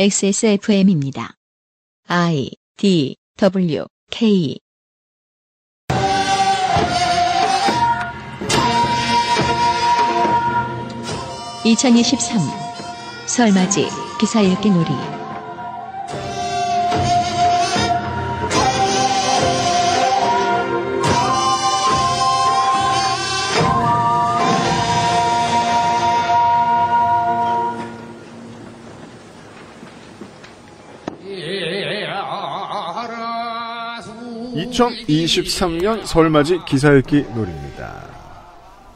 XSFM입니다. I D W K. 2023 설맞이 기사 읽기 놀이 2023년 설맞이 기사읽기 놀이입니다.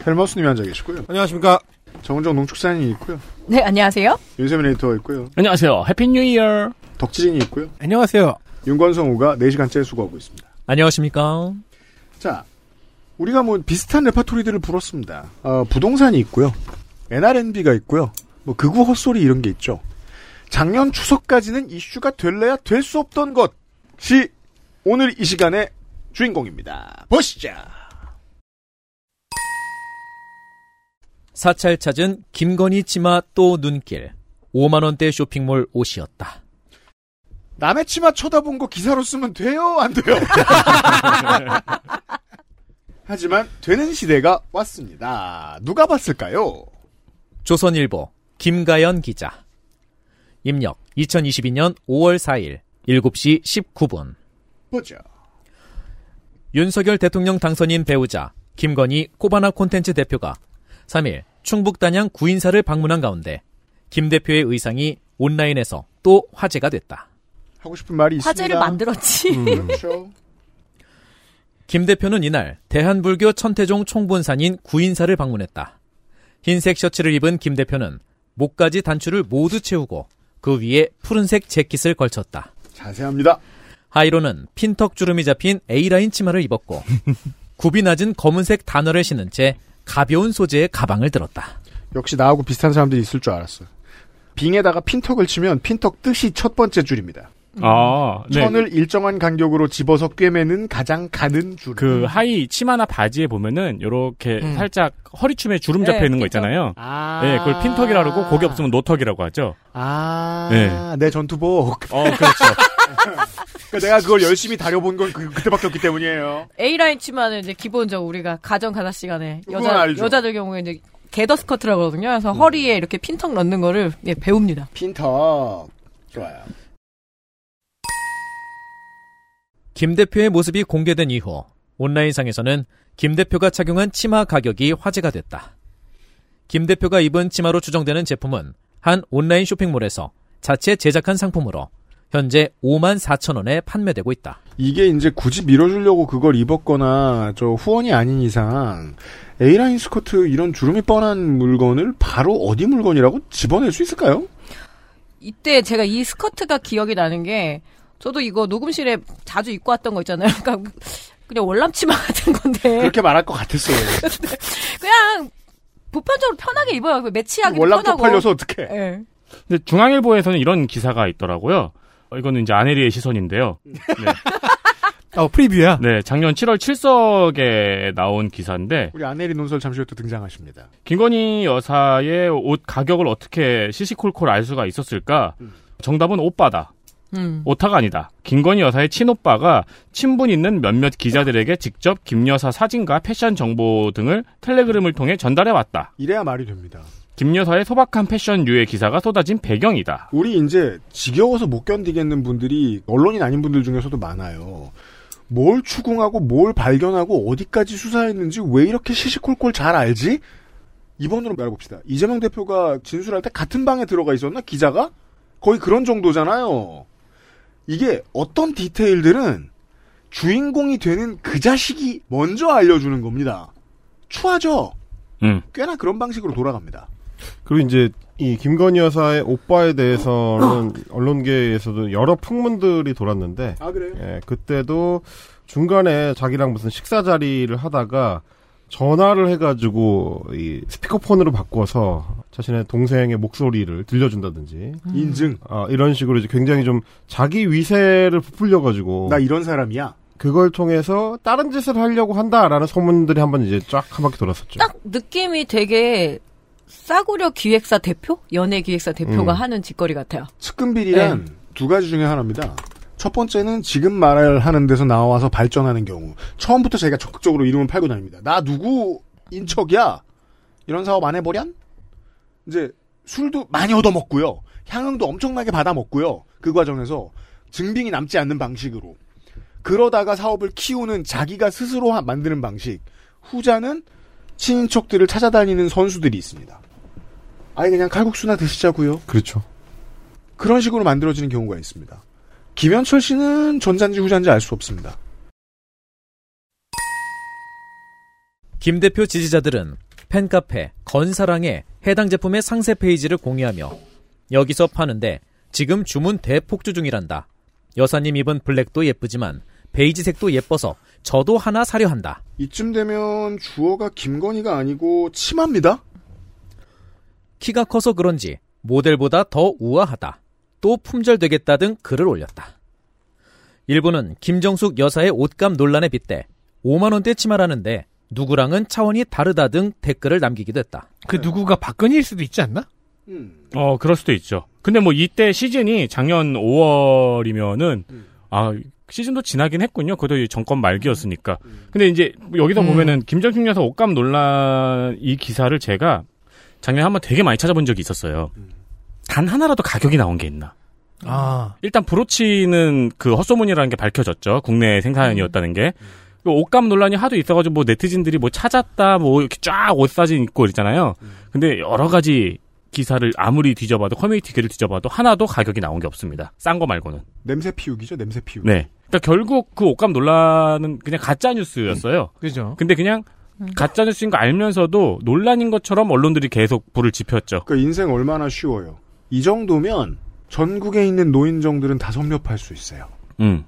헬마우스님이 앉아 계시고요. 안녕하십니까. 정은정 농축산인이 있고요. 네, 안녕하세요. 윤세민 에디터가 있고요. 안녕하세요. Happy New Year. 덕지진이 있고요. 안녕하세요. 윤관성우가 4시간째 수고하고 있습니다. 안녕하십니까. 자, 우리가 뭐 비슷한 레파토리들을 풀었습니다. 어, 부동산이 있고요. NRNB가 있고요. 뭐 극우 헛소리 이런 게 있죠. 작년 추석까지는 이슈가 될래야 될 수 없던 것이 오늘 이 시간의 주인공입니다. 보시죠. 사찰 찾은 김건희 치마 또 눈길. 5만원대 쇼핑몰 옷이었다. 남의 치마 쳐다본 거 기사로 쓰면 돼요? 안 돼요? 하지만 되는 시대가 왔습니다. 누가 봤을까요? 조선일보 김가연 기자. 입력 2022년 5월 4일 7시 19분. 보죠. 윤석열 대통령 당선인 배우자 김건희 코바나 콘텐츠 대표가 3일 충북 단양 구인사를 방문한 가운데 김 대표의 의상이 온라인에서 또 화제가 됐다. 하고 싶은 말이 있습니다. 화제를 만들었지. 음, 그렇죠. 김 대표는 이날 대한불교 천태종 총본산인 구인사를 방문했다. 흰색 셔츠를 입은 김 대표는 목까지 단추를 모두 채우고 그 위에 푸른색 재킷을 걸쳤다. 자세합니다. 하이로는 핀턱 주름이 잡힌 A라인 치마를 입었고 굽이 낮은 검은색 단어를 신은 채 가벼운 소재의 가방을 들었다. 역시 나하고 비슷한 사람들이 있을 줄 알았어요. 빙에다가 핀턱을 치면 핀턱 뜻이 첫 번째 줄입니다. 아, 네. 천을 일정한 간격으로 집어서 꿰매는 가장 가는 줄. 그 하이 치마나 바지에 보면은 요렇게 음. 살짝 허리춤에 주름 잡혀 네, 있는 거 pin tuck. 있잖아요. 아. 네, 그걸 pin tuck이라고 그러고 그게 없으면 no tuck이라고 하죠. 아. 네. 내 전투복. 어, 그렇죠. 그러니까 내가 그걸 열심히 다려본 건 그, 그때밖에 없기 때문이에요. A라인 치마는 이제 기본적으로 우리가 가정 가사 시간에 여자, 알죠. 여자들 경우에 이제 게더 스커트라고 그러거든요. 그래서 허리에 이렇게 pin tuck 넣는 거를 예, 배웁니다. pin tuck. 좋아요. 김 대표의 모습이 공개된 이후 온라인상에서는 김 대표가 착용한 치마 가격이 화제가 됐다. 김 대표가 입은 치마로 추정되는 제품은 한 온라인 쇼핑몰에서 자체 제작한 상품으로 현재 5만 4천 원에 판매되고 있다. 이게 이제 굳이 밀어주려고 그걸 입었거나 저 후원이 아닌 이상 A라인 스커트 이런 주름이 뻔한 물건을 바로 어디 물건이라고 집어낼 수 있을까요? 이때 제가 이 스커트가 기억이 나는 게 저도 이거 녹음실에 자주 입고 왔던 거 있잖아요. 그러니까 그냥 월남 치마 같은 건데 그렇게 말할 것 같았어요. 그냥 보편적으로 편하게 입어요. 매치하기 월남 편하고. 쪽팔려서 어떡해. 예. 근데 중앙일보에서는 이런 기사가 있더라고요. 어, 이거는 이제 아내리의 시선인데요. 네. 어, 프리뷰야. 네, 작년 7월 7석에 나온 기사인데 우리 아내리 논설 잠시 후에 또 등장하십니다. 김건희 여사의 옷 가격을 어떻게 시시콜콜 알 수가 있었을까? 정답은 오빠다. 음. 오타가 아니다. 김건희 여사의 친오빠가 친분 있는 몇몇 기자들에게 직접 김 여사 사진과 패션 정보 등을 텔레그램을 통해 전달해 왔다. 이래야 말이 됩니다. 김 여사의 소박한 패션 유의 기사가 쏟아진 배경이다. 우리 이제 지겨워서 못 견디겠는 분들이 언론인 아닌 분들 중에서도 많아요. 뭘 추궁하고 뭘 발견하고 어디까지 수사했는지 왜 이렇게 시시콜콜 잘 알지? 이번으로 말해봅시다. 이재명 대표가 진술할 때 같은 방에 들어가 있었나? 기자가? 거의 그런 정도잖아요. 이게 어떤 디테일들은 주인공이 되는 그 자식이 먼저 알려주는 겁니다. 추하죠? 음. 꽤나 그런 방식으로 돌아갑니다. 그리고 이제 이 김건희 여사의 오빠에 대해서는 언론계에서도 여러 풍문들이 돌았는데 아, 그래요? 예, 그때도 중간에 자기랑 무슨 식사 자리를 하다가 전화를 해가지고 이 스피커폰으로 바꿔서 자신의 동생의 목소리를 들려준다든지 인증. 아, 이런 식으로 이제 굉장히 좀 자기 위세를 부풀려가지고 나 이런 사람이야. 그걸 통해서 다른 짓을 하려고 한다라는 소문들이 한번 이제 쫙 한 바퀴 돌았었죠. 딱 느낌이 되게 싸구려 기획사 대표, 연예 기획사 대표가 음. 하는 짓거리 같아요. 측근 비리란 두 가지 중에 하나입니다. 첫 번째는 지금 말을 하는 데서 나와서 발전하는 경우. 처음부터 자기가 적극적으로 이름을 팔고 다닙니다. 나 누구 인척이야? 이런 사업 안 해버련? 이제 술도 많이 얻어먹고요. 향응도 엄청나게 받아먹고요. 그 과정에서 증빙이 남지 않는 방식으로. 그러다가 사업을 키우는 자기가 스스로 하- 만드는 방식. 후자는 친인척들을 찾아다니는 선수들이 있습니다. 아예 그냥 칼국수나 드시자고요. 그렇죠. 그런 식으로 만들어지는 경우가 있습니다. 김현철 씨는 전자인지 후자인지 알 수 없습니다. 김 대표 지지자들은 팬카페 건사랑에 해당 제품의 상세 페이지를 공유하며 여기서 파는데 지금 주문 대폭주 중이란다. 여사님 입은 블랙도 예쁘지만 베이지색도 예뻐서 저도 하나 사려 한다. 이쯤 되면 주어가 김건희가 아니고 치마입니다. 키가 커서 그런지 모델보다 더 우아하다. 또 품절되겠다 등 글을 올렸다. 일부는 김정숙 여사의 옷감 논란에 빗대 5만원대 치마라는데 누구랑은 차원이 다르다 등 댓글을 남기기도 했다. 그 누구가 박근혜일 수도 있지 않나? 어, 그럴 수도 있죠. 근데 뭐 이때 시즌이 작년 5월이면은 아 시즌도 지나긴 했군요. 그것도 이 정권 말기였으니까. 근데 이제 여기서 음. 보면은 김정숙 여사 옷감 논란 이 기사를 제가 작년에 한번 되게 많이 찾아본 적이 있었어요. 단 하나라도 가격이 나온 게 있나? 아, 일단 브로치는 그 헛소문이라는 게 밝혀졌죠. 국내 생산이었다는 게. 그 옷감 논란이 하도 있어가지고 뭐 네티즌들이 뭐 찾았다 뭐 이렇게 쫙 옷 사진 있고 그랬잖아요. 근데 여러 가지 기사를 아무리 뒤져봐도 커뮤니티 글을 뒤져봐도 하나도 가격이 나온 게 없습니다. 싼 거 말고는. 냄새 피우기죠, 냄새 피우기. 네. 그러니까 결국 그 옷감 논란은 그냥 가짜 뉴스였어요. 그죠. 근데 그냥 가짜 뉴스인 거 알면서도 논란인 것처럼 언론들이 계속 불을 지폈죠. 그러니까 인생 얼마나 쉬워요. 이 정도면 전국에 있는 노인정들은 다 섭렵할 수 있어요. 음.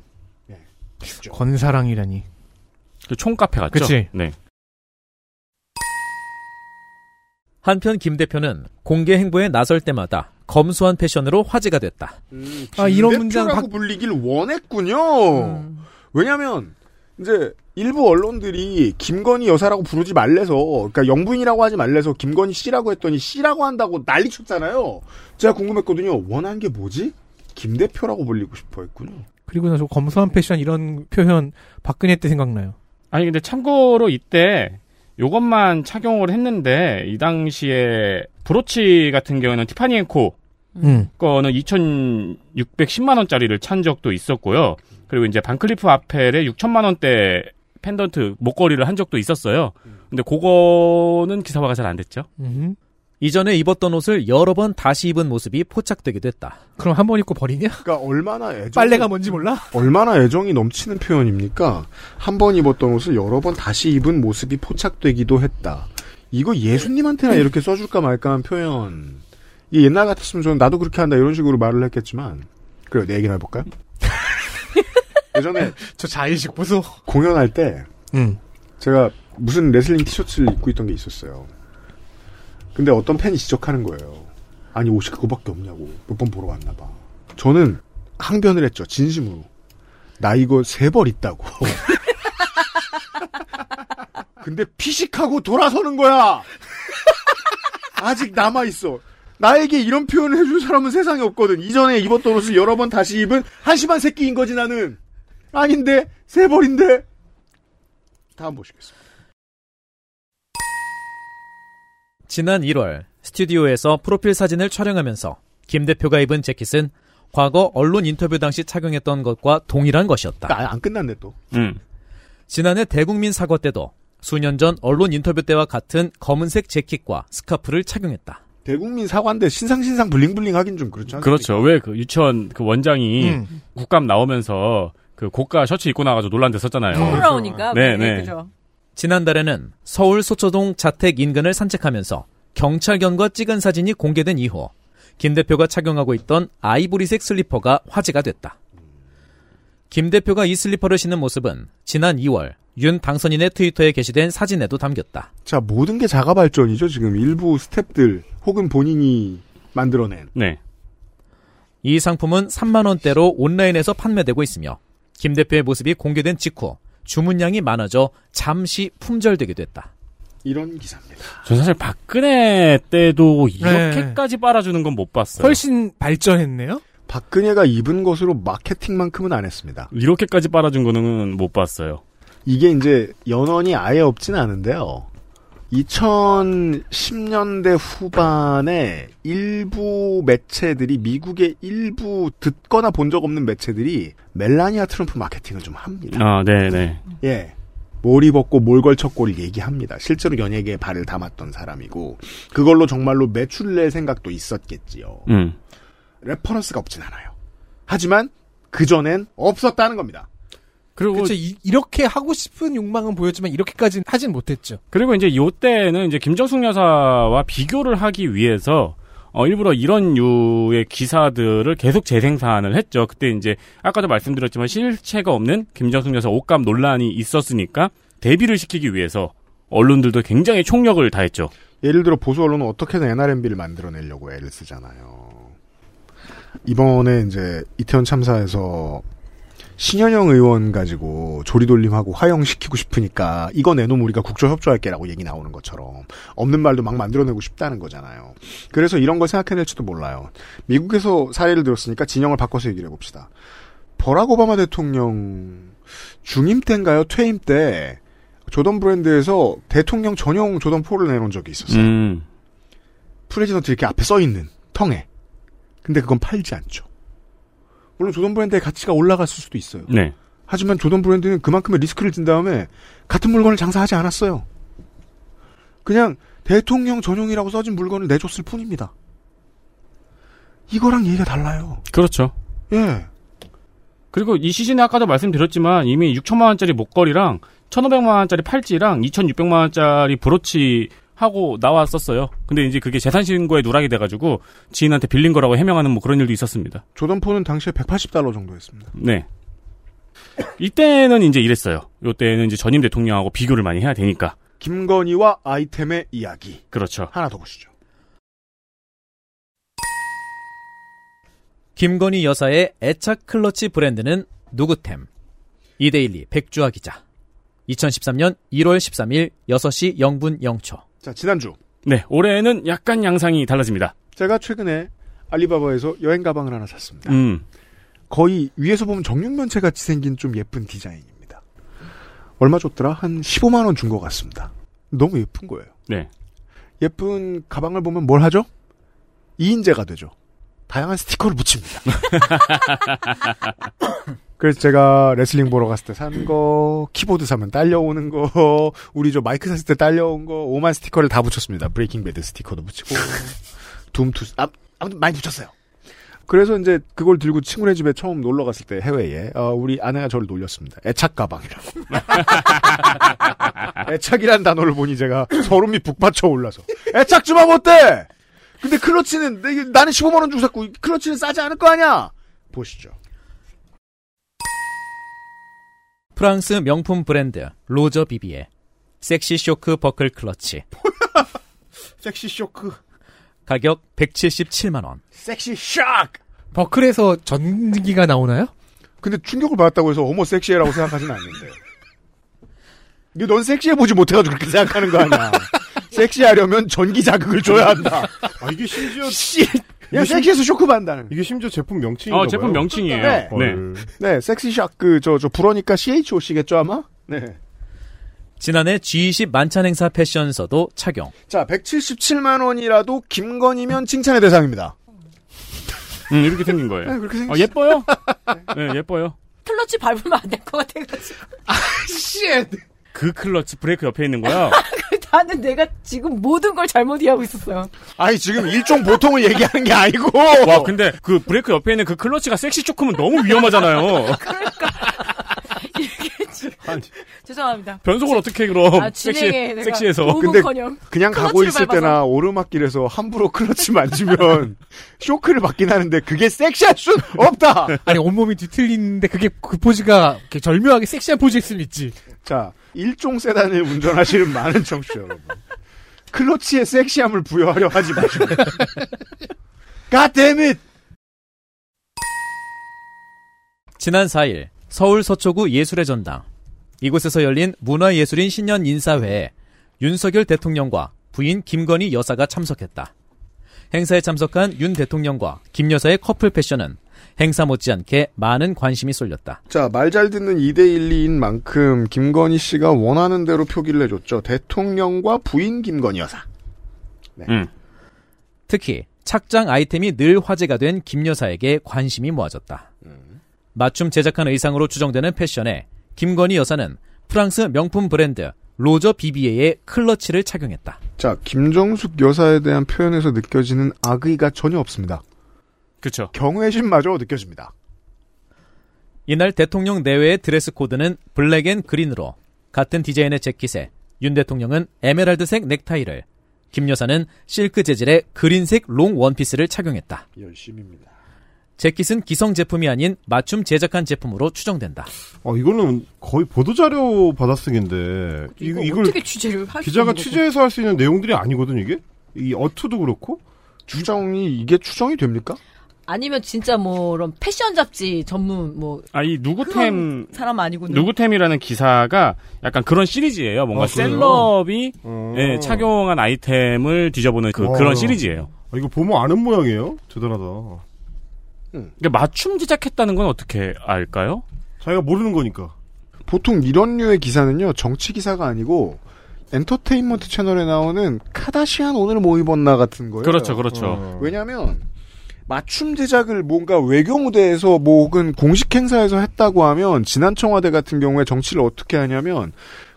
쉽죠. 건사랑이라니. 그 총카페 같죠? 그치. 네. 한편 김 대표는 공개 행보에 나설 때마다 검소한 패션으로 화제가 됐다. 음, 아, 이런 김 문장 박- 불리길 원했군요. 음. 왜냐면 이제 일부 언론들이 김건희 여사라고 부르지 말래서 그러니까 영부인이라고 하지 말래서 김건희 씨라고 했더니 씨라고 한다고 난리 쳤잖아요. 제가 궁금했거든요. 원한 게 뭐지? 김 대표라고 불리고 싶어 했군요. 그리고 나서 검소한 패션 이런 표현 박근혜 때 생각나요. 아니 근데 참고로 이때 요것만 착용을 했는데 이 당시에 브로치 같은 경우는 티파니 앤코 음. 거는 2,610만 원짜리를 찬 적도 있었고요. 그리고 이제 반클리프 아펠에 6천만 원대 펜던트 목걸이를 한 적도 있었어요. 근데 그거는 기사화가 잘 안 됐죠. 음. 이전에 입었던 옷을 여러 번 다시 입은 모습이 포착되기도 했다. 그럼 한 번 입고 버리냐? 그러니까 얼마나 애정 빨래가 뭔지 몰라? 얼마나 애정이 넘치는 표현입니까? 한 번 입었던 옷을 여러 번 다시 입은 모습이 포착되기도 했다. 이거 예수님한테나 이렇게 써줄까 말까한 표현. 이 옛날 같았으면 저는 나도 그렇게 한다 이런 식으로 말을 했겠지만 그래요. 내 얘기나 해볼까요? 예전에 저 자의식 보소. 공연할 때 음. 제가 무슨 레슬링 티셔츠를 입고 있던 게 있었어요. 근데 어떤 팬이 지적하는 거예요. 아니 옷이 그거밖에 없냐고 몇 번 보러 왔나 봐. 저는 항변을 했죠. 진심으로. 나 이거 세 벌 있다고. 근데 피식하고 돌아서는 거야. 아직 남아 있어. 나에게 이런 표현을 해줄 사람은 세상에 없거든. 이전에 입었던 옷을 여러 번 다시 입은 한심한 새끼인 거지 나는. 아닌데 세 벌인데. 다음 보시겠습니다. 지난 1월 스튜디오에서 프로필 사진을 촬영하면서 김 대표가 입은 재킷은 과거 언론 인터뷰 당시 착용했던 것과 동일한 것이었다. 아, 안 끝났네 또. 음. 지난해 대국민 사과 때도 수년 전 언론 인터뷰 때와 같은 검은색 재킷과 스카프를 착용했다. 대국민 사과인데 신상신상 bling bling 하긴 좀 그렇지 않습니까? 그렇죠. 왜 그 유치원 그 원장이 음. 국감 나오면서 그 고가 셔츠 입고 나가지고 논란 됐었잖아요. 돌아오니까. 네, 네. 그죠. 지난달에는 서울 서초동 자택 인근을 산책하면서 경찰견과 찍은 사진이 공개된 이후 김 대표가 착용하고 있던 아이보리색 슬리퍼가 화제가 됐다. 김 대표가 이 슬리퍼를 신는 모습은 지난 2월 윤 당선인의 트위터에 게시된 사진에도 담겼다. 자, 모든 게 자가 발전이죠. 지금 일부 스탭들 혹은 본인이 만들어낸. 네. 이 상품은 3만 원대로 온라인에서 판매되고 있으며 김 대표의 모습이 공개된 직후 주문량이 많아져 잠시 품절되기도 했다. 이런 기사입니다. 전 사실 박근혜 때도 네. 이렇게까지 빨아주는 건 못 봤어요. 훨씬 발전했네요. 박근혜가 입은 것으로 마케팅만큼은 안 했습니다. 이렇게까지 빨아준 거는 못 봤어요. 이게 이제 연원이 아예 없진 않은데요. 2010년대 후반에 일부 매체들이 미국의 일부 듣거나 본 적 없는 매체들이 멜라니아 트럼프 마케팅을 좀 합니다. 아, 네 네. 예. 뭘 입었고 뭘 걸쳤고를 얘기합니다. 실제로 연예계에 발을 담았던 사람이고 그걸로 정말로 매출 낼 생각도 있었겠지요. 음. reference가 없진 않아요. 하지만 그전엔 없었다는 겁니다. 그리고 그렇죠. 이, 렇게 하고 싶은 욕망은 보였지만 이렇게까지는 하진 못했죠. 그리고 이제 요때는 이제 김정숙 여사와 비교를 하기 위해서 어, 일부러 이런 유의 기사들을 계속 재생산을 했죠. 그때 이제 아까도 말씀드렸지만 실체가 없는 김정숙 여사 옷감 논란이 있었으니까 대비를 시키기 위해서 언론들도 굉장히 총력을 다했죠. 예를 들어 보수 언론은 어떻게든 NRMB를 만들어내려고 애를 쓰잖아요. 이번에 이제 이태원 참사에서 신현영 의원 가지고 조리돌림하고 화형시키고 싶으니까 이거 내놓으면 우리가 국조협조할게라고 얘기 나오는 것처럼 없는 말도 막 만들어내고 싶다는 거잖아요. 그래서 이런 걸 생각해낼지도 몰라요. 미국에서 사례를 들었으니까 진영을 바꿔서 얘기를 해봅시다. 버락 오바마 대통령 중임 때인가요? 퇴임 때 조던 브랜드에서 대통령 전용 조던 four를 내놓은 적이 있었어요. 음. president 이렇게 앞에 써 있는 tongue에. 근데 그건 팔지 않죠. 물론 조던 브랜드의 가치가 올라갔을 수도 있어요. 네. 하지만 조던 브랜드는 그만큼의 리스크를 진 다음에 같은 물건을 장사하지 않았어요. 그냥 대통령 전용이라고 써진 물건을 내줬을 뿐입니다. 이거랑 얘기가 달라요. 그렇죠. 예. 그리고 이 시즌에 아까도 말씀드렸지만 이미 6천만 원짜리 목걸이랑 1,500만 원짜리 팔찌랑 2,600만 원짜리 브로치 하고 나왔었어요. 근데 이제 그게 재산 신고에 누락이 돼가지고 지인한테 빌린 거라고 해명하는 뭐 그런 일도 있었습니다. 조던 포는 당시에 180달러 정도였습니다. 네. 이때는 이제 이랬어요. 요때는 이제 전임 대통령하고 비교를 많이 해야 되니까. 김건희와 아이템의 이야기. 그렇죠. 하나 더 보시죠. 김건희 여사의 애착 클러치 브랜드는 누구템. 이데일리 백주아 기자. 2013년 1월 13일 6시 0분 0초. 자, 지난주. 네, 올해는 약간 양상이 달라집니다. 제가 최근에 알리바바에서 여행 가방을 하나 샀습니다. 음. 거의 위에서 보면 정육면체 같이 생긴 좀 예쁜 디자인입니다. 얼마 줬더라? 한 15만 원 준 것 같습니다. 너무 예쁜 거예요. 네. 예쁜 가방을 보면 뭘 하죠? 2인제가 되죠. 다양한 스티커를 붙입니다. 그래서 제가 레슬링 보러 갔을 때 산 거, 키보드 사면 딸려오는 거, 우리 저 마이크 샀을 때 딸려온 거, 오만 스티커를 다 붙였습니다. Breaking Bad 스티커도 붙이고, Doom Two, 아, 아무튼 많이 붙였어요. 그래서 이제 그걸 들고 친구네 집에 처음 놀러 갔을 때 해외에, 어, 우리 아내가 저를 놀렸습니다. 애착 가방이라고. 애착이란 단어를 보니 제가 소름이 북받쳐 올라서. 애착 좀 하면 어때? 근데 클러치는, 내- 나는 15만 원 주고 샀고, 클러치는 싸지 않을 거 아니야? 보시죠. 프랑스 명품 브랜드 로저 비비에 섹시 쇼크 버클 클러치. 섹시 쇼크. 가격 177만 원. sexy shock! 버클에서 전기가 나오나요? 근데 충격을 받았다고 해서 어머 섹시해라고 생각하지는 않는데. 이게 넌 섹시해 보지 못해가지고 그렇게 생각하는 거 아니야. 섹시하려면 전기 자극을 줘야 한다. 아, 이게 심지어 씨. 그냥 섹시해서 쇼크 받는다는. 이게 심지어 제품 명칭인가 어, 제품. 명칭이에요. 네. 네. 헐. 네, 섹시 샥, 그, 저, 저, 불어니까 CHOC겠죠, 아마? 네. 지난해 G20 만찬 행사 패션서도 착용. 자, 177만 원이라도 김건희면 칭찬의 대상입니다. 음, 이렇게 생긴 거예요. 네, 그렇게 어, 생겼어요. 예뻐요? 네, 예뻐요. 클러치 밟으면 안 될 것 같아가지고. 씨! 그 클러치 브레이크 옆에 있는 거요. 나는 내가 지금 모든 걸 잘못 이해하고 있었어요. 아니, 지금 일종 보통을 얘기하는 게 아니고. 와, 근데 그 브레이크 옆에 있는 그 클러치가 섹시 초크면 너무 위험하잖아요. 이게 지금. 죄송합니다. 변속을 어떻게 그럼 아, 섹시 섹시해서 근데 그냥 가고 있을 밟아서. 때나 오르막길에서 함부로 클러치 만지면 쇼크를 받긴 하는데 그게 섹시할 순 없다. 아니 온몸이 뒤틀리는데 그게 그 포즈가 이렇게 절묘하게 섹시한 포즈일 수는 있지. 자, 일종 세단을 운전하시는 많은 청취자 여러분. 클러치에 섹시함을 부여하려 하지 마시고. God damn it! 지난 4일 서울 서초구 예술의 전당. 이곳에서 열린 문화예술인 신년 인사회에 윤석열 대통령과 부인 김건희 여사가 참석했다. 행사에 참석한 윤 대통령과 김 여사의 커플 패션은 행사 못지않게 많은 관심이 쏠렸다. 자, 말 잘 듣는 2대1인 만큼 김건희 씨가 원하는 대로 표기를 해줬죠. 대통령과 부인 김건희 여사. 음. 특히 착장 아이템이 늘 화제가 된 김 여사에게 관심이 모아졌다. 맞춤 제작한 의상으로 추정되는 패션에 김건희 여사는 프랑스 명품 브랜드 로저 비비에의 클러치를 착용했다. 자, 김정숙 여사에 대한 표현에서 느껴지는 악의가 전혀 없습니다. 그쵸. 경외심마저 느껴집니다. 이날 대통령 내외의 드레스 코드는 black and green으로 같은 디자인의 재킷에 윤 대통령은 에메랄드색 넥타이를 김 여사는 실크 재질의 그린색 롱 원피스를 착용했다. 열심입니다. 재킷은 기성 제품이 아닌 맞춤 제작한 제품으로 추정된다. 어, 이거는 거의 보도자료 받아쓰기인데, 이, 이걸 어떻게 취재를 할수 기자가. 취재해서 할 수 있는 내용들이 아니거든, 이게? 이 어투도 그렇고? 추정이 이게 추정이 됩니까? 아니면 진짜 뭐 그런 패션 잡지 전문 뭐 아, 이 누구템, 사람 아니군요. 누구템이라는 기사가 약간 그런 시리즈예요. 뭔가 아? 셀럽이 어. 예, 착용한 아이템을 뒤져보는 그, 어. 그런 시리즈예요. 아, 이거 보면 아는 모양이에요? 대단하다. 그러니까 맞춤 제작했다는 건 어떻게 알까요? 자기가 모르는 거니까. 보통 이런 류의 기사는요, 정치 기사가 아니고, 엔터테인먼트 채널에 나오는 카다시안 오늘 뭐 입었나 같은 거예요. 그렇죠, 그렇죠. 어. 왜냐면, 맞춤 제작을 뭔가 외교 무대에서 뭐 혹은 공식 행사에서 했다고 하면, 지난 청와대 같은 경우에 정치를 어떻게 하냐면,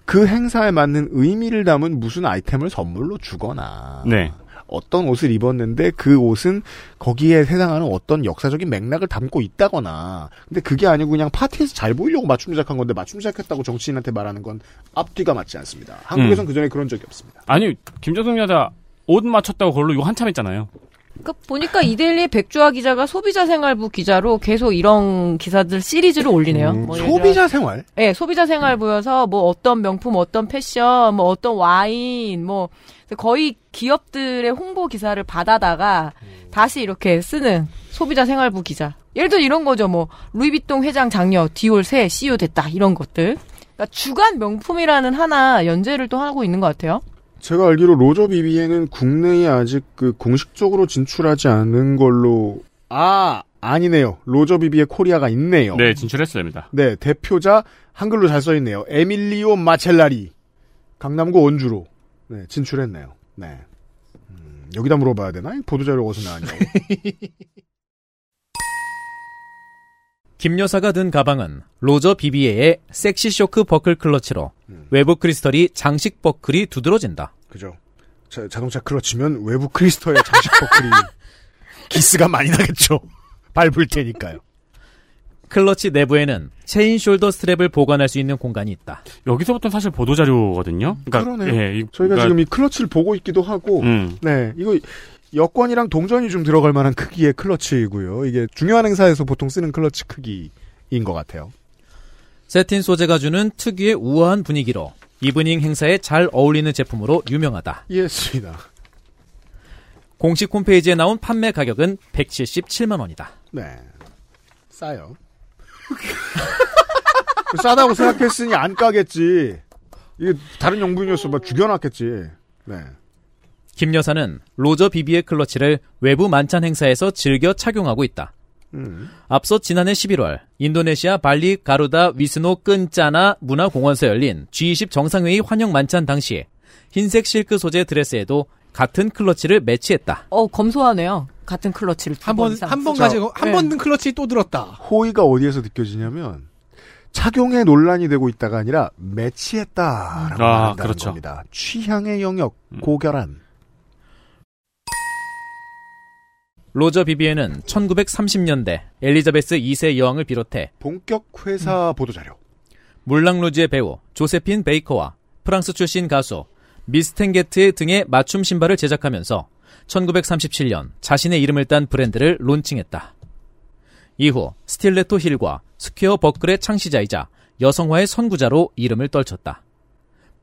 그 행사에 맞는 의미를 담은 무슨 아이템을 선물로 주거나, 네. 어떤 옷을 입었는데 그 옷은 거기에 해당하는 어떤 역사적인 맥락을 담고 있다거나 근데 그게 아니고 그냥 파티에서 잘 보이려고 맞춤 제작한 건데 맞춤 제작했다고 정치인한테 말하는 건 앞뒤가 맞지 않습니다. 한국에선 음. 그전에 그런 적이 없습니다. 아니, 김정숙 여자 옷 맞췄다고 그걸로 이거 한참 했잖아요. 그러니까 보니까 이데일리 백주아 기자가 소비자 생활부 기자로 계속 이런 기사들 시리즈를 올리네요. 음, 뭐 들어- 소비자 생활? 네, 소비자 생활부여서 뭐 어떤 명품, 어떤 패션, 뭐 어떤 와인, 뭐 거의 기업들의 홍보 기사를 받아다가 다시 이렇게 쓰는 소비자 생활부 기자. 예를 들어 이런 거죠. 뭐 루이비통 회장 장녀 디올 새 CEO 됐다 이런 것들. 그러니까 주간 명품이라는 하나 연재를 또 하고 있는 것 같아요. 제가 알기로 로저 비비에는 국내에 아직 그 공식적으로 진출하지 않은 걸로 아 아니네요. 로저 비비에 코리아가 있네요. 네, 진출했습니다. 네, 대표자 한글로 잘 써 있네요. 에밀리오 마첼라리 강남구 언주로 네, 진출했네요. 네. 음, 여기다 물어봐야 되나? 보도자료 어디서 나왔냐고. 김 여사가 든 가방은 로저 비비에의 섹시 쇼크 버클 클러치로 음. 외부 크리스털이 장식 버클이 두드러진다. 그죠? 자, 자동차 클러치면 외부 크리스털의 장식 버클이 기스가 많이 나겠죠. 밟을 테니까요. 클러치 내부에는 체인 shoulder strap을 보관할 수 있는 공간이 있다. 여기서부터 사실 보도 자료거든요. 그러니까, 그러네요. 예, 이- 저희가 그러니까, 지금 이 클러치를 보고 있기도 하고 음, 네, 이거 여권이랑 동전이 좀 들어갈 만한 크기의 클러치이고요. 이게 중요한 행사에서 보통 쓰는 클러치 크기인 것 같아요. 새틴 소재가 주는 특유의 우아한 분위기로 이브닝 행사에 잘 어울리는 제품으로 유명하다. 이해했습니다. 공식 홈페이지에 나온 판매 가격은 177만 원이다. 네. 싸요. 싸다고 생각했으니 안 까겠지. 이게 다른 용품이었어. 막 죽여놨겠지. 네. 김 여사는 로저 비비의 클러치를 외부 만찬 행사에서 즐겨 착용하고 있다. 음. 앞서 지난해 11월 인도네시아 발리 가루다 위스노 끈짜나 문화공원에서 열린 G20 정상회의 환영 만찬 당시 흰색 실크 소재 드레스에도 같은 클러치를 매치했다. 어 검소하네요. 같은 클러치를 한 번, 한번 자, 가지고, 한 네. 번든 클러치 또 들었다. 호의가 어디에서 느껴지냐면 착용에 논란이 되고 있다가 아니라 매치했다라고 아, 말한다는 그렇죠. 겁니다. 취향의 영역 음. 고결한 로저 비비에는 1930년대 엘리자베스 2세 여왕을 비롯해 본격 회사 보도자료. 물랑루즈의 배우 조세핀 베이커와 프랑스 출신 가수 미스탱게트 등의 맞춤 신발을 제작하면서 1937년 자신의 이름을 딴 브랜드를 론칭했다. 이후 stiletto heel과 square 버클의 창시자이자 여성화의 선구자로 이름을 떨쳤다.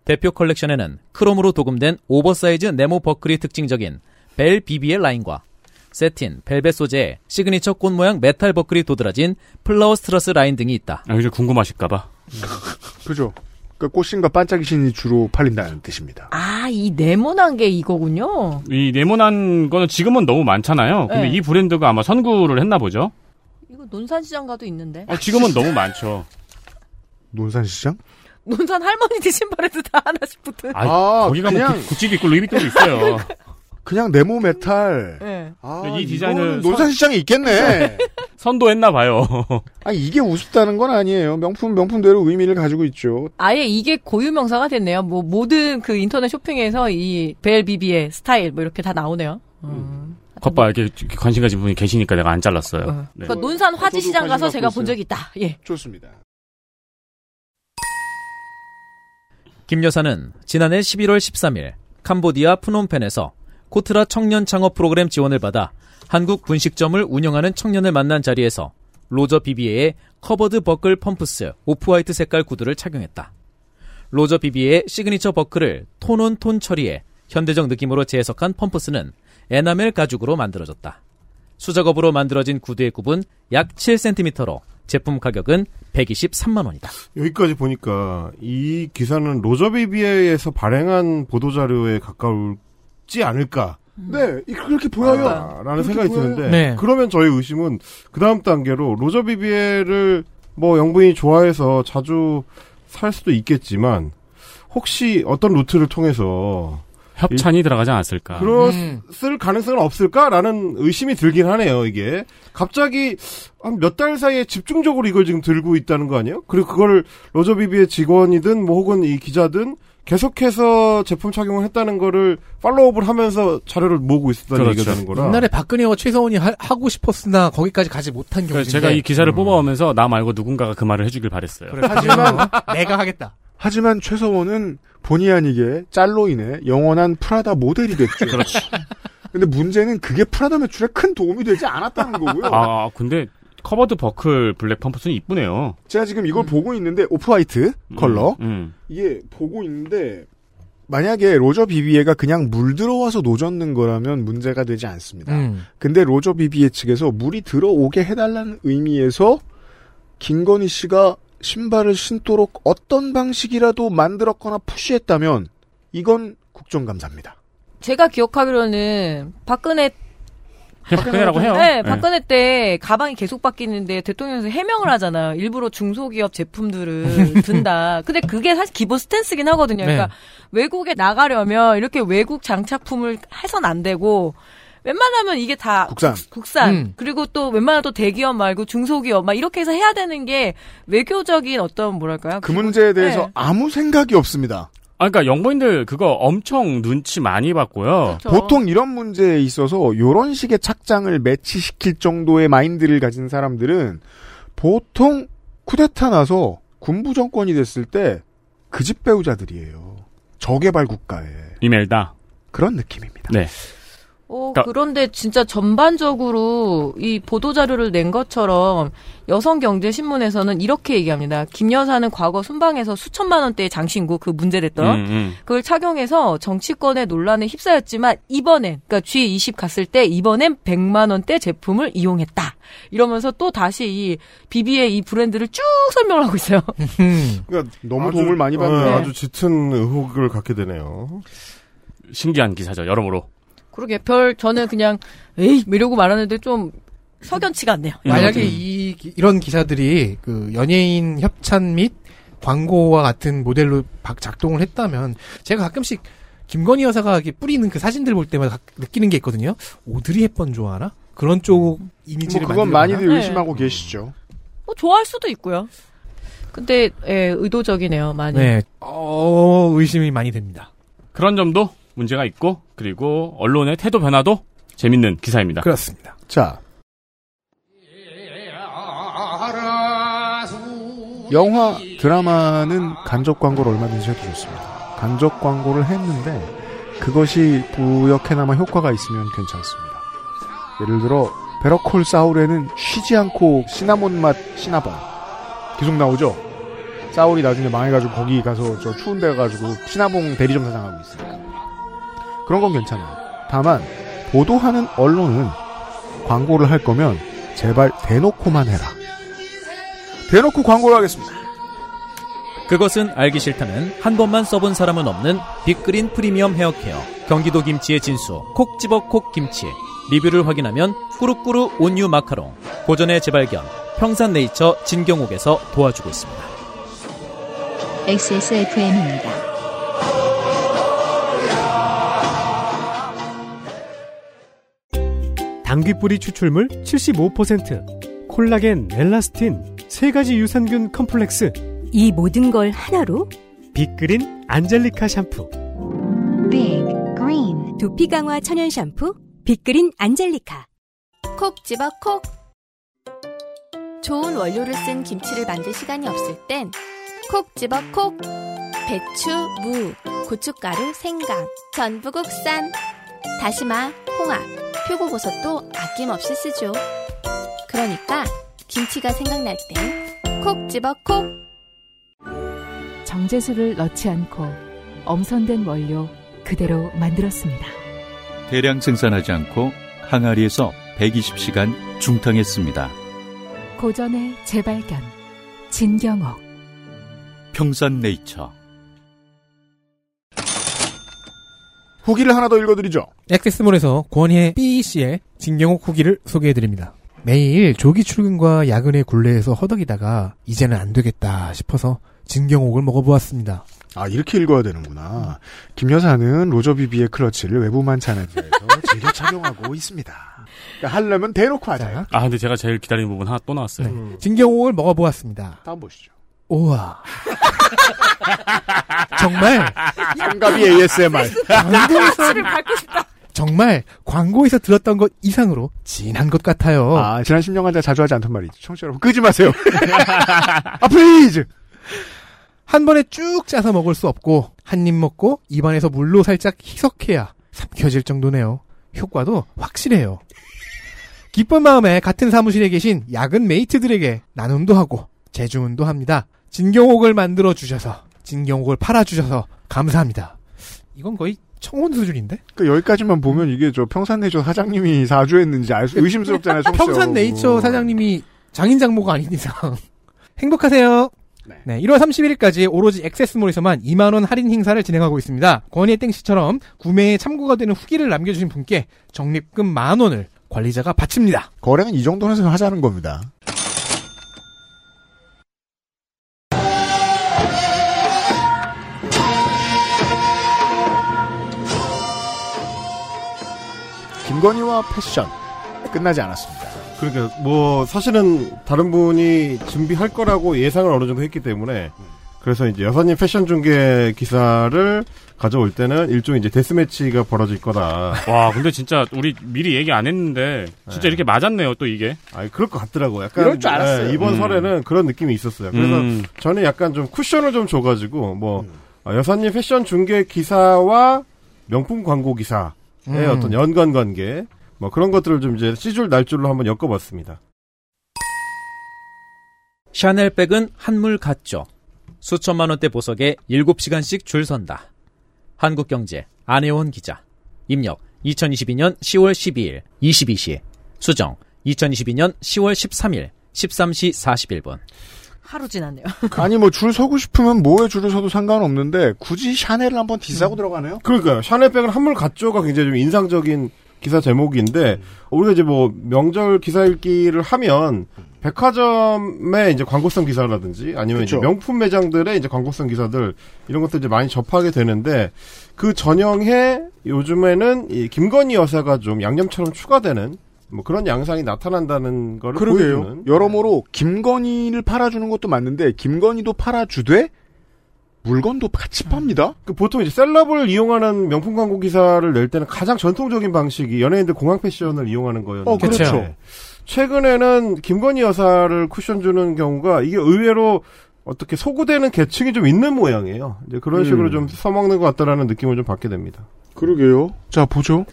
대표 컬렉션에는 크롬으로 도금된 오버사이즈 네모 버클이 특징적인 벨 비비에 라인과 새틴, 벨벳 소재의 시그니처 꽃 모양 메탈 버클이 도드라진 플라워 스트라스 라인 등이 있다. 아, 요즘 궁금하실까봐. 그죠? 그 꽃신과 반짝이신이 주로 팔린다는 뜻입니다. 아, 이 네모난 게 이거군요. 이 네모난 거는 지금은 너무 많잖아요. 근데 네. 이 브랜드가 아마 선구를 했나 보죠. 이거 논산시장 가도 있는데. 어, 지금은 너무 많죠. 논산시장? 논산 할머니들 신발에도 다 하나씩 붙은. 아, 아, 거기가 그냥- 뭐 구- 구찌도 있고 루이비통도 있어요. 그냥 네모 메탈. 네. 아, 이 디자인을 이거는 논산 시장에 있겠네. 선도했나 봐요. 아, 이게 우습다는 건 아니에요. 명품, 명품대로 의미를 가지고 있죠. 아예 이게 고유 명사가 됐네요. 뭐 모든 그 인터넷 쇼핑에서 이 벨 비비의 스타일 뭐 이렇게 다 나오네요. 음. 겉봐 이렇게 관심 가진 분이 계시니까 내가 안 잘랐어요. 어. 네. 그러니까 논산 화지 시장 가서 제가 본. 적이 있다. 예. 좋습니다. 김 여사는 지난해 11월 13일 캄보디아 프놈펜에서 코트라 청년 창업 프로그램 지원을 받아 한국 분식점을 운영하는 청년을 만난 자리에서 로저 비비에의 covered 버클 펌프스 off-white 색깔 구두를 착용했다. 로저 비비에의 시그니처 버클을 tone on tone 처리해 현대적 느낌으로 재해석한 펌프스는 에나멜 가죽으로 만들어졌다. 수작업으로 만들어진 구두의 굽은 약 7cm로 제품 가격은 123만 원이다. 여기까지 보니까 이 기사는 로저비비에에서 발행한 보도 자료에 가까울 지 않을까. 네, 이- 그렇게 보여요. 아, 라는 생각이 보여요. 드는데 네. 그러면 저희 의심은 그 다음 단계로 로저 비비에를 뭐 영부인이 좋아해서 자주 살 수도 있겠지만 혹시 어떤 루트를 통해서 협찬이 들어가지 않았을까. 음. 그랬을 가능성은 없을까라는 의심이 들긴 하네요, 이게. 갑자기 한 몇 달 사이에 집중적으로 이걸 지금 들고 있다는 거 아니에요? 그리고 그걸 로저 비비에 직원이든 뭐 혹은 이 기자든 계속해서 제품 착용을 했다는 거를 follow-up을 하면서 자료를 모으고 있었다는 그렇죠. 얘기가 되는 거라. 옛날에 박근혜와 최서원이 하, 고 싶었으나 거기까지 가지 못한 경우인데 제가 이 기사를 음. 뽑아오면서 나 말고 누군가가 그 말을 해주길 바랬어요. 그래, 하지만 내가 하겠다. 하지만 최서원은 본의 아니게 짤로 인해 영원한 프라다 모델이 됐죠. 그렇지. 근데 문제는 그게 프라다 매출에 큰 도움이 되지 않았다는 거고요. 아 근데 covered 버클 블랙 펌프스는 이쁘네요. 제가 지금 이걸 보고 있는데 off-white 컬러 음. 이게 보고 있는데 만약에 로저 비비에가 그냥 물 들어와서 노젓는 거라면 문제가 되지 않습니다. 음. 근데 로저 비비에 측에서 물이 들어오게 해달라는 의미에서 김건희 씨가 신발을 신도록 어떤 방식이라도 만들었거나 push했다면 이건 국정감사입니다. 제가 기억하기로는 박근혜 박근혜라고 해요. 네, 네. 박근혜 때 가방이 계속 바뀌는데 대통령에서 해명을 하잖아요. 일부러 중소기업 제품들을 든다. 근데 그게 사실 기본 stance긴 하거든요. 그러니까 외국에 나가려면 이렇게 외국 장착품을 해선 안 되고 웬만하면 이게 다 국산. 국산 음. 그리고 또 웬만하면 또 대기업 말고 중소기업 막 이렇게 해서 해야 되는 게 외교적인 어떤 뭐랄까요? 그 문제에 대해서 네. 아무 생각이 없습니다. 아, 그러니까 영부인들 그거 엄청 눈치 많이 봤고요. 그렇죠. 보통 이런 문제에 있어서 이런 식의 착장을 매치시킬 정도의 마인드를 가진 사람들은 보통 쿠데타 나서 군부 정권이 됐을 때 그 집 배우자들이에요. 저개발 국가에 이멜다. 그런 느낌입니다. 네. 어, 그러니까- 그런데 진짜 전반적으로 이 보도자료를 낸 것처럼 여성경제신문에서는 이렇게 얘기합니다. 김 여사는 과거 순방에서 수천만 원대의 장신구 그 문제됐던 음, 음. 그걸 착용해서 정치권의 논란에 휩싸였지만 이번엔 그러니까 G20 갔을 때 이번엔 100만 원대 제품을 이용했다. 이러면서 또 다시 이 비비의 이 브랜드를 쭉 설명을 하고 있어요. 음. 그러니까 너무 아주- 도움을 많이 어, 받네요. 아주 짙은 의혹을 갖게 되네요. 신기한 기사죠, 여러모로. 그러게 별 저는 그냥 에이 뭐 이러고 말하는데 좀 석연치가 않네요. 만약에 음. 이 기- 이런 기사들이 그 연예인 협찬 및 광고와 같은 모델로 박- 작동을 했다면 제가 가끔씩 김건희 여사가 이렇게 뿌리는 그 사진들 볼 때마다 각- 느끼는 게 있거든요. 오드리 헵번 좋아하나? 그런 쪽 이미지를 뭐 그건. 많이들 네. 의심하고 계시죠. 뭐 좋아할 수도 있고요. 근데 예, 의도적이네요, 많이. 네, 어 의심이 많이 됩니다. 그런 점도 문제가 있고, 그리고 언론의 태도 변화도 재밌는 기사입니다. 그렇습니다. 자. 영화, 드라마는 간접 광고를 얼마든지 해도 좋습니다. 간접 광고를 했는데 그것이 부역해나마 효과가 있으면 괜찮습니다. 예를 들어 베러콜 사울에는 쉬지 않고 시나몬 맛 시나봉 계속 나오죠. 사울이 나중에 망해가지고 거기 가서 저 추운 데 가가지고 시나봉 대리점 사장하고 있으니까 그런 건 괜찮아요. 다만 보도하는 언론은 광고를 할 거면 제발 대놓고만 해라. 대놓고 광고를 하겠습니다. 그것은 알기 싫다는 한 번만 써본 사람은 없는 빅그린 프리미엄 헤어케어 경기도 김치의 진수 콕 집어 콕 김치 리뷰를 확인하면 꾸루꾸루 온유 마카롱 고전의 재발견 평산네이처 진경옥에서 도와주고 있습니다. XSFM입니다. 당귀뿌리 추출물 75%, 콜라겐, 엘라스틴, 세 가지 유산균 컴플렉스, 이 모든 걸 하나로 빅그린 안젤리카 샴푸. Big Green 두피 강화 천연 샴푸 빅그린 안젤리카 콕 집어 콕. 좋은 원료를 쓴 김치를 만들 시간이 없을 땐 콕 집어 콕. 배추, 무, 고춧가루, 생강, 전부 국산. 다시마, 홍합, 표고버섯도 아낌없이 쓰죠. 그러니까 김치가 생각날 땐 콕 집어 콕. 정제수를 넣지 않고 엄선된 원료 그대로 만들었습니다. 대량 생산하지 않고 항아리에서 120시간 중탕했습니다. 고전의 재발견 진경옥 평산네이처 후기를 하나 더 읽어드리죠. 액세스몰에서 권혜 B씨의 진경옥 후기를 소개해드립니다. 매일 조기 출근과 야근의 굴레에서 허덕이다가 이제는 안 되겠다 싶어서 진경옥을 먹어보았습니다. 아 이렇게 읽어야 되는구나. 김 여사는 로저비비의 클러치를 외부만 차는지에서 즐겨 착용하고 있습니다. 그러니까 하려면 대놓고 하자. 아, 근데 제가 제일 기다리는 부분 하나 또 나왔어요. 네. 진경옥을 먹어보았습니다. 다음 보시죠. 우와. 정말 장갑이 ASMR. 광고에서 밟고 싶다. 정말 광고에서 들었던 것 이상으로 진한 것 같아요. 아 지난 10년간 제가 자주 하지 않던 말이죠. 청취자 여러분 끄지 마세요. 아 please. 한 번에 쭉 짜서 먹을 수 없고 한 입 먹고 입안에서 물로 살짝 희석해야 삼켜질 정도네요. 효과도 확실해요. 기쁜 마음에 같은 사무실에 계신 야근 mate들에게 나눔도 하고 재주문도 합니다. 진경옥을 만들어 주셔서 진경옥을 팔아 주셔서 감사합니다. 이건 거의 청혼 수준인데? 그 여기까지만 보면 이게 저 평산네이처 사장님이 사주했는지 알 수 의심스럽잖아요. 평산네이처. 사장님이 장인 장모가 아닌 이상 행복하세요. 네. 1월 31일까지 오로지 액세스몰에서만 2만원 할인 행사를 진행하고 있습니다. 권희의 땡씨처럼 구매에 참고가 되는 후기를 남겨주신 분께 적립금 만원을 관리자가 바칩니다. 거래는 이 정도는 하자는 겁니다. 김건희와 패션 끝나지 않았습니다. 그러니까 뭐 사실은 다른 분이 준비할 거라고 예상을 어느 정도 했기 때문에 그래서 이제 여사님 패션 중계 기사를 가져올 때는 일종의 이제 데스매치가 벌어질 거다. 와, 근데 진짜 우리 미리 얘기 안 했는데 진짜 네. 이렇게 맞았네요, 또 이게. 아니 그럴 것 같더라고요. 약간 이럴 줄 알았어요. 네, 이번 음. 설에는 그런 느낌이 있었어요. 그래서 음. 저는 약간 좀 쿠션을 좀 줘가지고 뭐 아, 여사님 패션 중계 기사와 명품 광고 기사의 음. 어떤 연관 관계 뭐 그런 것들을 좀 이제 시줄 날줄로 한번 엮어봤습니다. 샤넬백은 한물 같죠. 수천만 원대 보석에 7시간씩 줄 선다. 한국경제 안혜원 기자. 입력 2022년 10월 12일 22시. 수정 2022년 10월 13일 13시 41분. 하루 지났네요. 아니 뭐 줄 서고 싶으면 뭐에 줄을 서도 상관없는데 굳이 샤넬을 한번 디싸고 들어가네요. 그러니까요. 샤넬백은 한물 같죠가 굉장히 좀 인상적인 기사 제목인데 우리가 이제 뭐 명절 기사 읽기를 하면 백화점의 이제 광고성 기사라든지 아니면 이제. 명품 매장들의 이제 광고성 기사들 이런 것들 이제 많이 접하게 되는데 그 전형에 요즘에는 이 김건희 여사가 좀 양념처럼 추가되는 뭐 그런 양상이 나타난다는 거를 그러게요. 보여주는 여러모로 김건희를 팔아주는 것도 맞는데 김건희도 팔아주되 물건도 같이 팝니다. 그 보통 이제 셀럽을 이용하는 명품 광고 기사를 낼 때는 가장 전통적인 방식이 연예인들 공항 패션을 이용하는 거였는데 어, 그렇죠. 네. 최근에는 김건희 여사를 쿠션 주는 경우가 이게 의외로 어떻게 소구되는 계층이 좀 있는 모양이에요. 이제 그런 음. 식으로 좀 써먹는 것 같다라는 느낌을 좀 받게 됩니다. 그러게요. 자 보죠.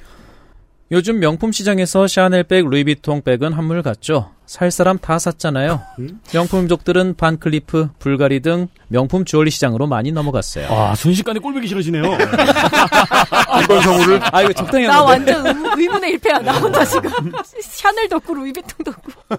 요즘 명품 시장에서 샤넬백, 루이비통 백은 한물 같죠. 살 사람 다 샀잖아요. 명품족들은 반클리프, 불가리 등 명품 주얼리 시장으로 많이 넘어갔어요. 아, 순식간에 꼴보기 싫어지네요. 이번 성우를 아 이거 적당히 나. 완전 의- 의문의 일패야. 나 혼자 지금 샤넬 덕후, 루이비통 덕후.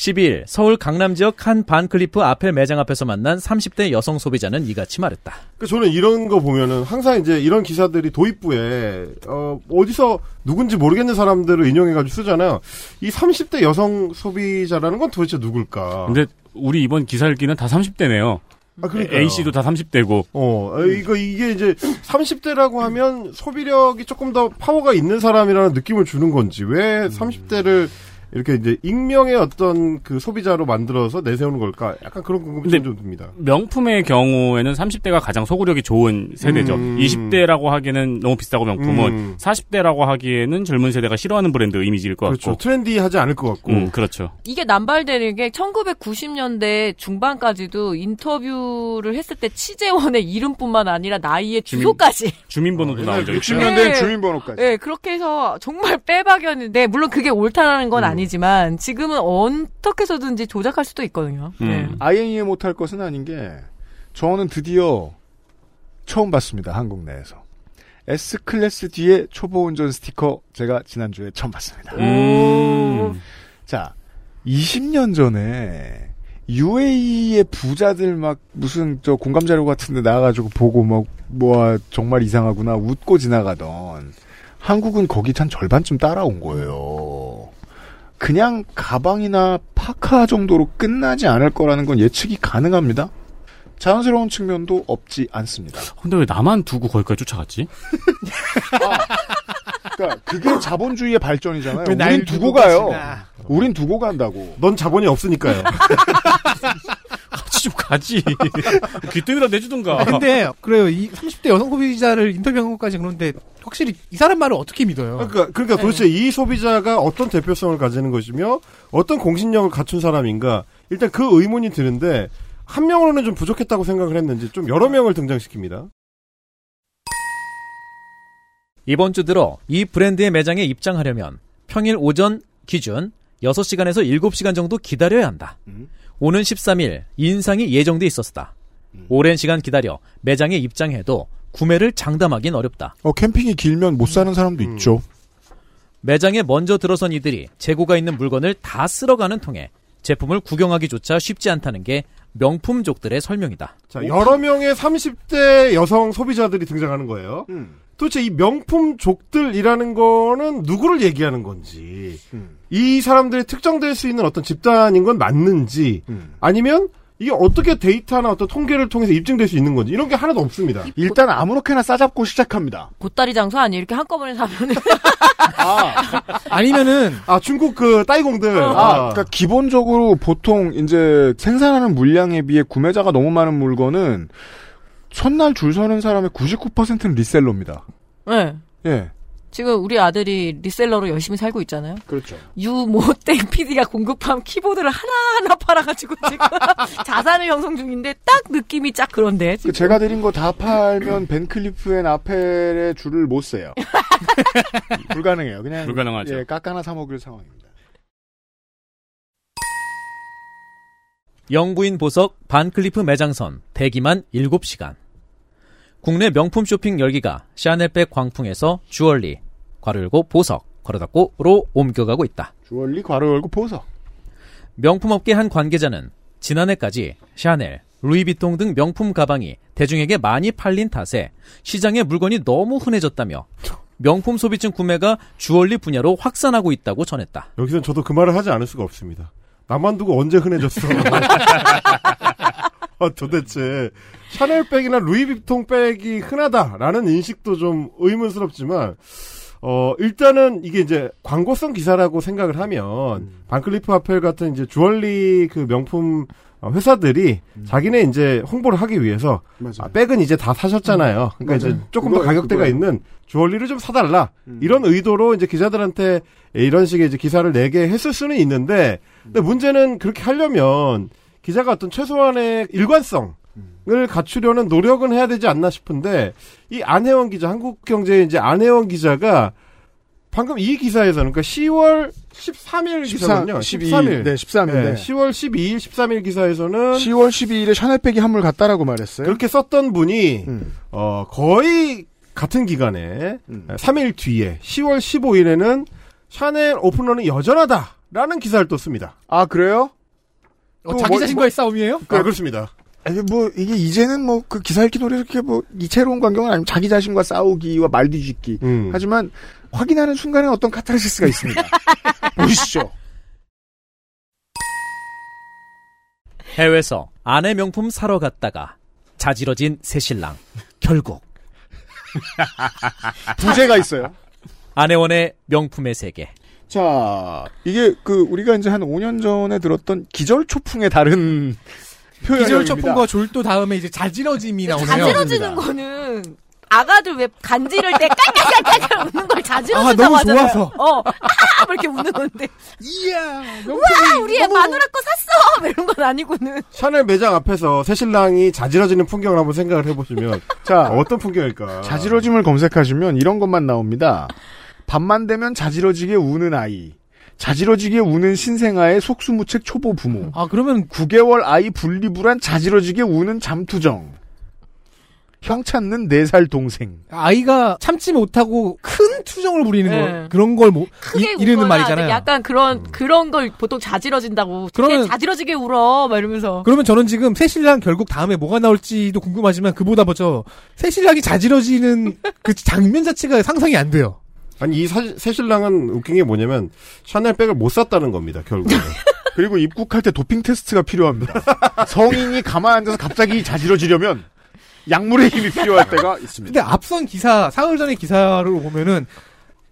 12일 서울 강남 지역 한 반클리프 아펠 매장 앞에서 만난 30대 여성 소비자는 이같이 말했다. 그 저는 이런 거 보면은 항상 이제 이런 기사들이 도입부에 어 어디서 누군지 모르겠는 사람들을 인용해 가지고 쓰잖아요. 이 30대 여성 소비자라는 건 도대체 누굴까? 근데 우리 이번 기사 읽기는 다 30대네요. 아, 그러니까요. A 씨도 다 30대고. 어, 아, 이거 이게 이제 30대라고 하면 소비력이 조금 더 파워가 있는 사람이라는 느낌을 주는 건지 왜 30대를 이렇게 이제 익명의 어떤 그 소비자로 만들어서 내세우는 걸까? 약간 그런 궁금증이 좀 듭니다. 명품의 경우에는 30대가 가장 소구력이 좋은 세대죠. 음. 20대라고 하기에는 너무 비싸고 명품은 음. 40대라고 하기에는 젊은 세대가 싫어하는 브랜드 이미지일 것 그렇죠. 같고. 트렌디하지 않을 것 같고. 음, 그렇죠. 이게 남발되는 게 1990년대 중반까지도 인터뷰를 했을 때 취재원의 이름뿐만 아니라 나이의 주민- 주소까지. 주민 번호도 나오죠. 60년대엔 네. 주민번호까지. 네, 그렇게 해서 정말 빼박이었는데 물론 그게 옳다는 건 아니 지만 지금은 어떻게 해서든지 조작할 수도 있거든요. 네. INE에 못할 것은 아닌 게 저는 드디어 처음 봤습니다. 한국 내에서. S클래스 뒤에 초보 운전 스티커 제가 지난주에 처음 봤습니다. 음. 자, 20년 전에 UAE의 부자들 막 무슨 저 공감 자료 같은 데 나와 가지고 보고 막, 뭐, 정말 이상하구나 웃고 지나가던 한국은 거기 한 절반쯤 따라온 거예요. 그냥 가방이나 파카 정도로 끝나지 않을 거라는 건 예측이 가능합니다. 자연스러운 측면도 없지 않습니다. 근데 왜 나만 두고 거기까지 쫓아갔지? 그러니까 그게 자본주의의 발전이잖아요. 우린 두고 두고 가요. 가시나. 우린 두고 간다고. 넌 자본이 없으니까요. 같이 좀 가지. 귀뜸이라 내주든가. 아, 근데 그래요. 이 30대 여성 소비자를 인터뷰한 것까지 그런데 확실히 이 사람 말을 어떻게 믿어요? 그러니까, 그러니까 도대체 이 소비자가 어떤 대표성을 가지는 것이며 어떤 공신력을 갖춘 사람인가 일단 그 의문이 드는데 한 명으로는 좀 부족했다고 생각을 했는지 좀 여러 명을 등장시킵니다. 이번 주 들어 이 브랜드의 매장에 입장하려면 평일 오전 기준 6시간에서 7시간 정도 기다려야 한다. 오는 13일 인상이 예정돼 있었다. 오랜 시간 기다려 매장에 입장해도 구매를 장담하긴 어렵다. 어, 캠핑이 길면 못 사는 사람도 있죠. 매장에 먼저 들어선 이들이 재고가 있는 물건을 다 쓸어가는 통에 제품을 구경하기조차 쉽지 않다는 게 명품족들의 설명이다. 자, 여러 명의 30대 여성 소비자들이 등장하는 거예요. 도대체 이 명품 족들이라는 거는 누구를 얘기하는 건지, 이 사람들이 특정될 수 있는 어떤 집단인 건 맞는지, 아니면 이게 어떻게 데이터나 어떤 통계를 통해서 입증될 수 있는 건지, 이런 게 하나도 없습니다. 일단 아무렇게나 싸잡고 시작합니다. 보따리 장소 아니 이렇게 한꺼번에 사면은. 아 니면은 아 중국 그 따이공들. 아, 그러니까 기본적으로 보통 이제 생산하는 물량에 비해 구매자가 너무 많은 물건은 첫날 줄 서는 사람의 99%는 reseller입니다. 네. 예. 지금 우리 아들이 reseller로 열심히 살고 있잖아요. 그렇죠. 유모땡 PD가 공급한 키보드를 하나하나 팔아가지고 지금 자산을 형성 중인데 딱 느낌이 딱 그런데. 그 제가 드린 거 다 팔면 반클리프 앤 아펠의 줄을 못 세요. 불가능해요. 그냥 불가능하죠. 예, 까까나 사 먹을 상황입니다. 영부인 보석 반클리프 매장선 대기만 7시간. 국내 명품 쇼핑 열기가 샤넬백 광풍에서 주얼리, 괄호 열고 보석, 괄호 닫고로 옮겨가고 있다. 주얼리 괄호 열고 보석. 명품업계 한 관계자는 지난해까지 샤넬, 루이비통 등 명품 가방이 대중에게 많이 팔린 탓에 시장에 물건이 너무 흔해졌다며 명품 소비층 구매가 주얼리 분야로 확산하고 있다고 전했다. 여기선 저도 그 말을 하지 않을 수가 없습니다. 나만 두고 언제 흔해졌어? 아, 도대체 샤넬백이나 루이비통 백이 흔하다라는 인식도 좀 의문스럽지만 어 일단은 이게 이제 광고성 기사라고 생각을 하면 반클리프 아펠 같은 이제 주얼리 그 명품 어, 회사들이 자기네 이제 홍보를 하기 위해서 아, 백은 이제 다 사셨잖아요. 그러니까 이제 맞아요. 조금 더 가격대가 그거예요. 있는 주얼리를 좀 사달라. 이런 의도로 이제 기자들한테 이런 식의 이제 기사를 내게 했을 수는 있는데 근데 문제는 그렇게 하려면 기자가 어떤 최소한의 일관성 을 갖추려는 노력은 해야 되지 않나 싶은데 이 안혜원 기자 한국경제의 이제 안혜원 기자가 방금 이 기사에서는 그러니까 10월 13일 13, 기사거든요. 12일. 네, 13일. 네. 10월 12일, 13일 기사에서는 10월 12일에 샤넬백이 한물 갔다라고 말했어요. 그렇게 썼던 분이 음. 어 거의 같은 기간에 3일 뒤에 10월 15일에는 샤넬 오픈런이 여전하다. 라는 기사를 또 씁니다. 아 그래요? 어, 또 자기 뭐- 자신과의 싸움이에요? 아, 그렇습니다. 아니 뭐 이게 이제는 뭐 그 기사 읽기 노래 이렇게 뭐 이채로운 광경은 아니면 자기 자신과 싸우기와 말 뒤집기. 음. 하지만 확인하는 순간에 어떤 카타르시스가 있습니다. 보시죠. 해외에서 아내 명품 사러 갔다가 자지러진 새 신랑. 결국 부제가 있어요. 아내원의 명품의 세계. 자, 이게 그 우리가 이제 한 5년 전에 들었던 기절 초풍의 다른. 기절 초풍과 졸도 다음에 이제 자지러짐이 나오네요. 자지러지는 거는 아가들 왜 간지를 때 깔깔깔깔 웃는 걸 자지러진다고 아, 너무 하잖아요. 좋아서. 어, 아, 뭐 이렇게 웃는 건데. 이야, 우와, 우리 애 마누라 거 샀어! 뭐 이런 건 아니고는. 샤넬 매장 앞에서 새신랑이 자지러지는 풍경을 한번 생각을 해보시면 자, 어떤 풍경일까? 자지러짐을 검색하시면 이런 것만 나옵니다. 밤만 되면 자지러지게 우는 아이. 자지러지게 우는 신생아의 속수무책 초보 부모. 아, 그러면 9개월 아이 분리불안 자지러지게 우는 잠투정. 형 찾는 4살 동생. 아이가 참지 못하고 큰 투정을 부리는 네. 거 그런 걸 뭐, 크게 이, 이르는 말이잖아요. 약간 그런, 그런 걸 보통 자지러진다고. 그러면- 그러면 자지러지게 울어. 막 이러면서. 그러면 저는 지금 새신랑 결국 다음에 뭐가 나올지도 궁금하지만 그보다 먼저 새신랑이 자지러지는 그 장면 자체가 상상이 안 돼요. 아니 이 사- 새신랑은 웃긴 게 뭐냐면 샤넬 백을 못 샀다는 겁니다 결국에. 그리고 입국할 때 도핑 테스트가 필요합니다. 성인이 가만 앉아서 갑자기 자지러지려면 약물의 힘이 필요할 때가 있습니다. 근데 앞선 기사 사흘 전의 기사로 보면은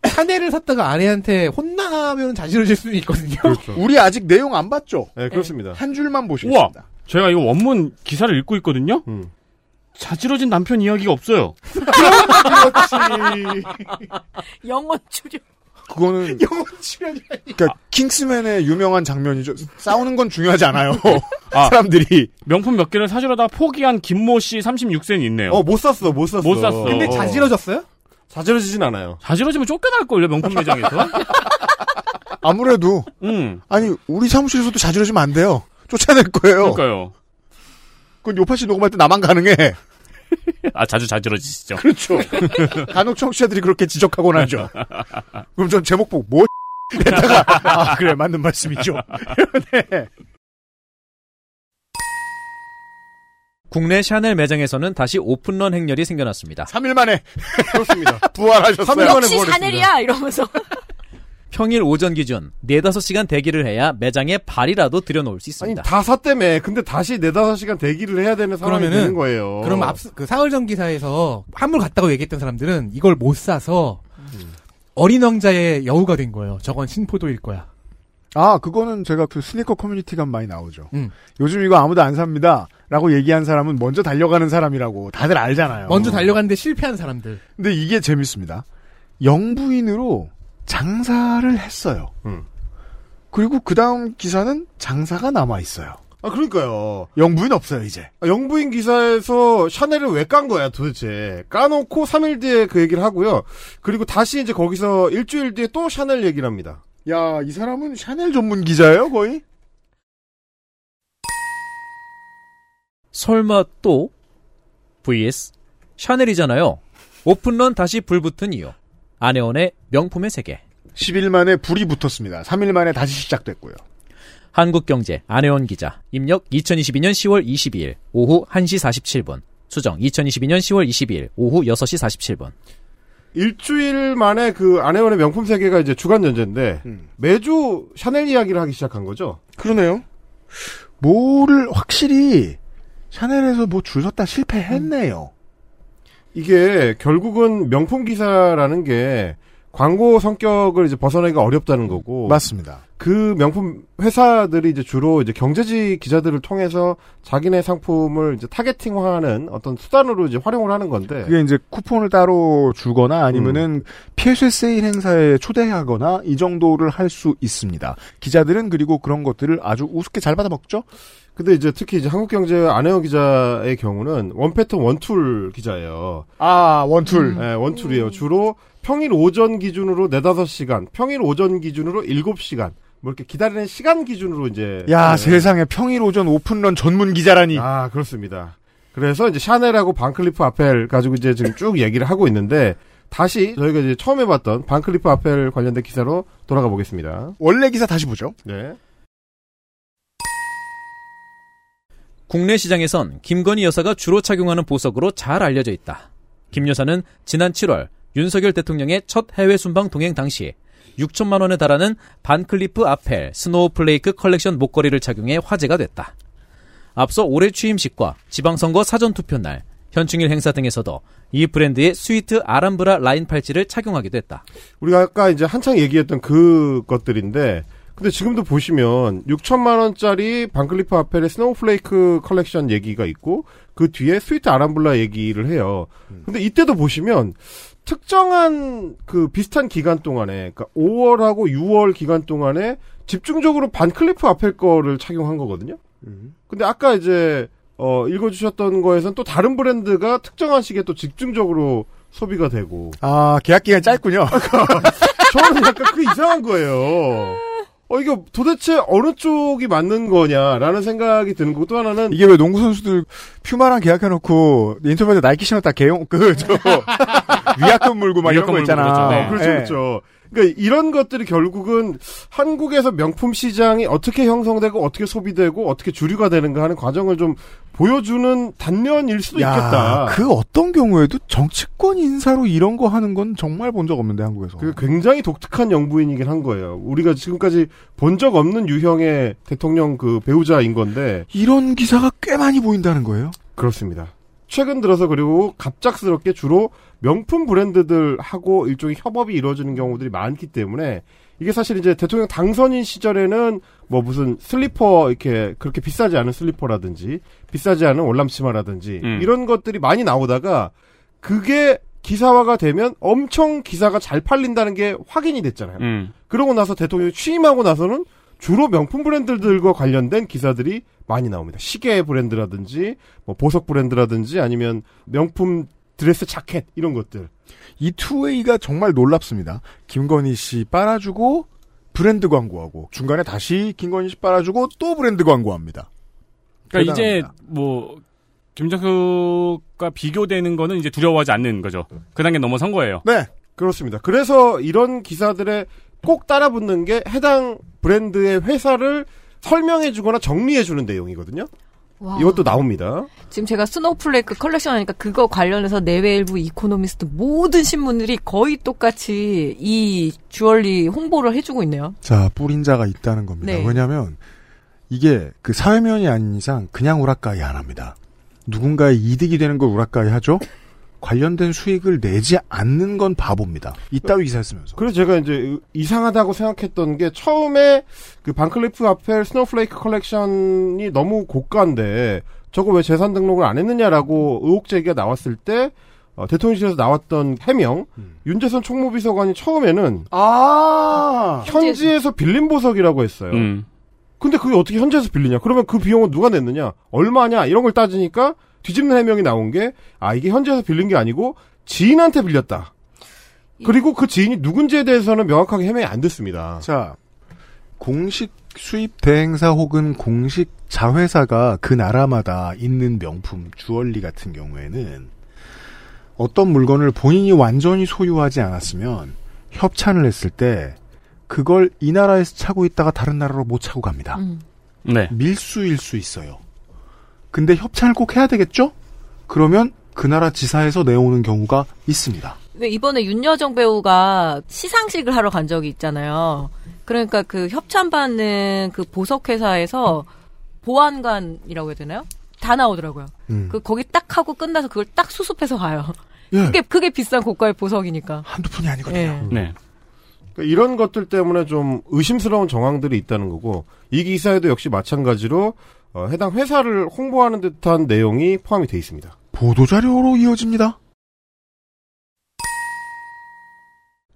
샤넬을 샀다가 아내한테 혼나면 자지러질 수는 있거든요. 그렇죠. 우리 아직 내용 안 봤죠? 네 그렇습니다. 한 줄만 우와! 보시겠습니다. 제가 이거 원문 기사를 읽고 있거든요? 음. 자지러진 남편 이야기가 없어요. 영원 출연. 그거는 영혼 출연이 그러니까 킹스맨의 유명한 장면이죠. 싸우는 건 중요하지 않아요. 아. 사람들이 명품 몇 개를 사주려다 포기한 김모 씨 36세는 있네요. 어 못 샀어 못 샀어. 못 샀어. 근데 어. 자지러졌어요? 자지러지진 않아요. 자지러지면 쫓겨날 걸요, 명품 매장에서? 아무래도 응. 아니 우리 사무실에서도 자지러지면 안 돼요. 쫓아낼 거예요. 그러니까요. 그건 요파 씨 녹음할 때 나만 가능해. 아, 자주 자지러지시죠. 그렇죠. 간혹 청취자들이 그렇게 지적하곤 하죠. 그럼 전 제목 보고 뭐 했다가 아 그래 맞는 말씀이죠. 네. 국내 샤넬 매장에서는 다시 오픈런 행렬이 생겨났습니다. 3일 만에 그렇습니다. 부활하셨어요. 3일 만에 역시 부활했습니다. 샤넬이야! 이러면서. 평일 오전 기준 4, 5시간 대기를 해야 매장에 발이라도 들여놓을 수 아니 있습니다. 다 샀다며. 근데 다시 네다섯 시간 대기를 해야 되는 상황이 그러면은- 되는 거예요. 그럼 앞, 그 사흘 전 기사에서 한물 갔다고 얘기했던 사람들은 이걸 못 사서 어린 왕자의 여우가 된 거예요. 저건 신포도일 거야. 아 그거는 제가 그 스니커 커뮤니티가 많이 나오죠. 음. 요즘 이거 아무도 안 삽니다. 라고 얘기한 사람은 먼저 달려가는 사람이라고 다들 알잖아요. 먼저 달려갔는데 실패한 사람들. 근데 이게 재밌습니다. 영부인으로 장사를 했어요. 음. 그리고 그 다음 기사는 장사가 남아 있어요. 아 그러니까요. 영부인 없어요 이제. 아, 영부인 기사에서 샤넬을 왜 깐 거야 도대체. 까놓고 3일 뒤에 그 얘기를 하고요. 그리고 다시 이제 거기서 일주일 뒤에 또 샤넬 얘기를 합니다. 야 이 사람은 샤넬 전문 기자예요 거의. 설마 또 vs 샤넬이잖아요. 오픈런 다시 불붙은 이유. 아내원의 명품의 세계. 10일 만에 불이 붙었습니다. 3일 만에 다시 시작됐고요. 한국경제 안혜원 기자 입력 2022년 10월 22일 오후 1시 47분 수정 2022년 10월 22일 오후 6시 47분 일주일 만에 그 아내원의 명품 세계가 이제 주간 연재인데 음. 매주 샤넬 이야기를 하기 시작한 거죠. 그러네요. 뭐를 확실히 샤넬에서 뭐 줄 섰다 실패했네요. 이게 결국은 명품 기사라는 게 광고 성격을 이제 벗어나기가 어렵다는 거고 맞습니다. 그 명품 회사들이 이제 주로 이제 경제지 기자들을 통해서 자기네 상품을 이제 타겟팅하는 어떤 수단으로 이제 활용을 하는 건데 그게 이제 쿠폰을 따로 주거나 아니면은 PSS 세일 행사에 초대하거나 이 정도를 할 수 있습니다. 기자들은 그리고 그런 것들을 아주 우습게 잘 받아먹죠? 근데 이제 특히 이제 한국경제 안혜영 기자의 경우는 원패턴 원툴 기자예요. 아, 원툴. 네, 원툴이에요. 주로 평일 오전 기준으로 네다섯 시간, 평일 오전 기준으로 일곱 시간, 뭐 이렇게 기다리는 시간 기준으로 이제. 야, 네. 세상에 평일 오전 오픈런 전문 기자라니. 아, 그렇습니다. 그래서 이제 샤넬하고 반클리프 아펠 가지고 이제 지금 쭉 얘기를 하고 있는데, 다시 저희가 이제 처음 해봤던 반클리프 아펠 관련된 기사로 돌아가 보겠습니다. 원래 기사 다시 보죠. 네. 국내 시장에선 김건희 여사가 주로 착용하는 보석으로 잘 알려져 있다. 김 여사는 지난 7월 윤석열 대통령의 첫 해외 순방 동행 당시 6천만 원에 달하는 반클리프 아펠 스노우 플레이크 컬렉션 목걸이를 착용해 화제가 됐다. 앞서 올해 취임식과 지방선거 사전투표 날, 현충일 행사 등에서도 이 브랜드의 스위트 알함브라 라인 팔찌를 착용하기도 했다. 우리가 아까 이제 한창 얘기했던 그 것들인데 근데 지금도 보시면 6천만 원짜리 반클리프 아펠의 스노우플레이크 컬렉션 얘기가 있고 그 뒤에 스위트 알함브라 얘기를 해요. 근데 이때도 보시면 특정한 그 비슷한 기간 동안에 그러니까 5월하고 6월 기간 동안에 집중적으로 반클리프 아펠 거를 착용한 거거든요. 근데 아까 이제 어 읽어주셨던 거에선 또 다른 브랜드가 특정한 시기에 또 집중적으로 소비가 되고 아, 계약 기간 짧군요. 저는 약간 그 이상한 거예요. 어, 이거 도대체 어느 쪽이 맞는 거냐라는 생각이 드는 거고 또 하나는 이게 왜 농구 선수들 퓨마랑 계약해놓고 인터뷰에서 나이키 신었다 개용 그저 위약금 물고 막 이런 위약금 거 있잖아. 그러죠. 네. 그렇죠, 예. 그러니까 이런 것들이 결국은 한국에서 명품 시장이 어떻게 형성되고 어떻게 소비되고 어떻게 주류가 되는가 하는 과정을 좀 보여주는 단면일 수도 야, 있겠다. 그 어떤 경우에도 정치권 인사로 이런 거 하는 건 정말 본 적 없는데 한국에서. 그 굉장히 독특한 영부인이긴 한 거예요. 우리가 지금까지 본 적 없는 유형의 대통령 그 배우자인 건데 이런 기사가 꽤 많이 보인다는 거예요. 그렇습니다. 최근 들어서 그리고 갑작스럽게 주로 명품 브랜드들하고 일종의 협업이 이루어지는 경우들이 많기 때문에 이게 사실 이제 대통령 당선인 시절에는 뭐 무슨 슬리퍼 이렇게 그렇게 비싸지 않은 슬리퍼라든지 비싸지 않은 월남치마라든지 음. 이런 것들이 많이 나오다가 그게 기사화가 되면 엄청 기사가 잘 팔린다는 게 확인이 됐잖아요. 음. 그러고 나서 대통령이 취임하고 나서는 주로 명품 브랜드들과 관련된 기사들이 많이 나옵니다. 시계 브랜드라든지 뭐 보석 브랜드라든지 아니면 명품 드레스 자켓 이런 것들. 이 투웨이가 정말 놀랍습니다. 김건희 씨 빨아주고 브랜드 광고하고 중간에 다시 김건희 씨 빨아주고 또 브랜드 광고합니다. 그러니까 이제 대단합니다. 뭐 김정숙과 비교되는 거는 이제 두려워하지 않는 거죠. 그 단계 넘어선 거예요. 네. 그렇습니다. 그래서 이런 기사들에 꼭 따라붙는 게 해당 브랜드의 회사를 설명해 주거나 정리해 주는 내용이거든요. 와. 이것도 나옵니다. 지금 제가 스노우플레이크 컬렉션 하니까 그거 관련해서 내외일보 이코노미스트 모든 신문들이 거의 똑같이 이 주얼리 홍보를 해주고 있네요. 자, 뿌린 자가 있다는 겁니다. 네. 왜냐하면 이게 그 사회면이 아닌 이상 그냥 우라까이 안 합니다. 누군가의 이득이 되는 걸 우라까이 하죠. 관련된 수익을 내지 않는 건 바보입니다. 이따위 기사 쓰면서. 그래서 제가 이제 이상하다고 생각했던 게 처음에 그 반클리프 아펠 스노우플레이크 컬렉션이 너무 고가인데 저거 왜 재산 등록을 안 했느냐라고 의혹 제기가 나왔을 때 어, 대통령실에서 나왔던 해명 윤재순 총무비서관이 처음에는 아 현지에서 빌린 보석이라고 했어요. 음. 근데 그게 어떻게 현지에서 빌리냐? 그러면 그 비용은 누가 냈느냐? 얼마냐? 이런 걸 따지니까 뒤집는 해명이 나온 게, 아, 이게 현지에서 빌린 게 아니고, 지인한테 빌렸다. 그리고 그 지인이 누군지에 대해서는 명확하게 해명이 안 됐습니다. 자, 공식 수입 대행사 혹은 공식 자회사가 그 나라마다 있는 명품 주얼리 같은 경우에는 어떤 물건을 본인이 완전히 소유하지 않았으면 협찬을 했을 때 그걸 이 나라에서 차고 있다가 다른 나라로 못 차고 갑니다. 음. 네. 밀수일 수 있어요. 근데 협찬을 꼭 해야 되겠죠? 그러면 그 나라 지사에서 내오는 경우가 있습니다. 왜 이번에 윤여정 배우가 시상식을 하러 간 적이 있잖아요. 그러니까 그 협찬받는 그 보석 회사에서 보안관이라고 해야 되나요? 다 나오더라고요. 음. 그 거기 딱 하고 끝나서 그걸 딱 수습해서 가요. 예. 그게 그게 비싼 고가의 보석이니까. 한두 푼이 아니거든요. 예. 네. 그러니까 이런 것들 때문에 좀 의심스러운 정황들이 있다는 거고, 이 기사에도 역시 마찬가지로, 어, 해당 회사를 홍보하는 듯한 내용이 포함이 돼 있습니다. 보도자료로 이어집니다.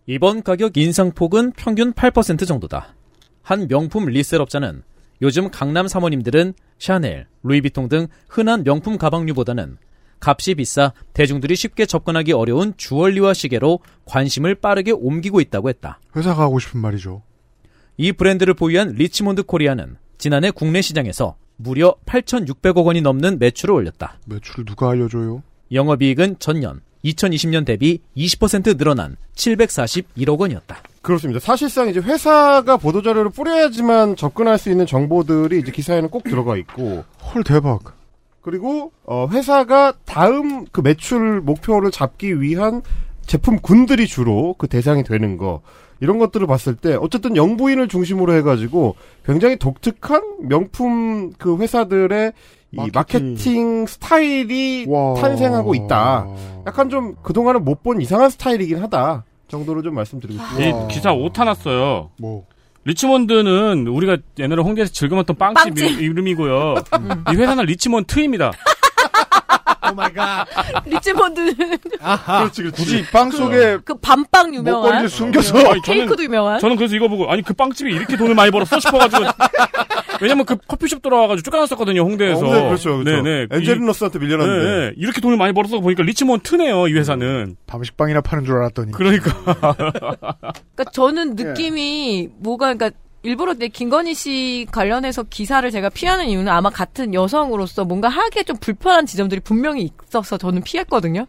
이번 가격 인상폭은 평균 8% 정도다. 한 명품 리셀업자는 요즘 강남 사모님들은 샤넬, 루이비통 등 흔한 명품 가방류보다는 값이 비싸 대중들이 쉽게 접근하기 어려운 주얼리와 시계로 관심을 빠르게 옮기고 있다고 했다. 회사가 하고 싶은 말이죠. 이 브랜드를 보유한 리치몬트 코리아는 지난해 국내 시장에서 무려 8,600억 원이 넘는 매출을 올렸다. 매출을 누가 알려줘요? 영업이익은 전년 2020년 대비 20% 늘어난 741억 원이었다. 그렇습니다. 사실상 이제 회사가 보도자료를 뿌려야지만 접근할 수 있는 정보들이 이제 기사에는 꼭 들어가 있고. 헐, 대박. 그리고, 어, 회사가 다음 그 매출 목표를 잡기 위한 제품군들이 주로 그 대상이 되는 거. 이런 것들을 봤을 때, 어쨌든 영부인을 중심으로 해가지고 굉장히 독특한 명품 그 회사들의 이 마케팅 스타일이 탄생하고 있다. 약간 좀 그동안은 못 본 이상한 스타일이긴 하다. 정도로 좀 말씀드리고 이 싶습니다. 기사 오타 났어요. 뭐. 리치몬드는 우리가 옛날에 홍대에서 즐겨먹던 빵집, 빵집. 이- 이름이고요. 이 회사는 리치몬트입니다. Oh my god. 리치몬드는 아하. 그렇지, 그렇지. 굳이 빵 속에 그 밤빵 유명한 목걸이를 숨겨서. 아니, 저는- 케이크도 유명한 저는 그래서 이거 보고 아니 그 빵집이 이렇게 돈을 많이 벌었어 싶어가지고 왜냐면 그 커피숍 들어와가지고 쫓겨났었거든요 홍대에서. 어, 네, 그렇죠, 그렇죠. 네네. 엔젤리너스한테 밀려났는데. 네, 네. 이렇게 돈을 많이 벌어서 보니까 리치몬드네요 이 회사는. 밤식빵이나 파는 줄 알았더니. 그러니까. 그러니까 저는 느낌이 뭐가 그러니까 일부러 내 김건희 씨 관련해서 기사를 제가 피하는 이유는 아마 같은 여성으로서 뭔가 하기에 좀 불편한 지점들이 분명히 있어서 저는 피했거든요.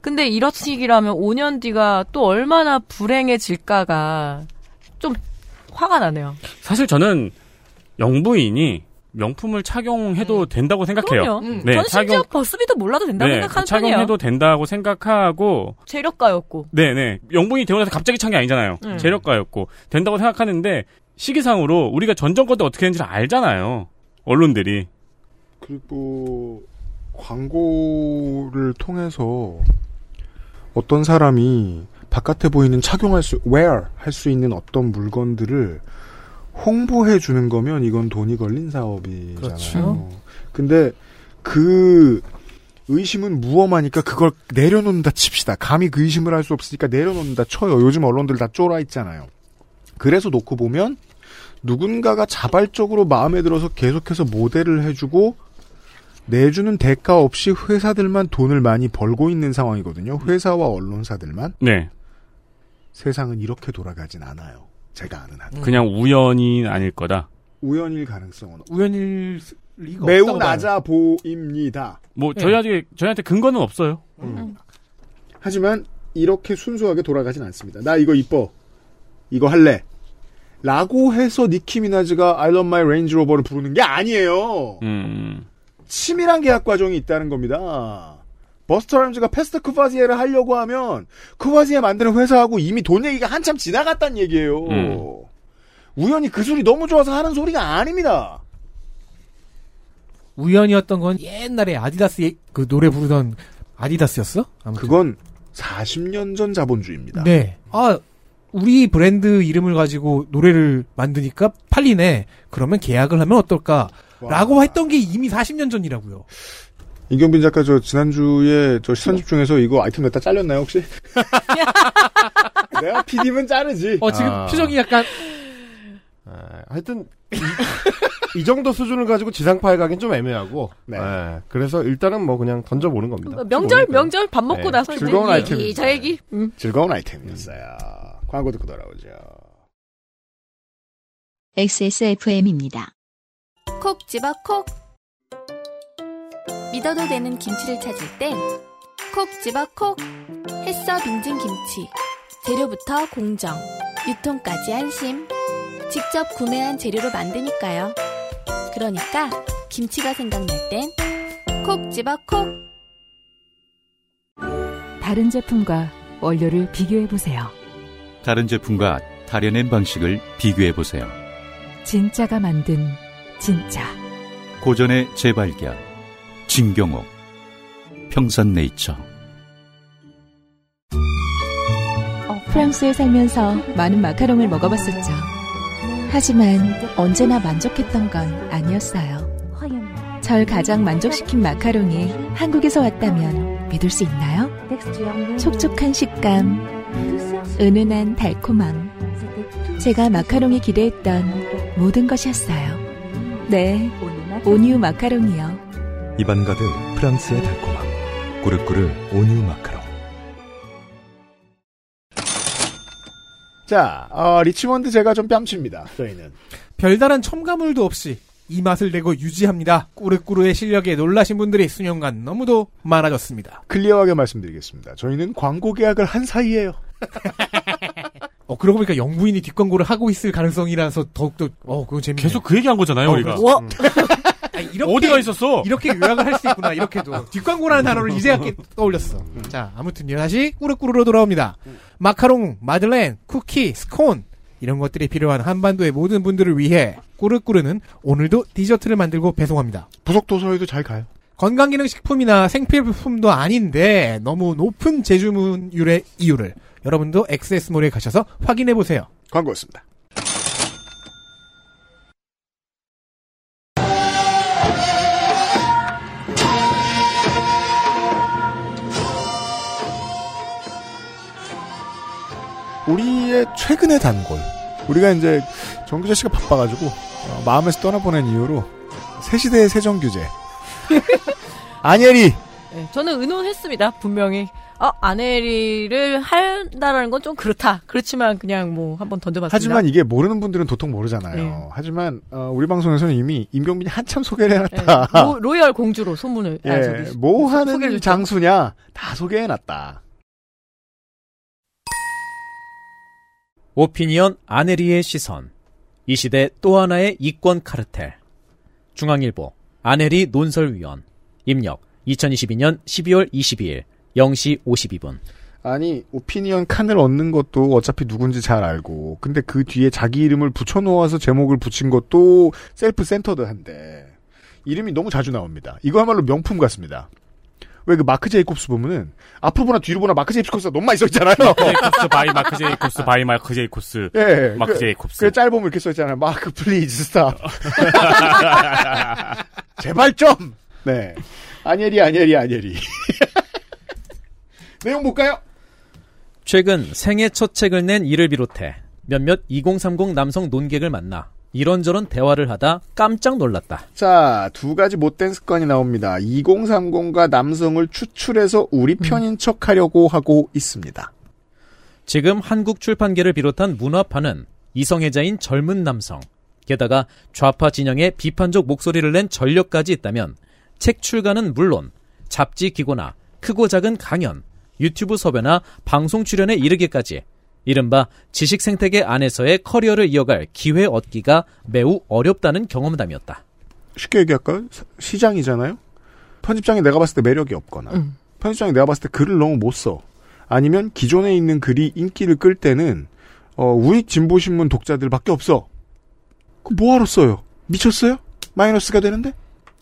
근데 이런 식이라면 5년 뒤가 또 얼마나 불행해질까가 좀 화가 나네요. 사실 저는 영부인이 명품을 착용해도 된다고 생각해요. 음. 저는 심지어 버스비도 몰라도 된다고 네, 생각하는 착용해도 편이에요. 된다고 생각하고 재력가였고. 네네. 영분이 되고 나서 갑자기 찬 게 아니잖아요. 음. 재력가였고. 된다고 생각하는데, 시기상으로 우리가 전 정권 때 어떻게 했는지를 알잖아요. 언론들이. 그리고 광고를 통해서 어떤 사람이 바깥에 보이는 착용할 수, wear 할 수 있는 어떤 물건들을 홍보해 주는 거면 이건 돈이 걸린 사업이잖아요. 그렇죠. 근데 그 의심은 무엄하니까 그걸 내려놓는다 칩시다. 감히 그 의심을 할 수 없으니까 내려놓는다 쳐요. 요즘 언론들 다 쫄아 있잖아요. 그래서 놓고 보면 누군가가 자발적으로 마음에 들어서 계속해서 모델을 해주고 내주는 대가 없이 회사들만 돈을 많이 벌고 있는 상황이거든요. 회사와 언론사들만. 네. 세상은 이렇게 돌아가진 않아요. 제가 아는 한. 그냥 우연이 아닐 거다. 우연일 가능성은 우연일 리가 매우 봐요. 낮아 보입니다. 뭐, 네. 저희 아직, 저희한테 근거는 없어요. 하지만 이렇게 순수하게 돌아가진 않습니다. 나 이거 이뻐. 이거 할래. 라고 해서 니키 미나즈가 I love my Range Rover를 부르는 게 아니에요. 음. 치밀한 계약 과정이 있다는 겁니다. 버스타 라임즈가 Pass the Courvoisier를 하려고 하면 쿠바지에 만드는 회사하고 이미 돈 얘기가 한참 지나갔단 얘기예요. 음. 우연히 그 소리 너무 좋아서 하는 소리가 아닙니다. 우연이었던 건 옛날에 아디다스 예- 그 노래 부르던 아디다스였어? 아무튼. 그건 40년 전 자본주의입니다. 네. 아, 우리 브랜드 이름을 가지고 노래를 만드니까 팔리네. 그러면 계약을 하면 어떨까? 라고 했던 게 이미 40년 전이라고요. 이경빈 작가 저 지난주에 저 시선 집중해서 이거 아이템 냈다 잘렸나요 혹시? 내가 PD면 자르지. 어, 지금 아. 표정이 약간 아, 하여튼 이, 이 정도 수준을 가지고 지상파에 가긴 좀 애매하고. 네. 예, 그래서 일단은 뭐 그냥 던져보는 겁니다. 명절 명절 밥 먹고 네, 나서 즐거운. 얘기 저 얘기. 음. 즐거운 아이템이었어요. 광고 듣고 돌아오죠. XSFM입니다. 콕 집어 콕 믿어도 되는 김치를 찾을 땐 콕 집어 콕 햇서 빙진 김치 재료부터 공정 유통까지 안심 직접 구매한 재료로 만드니까요 그러니까 김치가 생각날 땐 콕 집어 콕 다른 제품과 원료를 비교해 보세요. 다른 제품과 다려낸 방식을 비교해 보세요. 진짜가 만든 진짜. 고전의 재발견. 진경옥. 평산네이처. 프랑스에 살면서 많은 마카롱을 먹어봤었죠. 하지만 언제나 만족했던 건 아니었어요. 절 가장 만족시킨 마카롱이 한국에서 왔다면 믿을 수 있나요? 촉촉한 식감, 은은한 달콤함. 제가 마카롱이 기대했던 모든 것이었어요. 네, 온유 마카롱이요. 입안 가득 프랑스의 달콤함. 꾸르꾸르 온유 마카롱. 자, 어, 리치몬드 제과점 뺨칩니다. 저희는. 별다른 첨가물도 없이 이 맛을 내고 유지합니다. 꾸르꾸르의 실력에 놀라신 분들이 수년간 너무도 많아졌습니다. 클리어하게 말씀드리겠습니다. 저희는 광고 계약을 한 사이에요. 어, 그러고 보니까 영부인이 뒷광고를 하고 있을 가능성이라서 더욱더, 어, 그건 재밌네. 계속 그 얘기한 거잖아요, 어, 우리가. 그래서- 음. 아, 이렇게, 어디가 있었어? 이렇게 요약을 할 수 있구나, 이렇게도. 뒷광고라는 단어를 이제야 깨- 떠올렸어. 자, 아무튼요, 다시 꾸르꾸르로 돌아옵니다. 마카롱, 마들렌, 쿠키, 스콘, 이런 것들이 필요한 한반도의 모든 분들을 위해 꾸르꾸르는 오늘도 디저트를 만들고 배송합니다. 부속 도서에도 잘 가요. 건강기능식품이나 생필품도 아닌데 너무 높은 제주문율의 이유를 여러분도 엑세스몰에 가셔서 확인해 보세요. 광고였습니다. 우리의 최근의 단골. 우리가 이제 정규재 씨가 바빠가지고 어, 마음에서 떠나보낸 이유로 새 시대의 세정규제. 아니에리 네, 저는 의논했습니다. 분명히. 아, 아내리를 한다라는 건 좀 그렇다. 그렇지만 그냥 뭐 한번 던져봤습니다. 하지만 이게 모르는 분들은 도통 모르잖아요. 네. 하지만 어, 우리 방송에서는 이미 임경빈이 한참 소개를 네, 해놨다. 로, 로열 공주로 소문을. 아, 예, 저기 뭐 소- 하는. 장수냐 다 소개해놨다. 오피니언 아네리의 시선. 이 시대 또 하나의 이권 카르텔. 중앙일보 아네리 논설위원. 입력 2022년 12월 22일 0시 52분. 아니 오피니언 칸을 얻는 것도 어차피 누군지 잘 알고 근데 그 뒤에 자기 이름을 붙여놓아서 제목을 붙인 것도 셀프 센터드한데 이름이 너무 자주 나옵니다. 이거야말로 명품 같습니다. 왜 그 마크 제이콥스 보면은 앞으로 보나 뒤로 보나 마크 제이콥스가 너무 많이 써있잖아요. 마크 제이콥스 by 마크 제이콥스 by 마크 제이콥스 예, 마크 그- 제이콥스 그 짧으면 이렇게 써있잖아요. 마크 please stop. 제발 좀. 네. 안혜리 안혜리 안혜리. 내용 볼까요? 최근 생애 첫 책을 낸 이를 비롯해 몇몇 2030 남성 논객을 만나 이런저런 대화를 하다 깜짝 놀랐다. 자, 두 가지 못된 습관이 나옵니다. 2030과 남성을 추출해서 우리 편인 척 하려고 하고 있습니다. 지금 한국 출판계를 비롯한 문화판은 이성애자인 젊은 남성, 게다가 좌파 진영의 비판적 목소리를 낸 전력까지 있다면 책 출간은 물론 잡지 기고나 크고 작은 강연, 유튜브 섭외나 방송 출연에 이르기까지 이른바 지식 생태계 안에서의 커리어를 이어갈 기회 얻기가 매우 어렵다는 경험담이었다. 쉽게 얘기할까요? 사- 시장이잖아요? 편집장이 내가 봤을 때 매력이 없거나, 음. 편집장이 내가 봤을 때 글을 너무 못 써. 아니면 기존에 있는 글이 인기를 끌 때는, 어, 우익 진보신문 독자들밖에 없어. 그 뭐하러 써요? 미쳤어요? 마이너스가 되는데?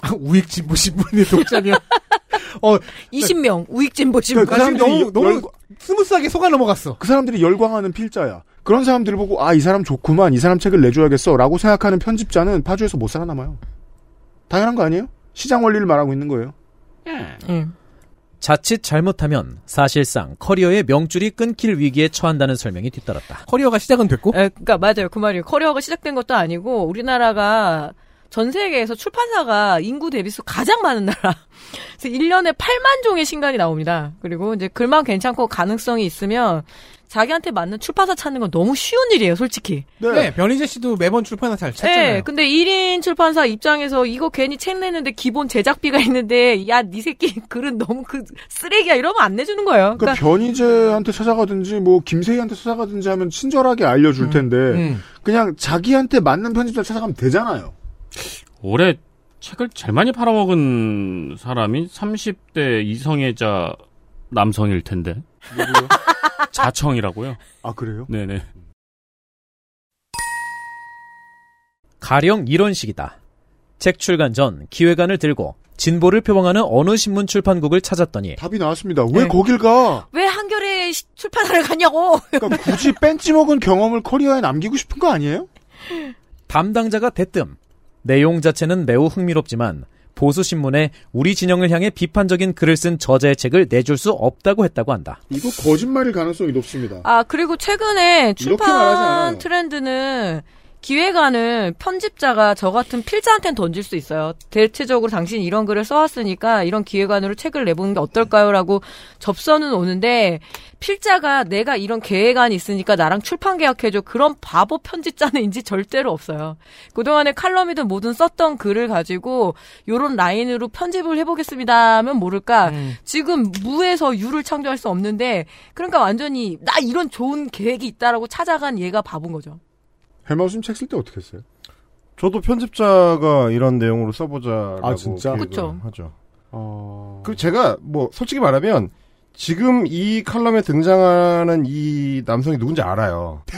아, 우익 진보 신문의 독자면 어 20명 우익진보 지금 그 사람들이 너무 열- 너무 열- smooth하게 속아 넘어갔어. 그 사람들이 열광하는 필자야. 그런 사람들을 보고 아 이 사람 좋구만 이 사람 책을 내줘야겠어라고 생각하는 편집자는 파주에서 못 살아남아요. 당연한 거 아니에요? 시장 원리를 말하고 있는 거예요. 음. 자칫 잘못하면 사실상 커리어의 명줄이 끊길 위기에 처한다는 설명이 뒤따랐다. 커리어가 시작은 됐고 에, 그러니까 맞아요. 그 말이에요. 커리어가 시작된 것도 아니고 우리나라가 전 세계에서 출판사가 인구 대비수 가장 많은 나라. 그래서 1년에 8만 종의 신간이 나옵니다. 그리고 이제 글만 괜찮고 가능성이 있으면 자기한테 맞는 출판사 찾는 건 너무 쉬운 일이에요, 솔직히. 네. 변희재 씨도 매번 출판사 잘 찾잖아요. 네, 근데 1인 출판사 입장에서 이거 괜히 책 내는데 기본 제작비가 있는데 야, 니 새끼 글은 너무 그 쓰레기야 이러면 안 내주는 거예요. 그러니까 변희재한테 찾아가든지 뭐 김세희한테 찾아가든지 하면 친절하게 알려줄 텐데 음. 그냥 자기한테 맞는 편집자 찾아가면 되잖아요. 올해 책을 제일 많이 팔아먹은 사람이 30대 이성애자 남성일 텐데. 자청이라고요? 아 그래요? 네네. 가령 이런 식이다. 책 출간 전 기획안을 들고 진보를 표방하는 어느 신문 출판국을 찾았더니 답이 나왔습니다. 왜 네. 거길 가? 왜 한겨레 시- 출판사를 갔냐고. 그러니까 굳이 뺀지 먹은 경험을 커리어에 남기고 싶은 거 아니에요? 담당자가 대뜸 내용 자체는 매우 흥미롭지만 보수 신문에 우리 진영을 향해 비판적인 글을 쓴 저자의 책을 내줄 수 없다고 했다고 한다. 이거 거짓말일 가능성이 높습니다. 아, 그리고 최근에 이렇게 말하지 않아요. 출판 트렌드는 기획안은 편집자가 저 같은 필자한테는 던질 수 있어요. 대체적으로 당신 이런 글을 써왔으니까 이런 기획안으로 책을 내보는 게 어떨까요?라고 접선은 오는데 필자가 내가 이런 계획안이 있으니까 나랑 출판 계약해줘 그런 바보 편집자는인지 절대로 없어요. 그동안에 칼럼이든 뭐든 썼던 글을 가지고 요런 라인으로 편집을 해보겠습니다 하면 모를까 지금 무에서 유를 창조할 수 없는데 그러니까 완전히 나 이런 좋은 계획이 있다라고 찾아간 얘가 바본 거죠. 헬마우스님 책 쓸 때 어떻게 했어요? 저도 편집자가 이런 내용으로 써보자라고 아, 진짜? 그쵸. 하죠. 어... 그리고 제가 뭐 솔직히 말하면 지금 이 칼럼에 등장하는 이 남성이 누군지 알아요.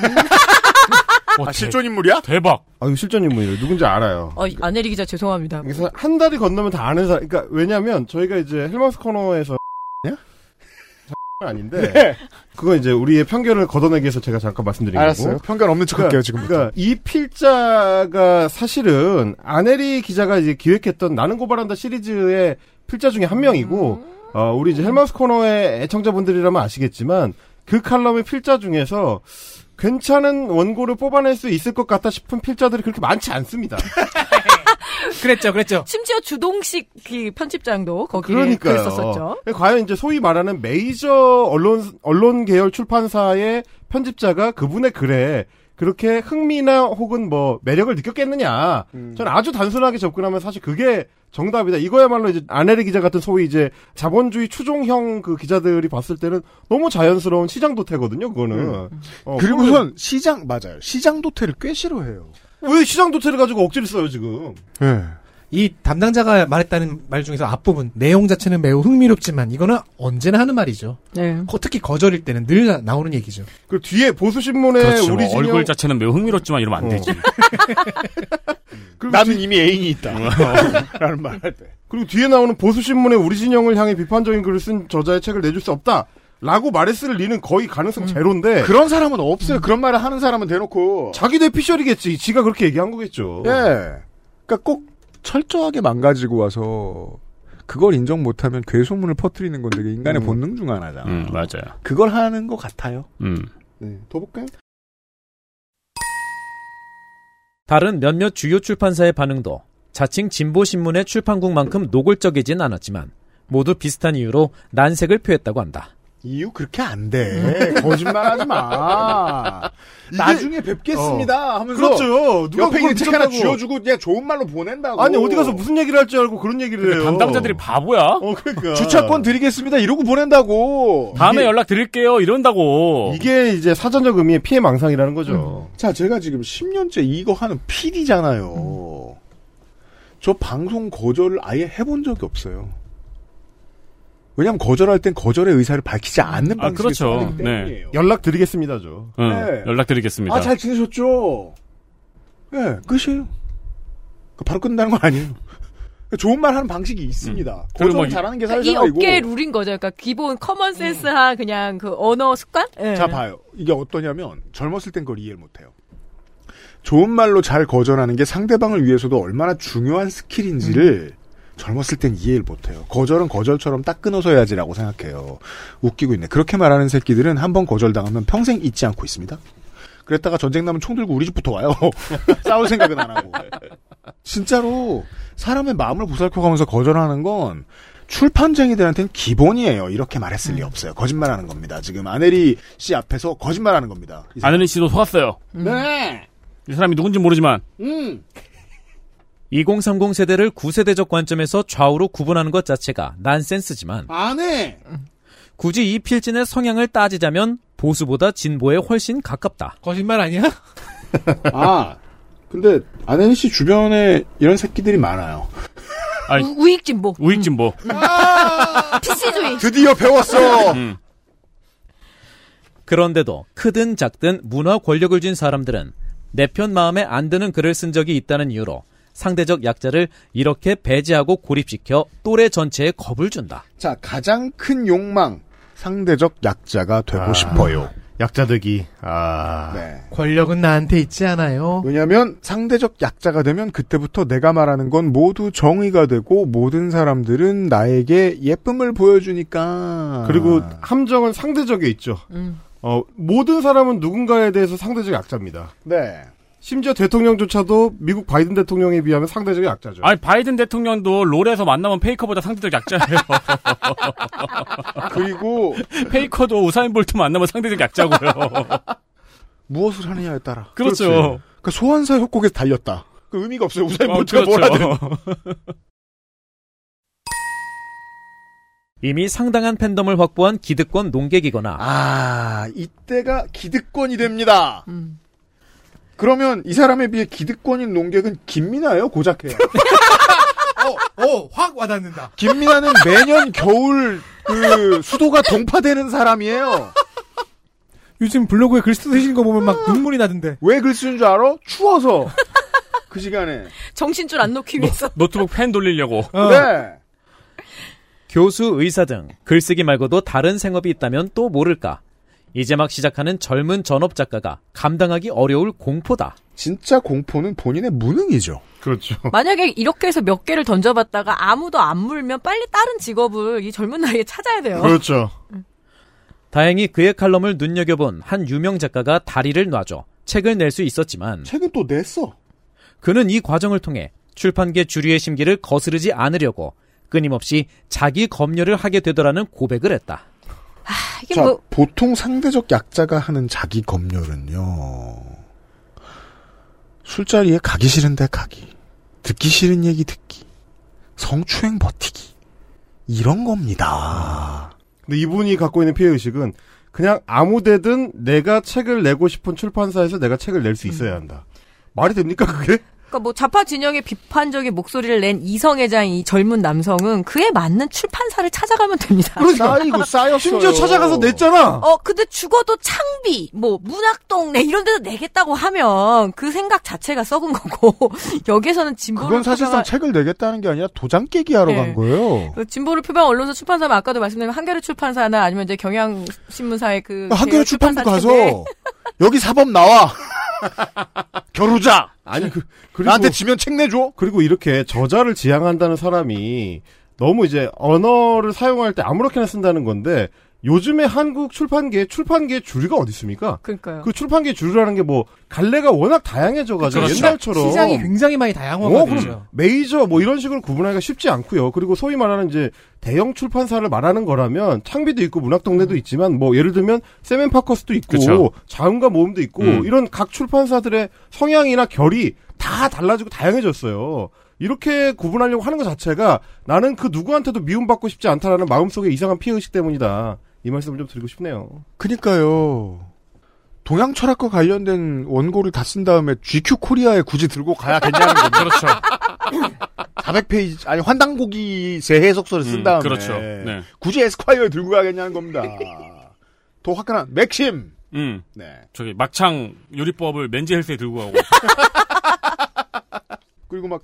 아, 실존 인물이야? 대박. 아, 이거 실존 인물이에요. 누군지 알아요. 어, 안혜리 기자 죄송합니다. 그래서 한 달이 건너면 다 아는 사람. 그러니까 왜냐면 저희가 이제 헬마우스 코너에서 아닌데 네. 그거 이제 우리의 편견을 걷어내기 위해서 제가 잠깐 말씀드린 알았어요. 거고. 편견 없는 척 할게요, 지금부터. 그러니까 이 필자가 사실은 아네리 기자가 이제 기획했던 나는 고발한다 시리즈의 필자 중에 한 명이고 어, 우리 이제 헬마우스 코너의 애청자분들이라면 아시겠지만 그 칼럼의 필자 중에서 괜찮은 원고를 뽑아낼 수 있을 것 같다 싶은 필자들이 그렇게 많지 않습니다. 그랬죠, 그랬죠. 심지어 주동식 그 편집장도 거기에 그러니까요. 그랬었었죠. 과연 이제 소위 말하는 메이저 언론 언론 계열 출판사의 편집자가 그분의 글에 그렇게 흥미나 혹은 뭐 매력을 느꼈겠느냐? 저는 아주 단순하게 접근하면 사실 그게 정답이다. 이거야말로 이제 아네리 기자 같은 소위 이제 자본주의 추종형 그 기자들이 봤을 때는 너무 자연스러운 시장 도태거든요. 그거는. 음. 어, 그리고선 시장 맞아요. 시장 도태를 꽤 싫어해요. 왜 시장 도태를 가지고 억지를 써요 지금? 네. 이 담당자가 말했다는 말 중에서 앞부분 내용 자체는 매우 흥미롭지만 이거는 언제나 하는 말이죠. 네. 거- 특히 거절일 때는 늘 나- 나오는 얘기죠. 그 뒤에 보수 신문에 그렇죠. 우리 진영 얼굴 자체는 매우 흥미롭지만 이러면 안 어. 되지. 나는 이미 애인이 있다. 라는 말할 때. 그리고 뒤에 나오는 보수 신문에 우리 진영을 향해 비판적인 글을 쓴 저자의 책을 내줄 수 없다. 라고 말했을 리는 거의 가능성 제로인데 그런 사람은 없어요. 그런 말을 하는 사람은 대놓고. 자기 대피셜이겠지. 지가 그렇게 얘기한 거겠죠. 예. 그러니까 꼭 철저하게 망가지고 와서 그걸 인정 못하면 괴소문을 퍼뜨리는 건 되게 인간의 음. 본능 중 하나잖아. 음, 맞아요. 그걸 하는 것 같아요. 음. 네. 더 볼까요? 다른 몇몇 주요 출판사의 반응도 자칭 진보신문의 출판국만큼 노골적이진 않았지만 모두 비슷한 이유로 난색을 표했다고 한다. 이유 그렇게 안 돼. 거짓말하지 마. 나중에 뵙겠습니다. 하면서 그렇죠. 누가 옆에 있는 책 하나. 쥐어주고 그냥 좋은 말로 보낸다고. 아니 어디 가서 무슨 얘기를 할 줄 알고 그런 얘기를 해요. 담당자들이 바보야. 어 그러니까 주차권 드리겠습니다. 이러고 보낸다고. 다음에 이게- 연락 드릴게요. 이런다고. 이게 이제 사전적 의미의 피해 망상이라는 거죠. 자, 제가 지금 10년째 이거 하는 PD잖아요. 저 방송 거절을 아예 해본 적이 없어요. 왜냐면 거절할 땐 거절의 의사를 밝히지 않는 아, 방식이 그렇죠. 하기 때문이에요. 연락 드리겠습니다죠. 응, 네. 연락드리겠습니다. 아, 잘 지내셨죠? 예, 끝이에요. 그 바로 끝나는 건 아니에요. 좋은 말 하는 방식이 있습니다. 음. 거절 뭐 잘하는 게 이 사회생활이고. 업계의 룰인 거죠. 그러니까 기본 common sense한 그냥 그 언어 습관? 예. 자, 봐요. 이게 어떠냐면, 젊었을 땐 그걸 이해를 못해요. 좋은 말로 잘 거절하는 게 상대방을 위해서도 얼마나 중요한 skill인지를 젊었을 땐 이해를 못해요. 거절은 거절처럼 딱 끊어서 해야지라고 생각해요. 웃기고 있네. 그렇게 말하는 새끼들은 한 번 거절당하면 평생 잊지 않고 있습니다. 그랬다가 전쟁 나면 총 들고 우리 집부터 와요. 싸울 생각은 안 하고. 진짜로 사람의 마음을 보살펴가면서 거절하는 건 출판쟁이들한테는 기본이에요. 이렇게 말했을 리 없어요. 거짓말하는 겁니다. 지금 아네리 씨 앞에서 거짓말하는 겁니다. 아내리 씨도 속았어요. 네. 이 사람이 누군지 모르지만 음. 2030 세대를 9세대적 관점에서 좌우로 구분하는 것 자체가 난센스지만 안 해. 굳이 이 필진의 성향을 따지자면 보수보다 진보에 훨씬 가깝다. 거짓말 아니야? 아. 근데 아네리 씨 주변에 이런 새끼들이 많아요. 아니, 우, 우익 진보. 우익진보. PC주의. 드디어 배웠어. 음. 그런데도 크든 작든 문화 권력을 쥔 사람들은 내 편 마음에 안 드는 글을 쓴 적이 있다는 이유로 상대적 약자를 이렇게 배제하고 고립시켜 또래 전체에 겁을 준다. 자, 가장 큰 욕망. 상대적 약자가 되고 아. 싶어요. 약자득이 아 네. 권력은 나한테 있지 않아요. 왜냐하면 상대적 약자가 되면 그때부터 내가 말하는 건 모두 정의가 되고 모든 사람들은 나에게 예쁨을 보여주니까. 그리고 함정은 상대적에 있죠. 음. 어 모든 사람은 누군가에 대해서 상대적 약자입니다. 네. 심지어 대통령조차도 미국 바이든 대통령에 비하면 상대적인 약자죠. 아니 바이든 대통령도 롤에서 만나면 페이커보다 상대적 약자예요. 그리고 페이커도 우사인 볼트 만나면 상대적 약자고요. 무엇을 하느냐에 따라. 그렇죠. 그렇지. 그러니까 소환사 협곡에서 달렸다. 그 의미가 없어요. 우사인 어, 볼트가 뭘 그렇죠. 하든. 이미 상당한 팬덤을 확보한 기득권 농객이거나 아, 이때가 기득권이 됩니다. 음. 그러면 이 사람에 비해 기득권인 논객은 김민하예요, 고작해요. 어, 어, 확 와닿는다. 김민하는 매년 겨울 그 수도가 동파되는 사람이에요. 요즘 블로그에 글 쓰시는 거 보면 막 눈물이 나던데. 왜 글 쓰는 줄 알아? 추워서. 그 시간에. 정신줄 안 놓기 위해서. 노트북 팬 돌리려고. 어. 네. 교수, 의사 등 글쓰기 말고도 다른 생업이 있다면 또 모를까. 이제 막 시작하는 젊은 전업 작가가 감당하기 어려울 공포다. 진짜 공포는 본인의 무능이죠. 그렇죠. 만약에 이렇게 해서 몇 개를 던져봤다가 아무도 안 물면 빨리 다른 직업을 이 젊은 나이에 찾아야 돼요. 그렇죠. 다행히 그의 칼럼을 눈여겨본 한 유명 작가가 다리를 놔줘 책을 낼 수 있었지만 책은 또 냈어. 그는 이 과정을 통해 출판계 주류의 심기를 거스르지 않으려고 끊임없이 자기 검열을 하게 되더라는 고백을 했다. 이게 자, 뭐 보통 상대적 약자가 하는 자기 검열은요. 술자리에 가기 싫은데 가기. 듣기 싫은 얘기 듣기. 성추행 버티기. 이런 겁니다. 근데 이분이 갖고 있는 피해 의식은 그냥 아무데든 내가 책을 내고 싶은 출판사에서 내가 책을 낼 수 있어야 한다. 말이 됩니까, 그게? 그러니까 뭐 좌파 진영의 비판적인 목소리를 낸 이성애자인 이 젊은 남성은 그에 맞는 출판사를 찾아가면 됩니다. 쌓이고 쌓였어요. 심지어 찾아가서 냈잖아. 어, 근데 죽어도 창비, 뭐, 문학동네, 이런 데서 내겠다고 하면 그 생각 자체가 썩은 거고, 여기에서는 진보를. 그건 사실상 표방할- 책을 내겠다는 게 아니라 도장 깨기 하러 네. 간 거예요. 그 진보를 표방 언론사 출판사면 아까도 말씀드린 한겨레 출판사나 아니면 이제 경향신문사의 그. 한겨레 출판부 출판사 가서 여기 사법 나와. 겨루자. 아니, 그, 그리고, 나한테 지면 책 내줘. 그리고 이렇게 저자를 지향한다는 사람이 너무 이제 언어를 사용할 때 아무렇게나 쓴다는 건데 요즘에 한국 출판계 출판계 주류가 어디 있습니까? 그러니까요. 그 출판계 주류라는 게 뭐 갈래가 워낙 다양해져가지고 그렇죠. 옛날처럼 시장이 굉장히 많이 어, 다양화가 되죠. 메이저 뭐 이런 식으로 구분하기가 쉽지 않고요. 그리고 소위 말하는 이제 대형 출판사를 말하는 거라면 창비도 있고 문학동네도 있지만 뭐 예를 들면 세멘파커스도 있고 그쵸. 자음과 모음도 있고 음. 이런 각 출판사들의 성향이나 결이 다 달라지고 다양해졌어요. 이렇게 구분하려고 하는 것 자체가 나는 그 누구한테도 미움받고 싶지 않다라는 마음속에 이상한 피해의식 때문이다. 이 말씀을 좀 드리고 싶네요. 그니까요. 동양 철학과 관련된 원고를 다 쓴 다음에 GQ 코리아에 굳이 들고 가야겠냐는 겁니다. 그렇죠. 400페이지, 아니, 환단고기 새 해석서를 쓴 음, 다음에. 그렇죠. 네. 굳이 에스콰이어에 들고 가야겠냐는 겁니다. 더 화끈한 맥심. 음. 네. 저기 막창 요리법을 맨즈 헬스에 들고 가고. 그리고 막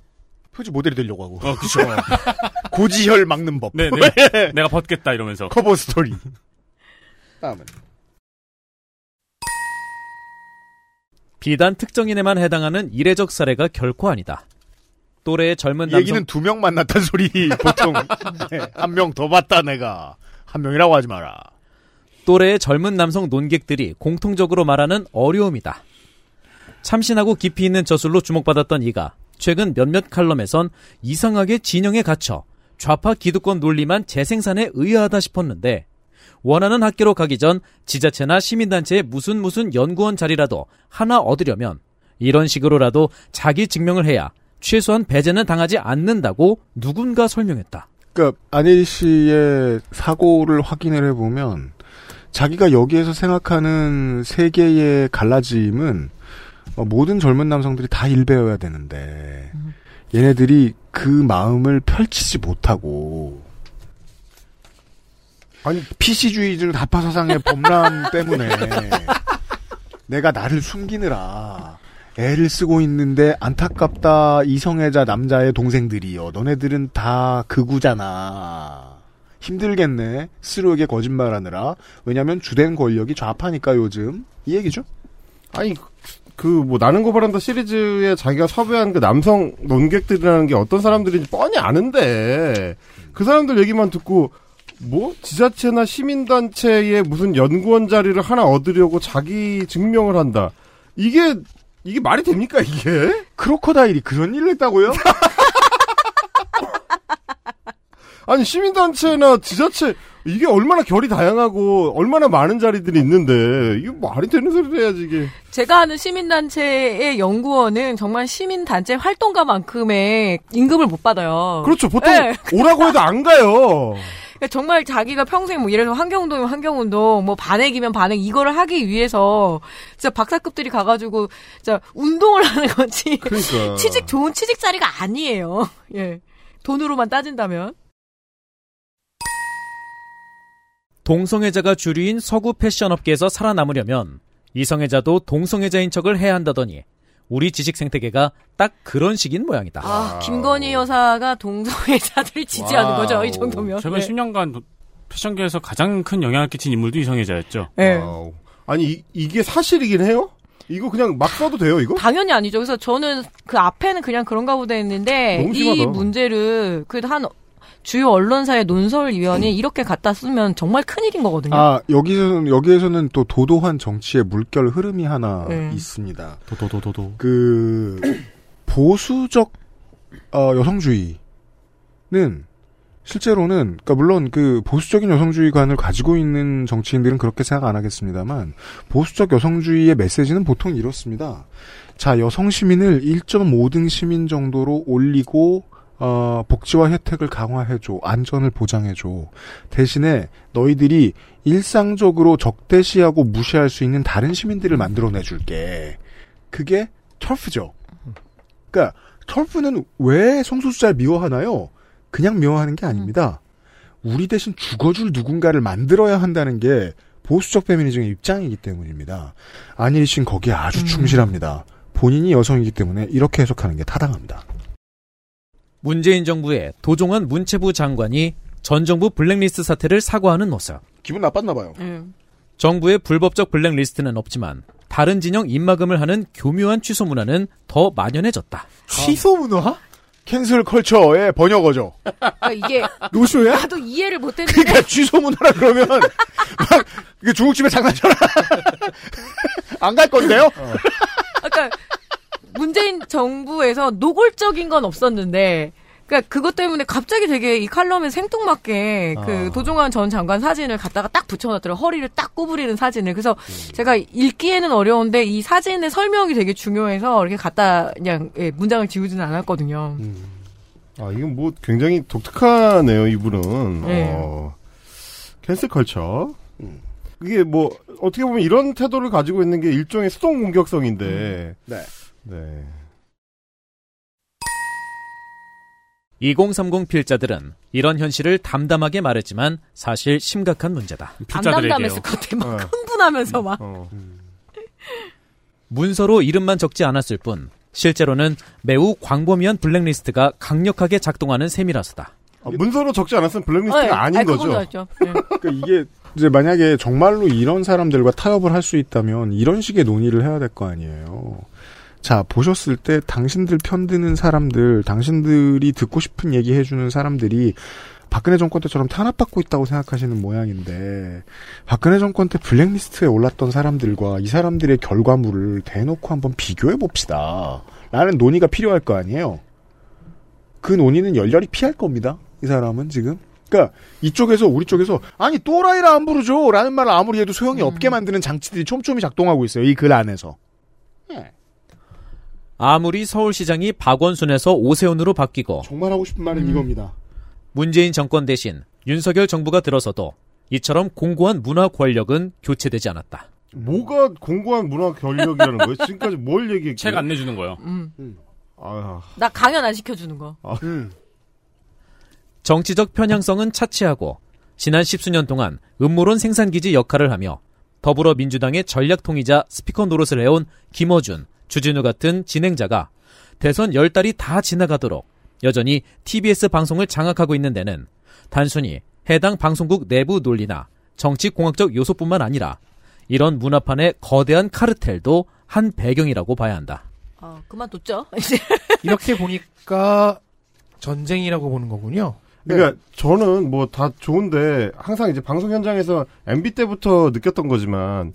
표지 모델이 되려고 하고. 어, 그쵸. 고지혈 막는 법. 네, 내가, 내가 벗겠다 이러면서. 커버 스토리. 다음은. 비단 특정인에만 해당하는 이례적 사례가 결코 아니다. 또래의 젊은 이 남성 얘기는 두 명 만났단 소리, 보통. 네, 한명 더 봤다, 내가. 한 명이라고 하지 마라. 또래의 젊은 남성 논객들이 공통적으로 말하는 어려움이다. 참신하고 깊이 있는 저술로 주목받았던 이가 최근 몇몇 칼럼에선 이상하게 진영에 갇혀 좌파 기득권 논리만 재생산에 의아하다 싶었는데 원하는 학교로 가기 전 지자체나 시민단체의 무슨 무슨 연구원 자리라도 하나 얻으려면 이런 식으로라도 자기 증명을 해야 최소한 배제는 당하지 않는다고 누군가 설명했다. 그러니까 안혜리 씨의 사고를 확인을 해보면 자기가 여기에서 생각하는 세계의 갈라짐은 어, 모든 젊은 남성들이 다 일배워야 되는데 얘네들이 그 마음을 펼치지 못하고 아니 PC주의들 다파사상의 범람 때문에 내가 나를 숨기느라 애를 쓰고 있는데 안타깝다 이성애자 남자의 동생들이요. 너네들은 다 극우잖아. 힘들겠네. 스스로에게 거짓말하느라. 왜냐면 주된 권력이 좌파니까 요즘. 이 얘기죠. 아니 그 뭐 나는 고발한다 시리즈에 자기가 섭외한 그 남성 논객들이라는 게 어떤 사람들인지 뻔히 아는데 그 사람들 얘기만 듣고 뭐 지자체나 시민단체의 무슨 연구원 자리를 하나 얻으려고 자기 증명을 한다. 이게 이게 말이 됩니까 이게? 크로커다일이 그런 일을 했다고요? 아니 시민단체나 지자체 이게 얼마나 결이 다양하고 얼마나 많은 자리들이 있는데 이거 말이 되는 소리를 해야지 이게. 제가 아는 시민단체의 연구원은 정말 시민단체 활동가만큼의 임금을 못 받아요. 그렇죠. 보통 네. 오라고 해도 안 가요. 그러니까 정말 자기가 평생 뭐 예를 들어 환경운동이면 환경운동, 뭐 반액이면 반액 이거를 하기 위해서 진짜 박사급들이 가가지고 진짜 운동을 하는 거지. 그러니까. 취직 좋은 취직 자리가 아니에요. 예. 돈으로만 따진다면. 동성애자가 주류인 서구 패션업계에서 살아남으려면 이성애자도 동성애자인 척을 해야 한다더니 우리 지식 생태계가 딱 그런 식인 모양이다. 아, 김건희 여사가 동성애자들을 지지하는 wow. 거죠. 이 정도면. 최근 네. 10년간 패션계에서 가장 큰 영향을 끼친 인물도 이성애자였죠. 네. Wow. 아니 이, 게 사실이긴 해요? 이거 그냥 막 써도 돼요 이거? 당연히 아니죠. 그래서 저는 그 앞에는 그냥 그런가 보다 했는데 이. 문제를 그래도 한 주요 언론사의 논설위원이 이렇게 갖다 쓰면 정말 큰일인 거거든요. 아 여기서는 여기에서는 또 도도한 정치의 물결 흐름이 하나 네. 있습니다. 도도도도도. 그 보수적 어, 여성주의는 실제로는 그러니까 물론 그 보수적인 여성주의관을 가지고 있는 정치인들은 그렇게 생각 안 하겠습니다만 보수적 여성주의의 메시지는 보통 이렇습니다. 자 여성 시민을 1.5등 시민 정도로 올리고 어, 복지와 혜택을 강화해줘, 안전을 보장해줘. 대신에 너희들이 일상적으로 적대시하고 무시할 수 있는 다른 시민들을 만들어내줄게. 그게 털프죠. 그러니까 털프는 왜 성소수자를 미워하나요? 그냥 미워하는 게 아닙니다. 우리 대신 죽어줄 누군가를 만들어야 한다는 게 보수적 페미니즘의 입장이기 때문입니다. 씨는 거기에 아주 충실합니다. 본인이 여성이기 때문에 이렇게 해석하는 게 타당합니다. 문재인 정부의 도종환 문체부 장관이 전 정부 블랙리스트 사태를 사과하는 모습. 기분 나빴나 봐요. 정부의 불법적 블랙리스트는 없지만 다른 진영 입막음을 하는 교묘한 취소 문화는 더 만연해졌다. 취소 문화? Cancel culture의 번역어죠. 그러니까 이게 no-show야? 나도 이해를 못했는데 그러니까 취소 문화라 그러면 막 이게 중국집에 장난쳐라. 안 갈 건데요? 그러니까 문재인 정부에서 노골적인 건 없었는데 그러니까 그것 때문에 갑자기 되게 이 칼럼에 생뚱맞게 그 아. 도종환 전 장관 사진을 갖다가 딱 붙여놨더라고 허리를 딱 구부리는 사진을 그래서 제가 읽기에는 어려운데 이 사진의 설명이 되게 중요해서 이렇게 갖다 그냥 예, 문장을 지우지는 않았거든요. 아 이건 뭐 굉장히 독특하네요 이분은. 네. 어, 캔슬 컬처. 이게 뭐 어떻게 보면 이런 태도를 가지고 있는 게 일종의 수동 공격성인데. 네. 네. 2030 필자들은 이런 현실을 담담하게 말했지만 사실 심각한 문제다. 안 담담했을 것 같아. 막 흥분하면서 막. 문서로 이름만 적지 않았을 뿐 실제로는 매우 광범위한 블랙리스트가 강력하게 작동하는 셈이라서다. 아, 문서로 적지 않았으면 블랙리스트가 네, 아닌 아니, 거죠. 그건 알죠. 네. 그러니까 이게 이제 만약에 정말로 이런 사람들과 타협을 할 수 있다면 이런 식의 논의를 해야 될 거 아니에요. 자, 보셨을 때 당신들 편드는 사람들, 당신들이 듣고 싶은 얘기 해주는 사람들이 박근혜 정권 때처럼 탄압받고 있다고 생각하시는 모양인데, 박근혜 정권 때 블랙리스트에 올랐던 사람들과 이 사람들의 결과물을 대놓고 한번 비교해 봅시다. 라는 논의가 필요할 거 아니에요. 그 논의는 열렬히 피할 겁니다. 이 사람은 지금. 그러니까 이쪽에서 우리 쪽에서 아니 또라이라 안 부르죠 라는 말을 아무리 해도 소용이 없게 만드는 장치들이 촘촘히 작동하고 있어요. 이 글 안에서. 아무리 서울시장이 박원순에서 오세훈으로 바뀌고 정말 하고 싶은 말은 이겁니다. 문재인 정권 대신 윤석열 정부가 들어서도 이처럼 공고한 문화 권력은 교체되지 않았다. 뭐가 공고한 문화 권력이라는 거예요? 지금까지 뭘 얘기했어요? 책안 내주는 거요. 음. 아, 나 강연 안 시켜주는 거. 정치적 편향성은 차치하고 지난 십수년 동안 음모론 생산기지 역할을 하며 더불어민주당의 전략통이자 스피커 노릇을 해온 김어준, 주진우 같은 진행자가 대선 열 달이 다 지나가도록 여전히 TBS 방송을 장악하고 있는 데는 단순히 해당 방송국 내부 논리나 정치공학적 요소뿐만 아니라 이런 문화판의 거대한 카르텔도 한 배경이라고 봐야 한다. 어, 그만뒀죠. 이제. 이렇게 보니까 전쟁이라고 보는 거군요. 그러니까 저는 뭐 다 좋은데 항상 이제 방송 현장에서 MB 때부터 느꼈던 거지만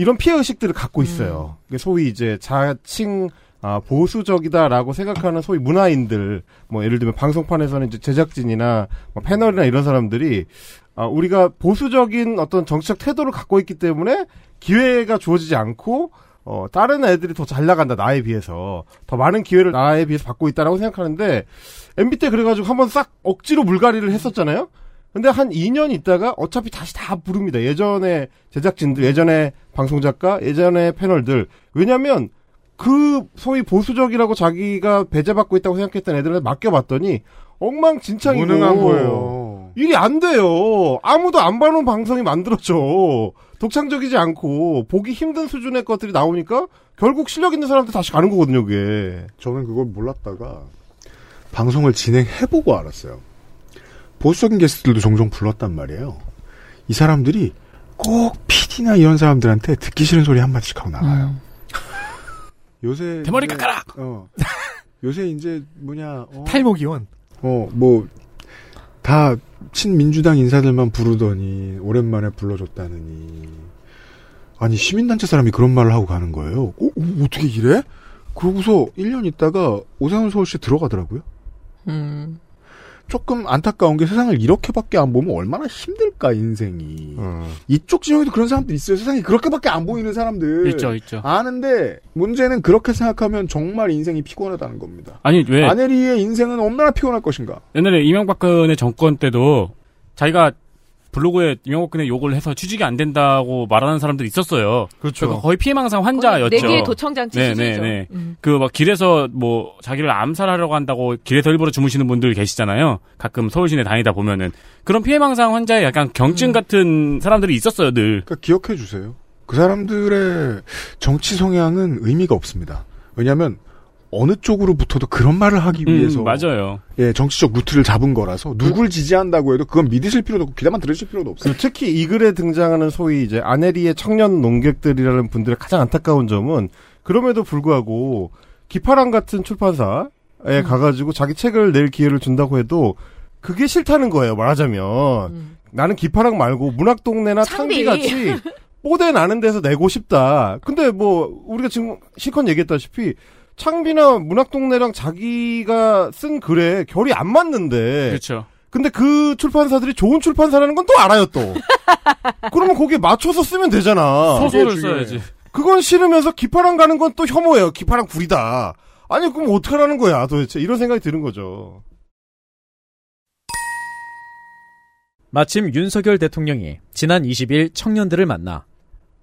이런 피해 의식들을 갖고 있어요. 이게 소위 이제 자칭 아, 보수적이다라고 생각하는 소위 문화인들, 뭐 예를 들면 방송판에서는 이제 제작진이나 뭐 패널이나 이런 사람들이 아, 우리가 보수적인 어떤 정치적 태도를 갖고 있기 때문에 기회가 주어지지 않고 어, 다른 애들이 더 잘 나간다, 나에 비해서. 더 많은 기회를 나에 비해서 받고 있다라고 생각하는데, MB 때 그래가지고 한번 싹 억지로 물갈이를 했었잖아요? 근데 한 2년 있다가 어차피 다시 다 부릅니다. 예전에 제작진들, 예전에 방송작가, 예전에 패널들. 왜냐면, 그 소위 보수적이라고 자기가 배제받고 있다고 생각했던 애들한테 맡겨봤더니, 엉망진창이고. 무능한 거예요. 일이 안 돼요. 아무도 안 봐놓은 방송이 만들어져. 독창적이지 않고 보기 힘든 수준의 것들이 나오니까 결국 실력 있는 사람한테 다시 가는 거거든요, 그게. 저는 그걸 몰랐다가 방송을 진행해보고 알았어요. 보수적인 게스트들도 종종 불렀단 말이에요. 이 사람들이 꼭 PD나 이런 사람들한테 듣기 싫은 소리 한마디씩 하고 나가요. 요새 대머리 깎아라! 어. 요새 이제 뭐냐 어, 탈모기원. 어, 뭐, 다, 친민주당 인사들만 부르더니, 오랜만에 불러줬다느니. 아니, 시민단체 사람이 그런 말을 하고 가는 거예요. 어, 어, 떻게 이래? 그러고서 1년 있다가 오세훈 서울시 들어가더라고요. 음. 조금 안타까운 게 세상을 이렇게밖에 안 보면 얼마나 힘들까, 인생이. 이쪽 진영에도 그런 사람들 있어요. 세상이 그렇게밖에 안 보이는 사람들. 있죠, 있죠. 아는데, 문제는 그렇게 생각하면 정말 인생이 피곤하다는 겁니다. 아니 왜 아내리의 인생은 얼마나 피곤할 것인가. 옛날에 이명박근혜 정권 때도 자기가 블로그에 이명박근혜 욕을 해서 취직이 안 된다고 말하는 사람들이 있었어요. 그렇죠. 그러니까 거의 피해망상 환자였죠. 네 개의 도청장치 수준이죠. 네네 네. 음. 그막 길에서 뭐 자기를 암살하려고 한다고 길에서 일부러 주무시는 분들 계시잖아요. 가끔 서울 시내 다니다 보면은 그런 피해망상 환자의 약간 경증 같은 사람들이 있었어요, 늘. 그러니까 기억해 주세요. 그 사람들의 정치 성향은 의미가 없습니다. 왜냐하면 어느 쪽으로 붙어도 그런 말을 하기 음, 위해서 맞아요. 예 정치적 루트를 잡은 거라서 누굴 지지한다고 해도 그건 믿으실 필요도 없고 귀담아 들으실 필요도 없어요. 그 특히 이 글에 등장하는 소위 이제 아내리의 청년 농객들이라는 분들의 가장 안타까운 점은 그럼에도 불구하고 기파랑 같은 출판사에 음. 가가지고 자기 책을 낼 기회를 준다고 해도 그게 싫다는 거예요. 말하자면 나는 기파랑 말고 문학동네나. 창비 같이 뽀대 나는 데서 내고 싶다. 근데 뭐 우리가 지금 실컷 얘기했다시피 창비나 문학동네랑 자기가 쓴 글에 결이 안 맞는데 그렇죠. 근데 그 출판사들이 좋은 출판사라는 건 또 알아요, 또. 그러면 거기에 맞춰서 쓰면 되잖아. 소설을 써야지. 그건 싫으면서 기파랑 가는 건 또 혐오예요. 기파랑 구리다. 아니, 그럼 어떡하라는 거야, 도대체. 이런 생각이 드는 거죠. 마침 윤석열 대통령이 지난 20일 청년들을 만나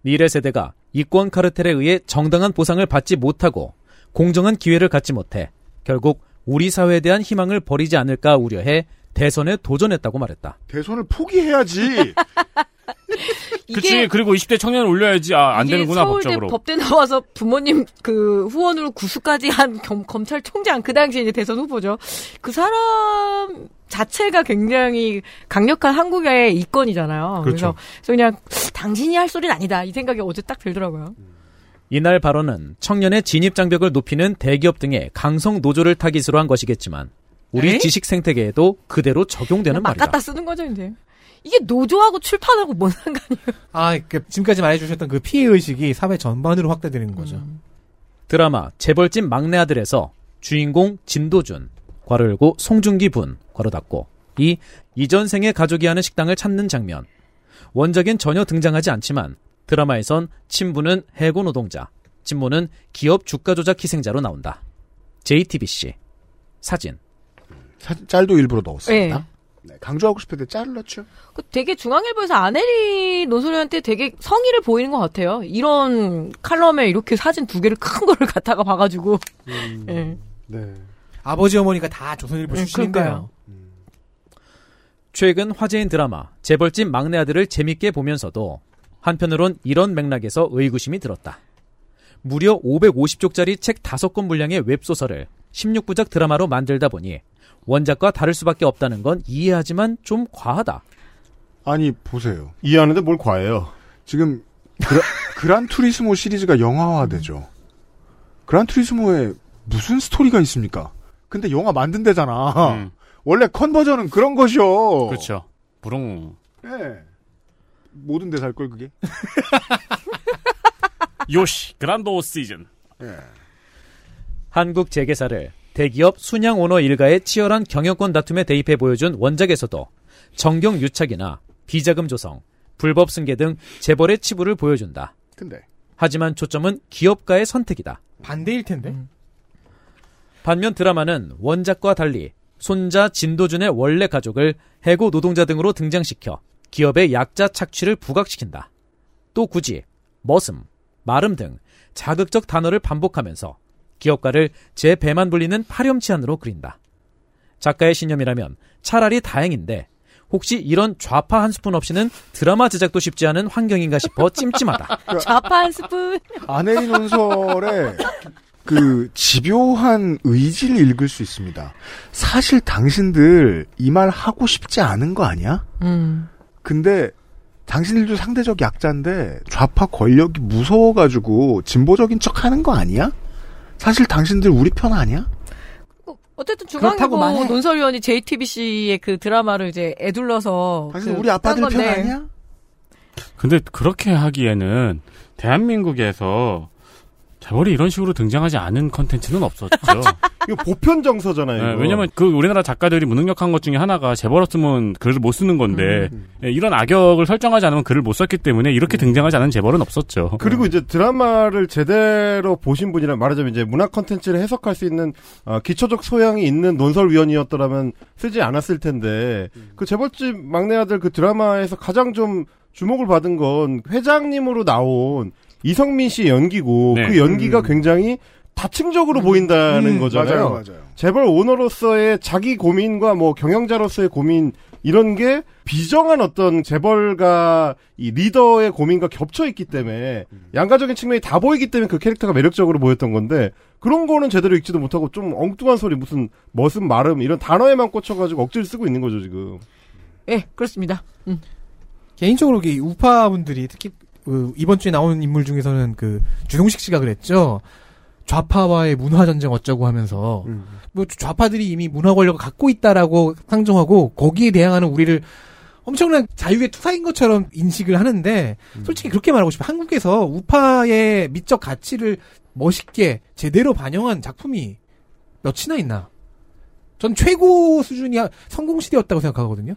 미래 세대가 이권 카르텔에 의해 정당한 보상을 받지 못하고 공정한 기회를 갖지 못해 결국 우리 사회에 대한 희망을 버리지 않을까 우려해 대선에 도전했다고 말했다. 대선을 포기해야지. 그치. 그리고 20대 청년을 올려야지. 아, 안 되는구나, 서울대 법적으로. 법대 나와서 부모님 그 후원으로 구수까지 한 겸- 검찰총장 그 당시 이제 대선 후보죠. 그 사람 자체가 굉장히 강력한 한국의 이권이잖아요. 그 그렇죠. 래서 그래서 그냥 당신이 할 소리는 아니다 이 생각이 어제 딱 들더라고요. 이날 발언은 청년의 진입 장벽을 높이는 대기업 등의 강성 노조를 타깃으로 한 것이겠지만 우리 에이? 지식 생태계에도 그대로 적용되는 막 말이다. 갖다 쓰는 거죠 이제. 이게 노조하고 출판하고 뭔 상관이에요? 아, 그 지금까지 말해주셨던 그 피해 의식이 사회 전반으로 확대되는 거죠. 드라마 재벌집 막내 아들에서 주인공 진도준 괄호 열고 송중기 분 괄호 닫고 이 이전 생의 가족이 하는 식당을 찾는 장면 원작엔 전혀 등장하지 않지만 드라마에선 친부는 해고 노동자 친모는 기업 주가 조작 희생자로 나온다 JTBC 사진 사진 짤도 일부러 넣었습니다. 네. 네, 강조하고 때 짤을 넣죠. 그 되게 중앙일보에서 아내리 논소리한테 되게 성의를 보이는 것 같아요. 이런 칼럼에 이렇게 사진 두 개를 큰 거를 갖다가 봐가지고. 예. 네. 아버지 어머니가 다 조선일보 음, 출신인데요. 최근 화제인 드라마 재벌집 막내 아들을 재밌게 보면서도 한편으론 이런 맥락에서 의구심이 들었다. 무려 550쪽짜리 책 5권 분량의 웹소설을 16부작 드라마로 만들다 보니 원작과 다를 수밖에 없다는 건 이해하지만 좀 과하다. 아니 보세요. 이해하는데 뭘 과해요? 지금 그라, 그란 투리스모 시리즈가 영화화되죠. 그란 투리스모에 무슨 스토리가 있습니까? 근데 영화 만든 데잖아. 원래 컨버전은 그런 것이요. 그렇죠. 부릉. 예. 모든 데 살 걸 그게. 요시 그란도 시즌. 한국 재계사를 대기업 순양 오너 일가의 치열한 경영권 다툼에 대입해 보여준 원작에서도 정경 유착이나 비자금 조성, 불법 승계 등 재벌의 치부를 보여준다. 근데 하지만 초점은 기업가의 선택이다. 반대일 텐데. 반면 드라마는 원작과 달리 손자 진도준의 원래 가족을 해고 노동자 등으로 등장시켜 기업의 약자 착취를 부각시킨다. 또 굳이 머슴, 마름 등 자극적 단어를 반복하면서 기업가를 제 배만 불리는 파렴치한으로 그린다. 작가의 신념이라면 차라리 다행인데 혹시 이런 좌파 한 스푼 없이는 드라마 제작도 쉽지 않은 환경인가 싶어 찜찜하다. 좌파 한 스푼. 아내린 논설의 그 집요한 의지를 읽을 수 있습니다. 사실 당신들 이 말 하고 싶지 않은 거 아니야? 음. 근데 당신들도 상대적 약자인데 좌파 권력이 무서워가지고 진보적인 척 하는 거 아니야? 사실 당신들 우리 편 아니야? 어쨌든 그렇다고 중앙일보. 논설위원이 JTBC의 그 드라마를 이제 애둘러서 당신 그 우리 아빠들 딴 편. 아니야? 근데 그렇게 하기에는 대한민국에서 재벌이 이런 식으로 등장하지 않은 컨텐츠는 없었죠. 이거 보편 정서잖아요. 네, 이거. 왜냐면 그 우리나라 작가들이 무능력한 것 중에 하나가 재벌 없으면 글을 못 쓰는 건데 음. 예, 이런 악역을 설정하지 않으면 글을 못 썼기 때문에 이렇게 등장하지 않은 재벌은 없었죠. 그리고 이제 드라마를 제대로 보신 분이라 말하자면 이제 문화 컨텐츠를 해석할 수 있는 어, 기초적 소양이 있는 논설위원이었더라면 쓰지 않았을 텐데 그 재벌집 막내 아들 그 드라마에서 가장 좀 주목을 받은 건 회장님으로 나온 이성민 씨 연기고 네. 그 연기가 음. 굉장히 다층적으로 보인다는 음, 거잖아요. 맞아요, 맞아요. 재벌 오너로서의 자기 고민과 뭐 경영자로서의 고민 이런 게 비정한 어떤 재벌가 이 리더의 고민과 겹쳐 있기 때문에 양가적인 측면이 다 보이기 때문에 그 캐릭터가 매력적으로 보였던 건데 그런 거는 제대로 읽지도 못하고 좀 엉뚱한 소리 무슨 머슴 마름 이런 단어에만 꽂혀가지고 억지를 쓰고 있는 거죠 지금. 예, 그렇습니다. 음. 개인적으로 이 우파 분들이 특히 그 이번 주에 나오는 인물 중에서는 그 주동식 씨가 그랬죠. 좌파와의 문화 전쟁 어쩌고 하면서 뭐 좌파들이 이미 문화 권력을 갖고 있다라고 상정하고 거기에 대항하는 우리를 엄청난 자유의 투사인 것처럼 인식을 하는데 솔직히 그렇게 말하고 싶어요. 한국에서 우파의 미적 가치를 멋있게 제대로 반영한 작품이 몇이나 있나? 전 최고 수준이 성공 시대였다고 생각하거든요.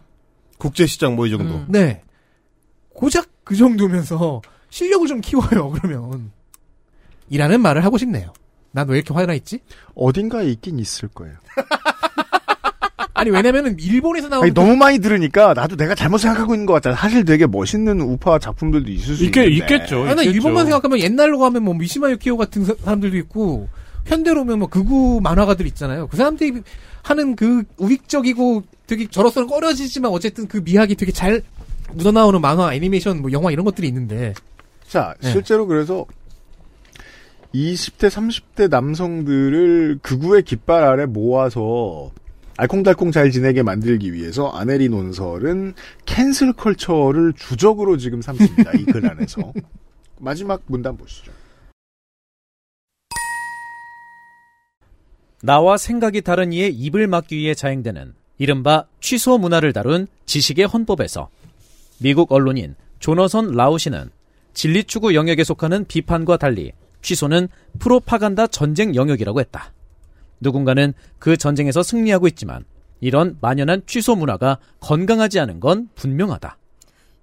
국제 시장 뭐 이 정도. 음. 네. 고작 그 정도면서 실력을 좀 키워요, 그러면. 이라는 말을 하고 싶네요. 난 왜 이렇게 화나 있지? 어딘가에 있긴 있을 거예요. 아니, 왜냐면은 일본에서 나온 아니, 너무 많이 들으니까 나도 내가 잘못 생각하고 있는 것 같잖아. 사실 되게 멋있는 우파 작품들도 있을 수 있겠- 있는데. 있겠죠. 아니, 나 일본만 생각하면 옛날로 가면 뭐 미시마 유키오 같은 사- 사람들도 있고 현대로 오면 뭐 극우 만화가들 있잖아요. 그 사람들이 하는 그 우익적이고 되게 저로서는 꺼려지지만 어쨌든 그 미학이 되게 잘 묻어나오는 만화, 애니메이션, 뭐 영화 이런 것들이 있는데 자, 네. 실제로 그래서 20대, 30대 남성들을 극우의 깃발 아래 모아서 알콩달콩 잘 지내게 만들기 위해서 아내리 논설은 캔슬 컬처를 주적으로 지금 삼습니다. 이 글 안에서. 마지막 문단 보시죠. 나와 생각이 다른 이의 입을 막기 위해 자행되는 이른바 취소 문화를 다룬 지식의 헌법에서 미국 언론인 조너선 라우시는 진리 추구 영역에 속하는 비판과 달리 취소는 프로파간다 전쟁 영역이라고 했다. 누군가는 그 전쟁에서 승리하고 있지만 이런 만연한 취소 문화가 건강하지 않은 건 분명하다.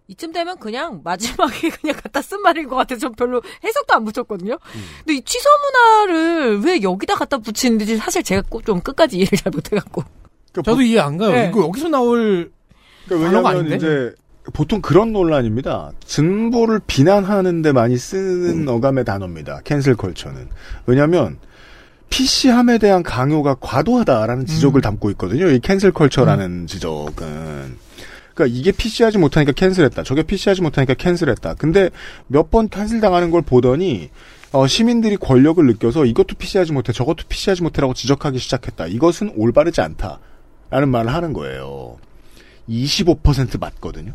이쯤 되면 그냥 마지막에 그냥 갖다 쓴 말인 것 같아서 별로 해석도 안 붙였거든요. 음. 근데 이 취소 문화를 왜 여기다 갖다 붙이는지 사실 제가 꼭좀 끝까지 이해를 잘 못해갖고. 저도 이해 안 가요. 네. 이거 여기서 나올 그러니까 왜냐면 아닌데? 이제 보통 그런 논란입니다. 진보를 비난하는데 많이 쓰는 어감의 단어입니다. 캔슬 컬처는. 왜냐하면 PC함에 대한 강요가 과도하다라는 지적을 담고 있거든요. 이 cancel culture라는 지적은. 그러니까 이게 PC하지 못하니까 cancel했다. 저게 PC하지 못하니까 cancel했다. 근데 몇 번 cancel 당하는 걸 보더니 어, 시민들이 권력을 느껴서 이것도 PC하지 못해, 저것도 PC하지 못해라고 지적하기 시작했다. 이것은 올바르지 않다. 라는 말을 하는 거예요. 25% 맞거든요.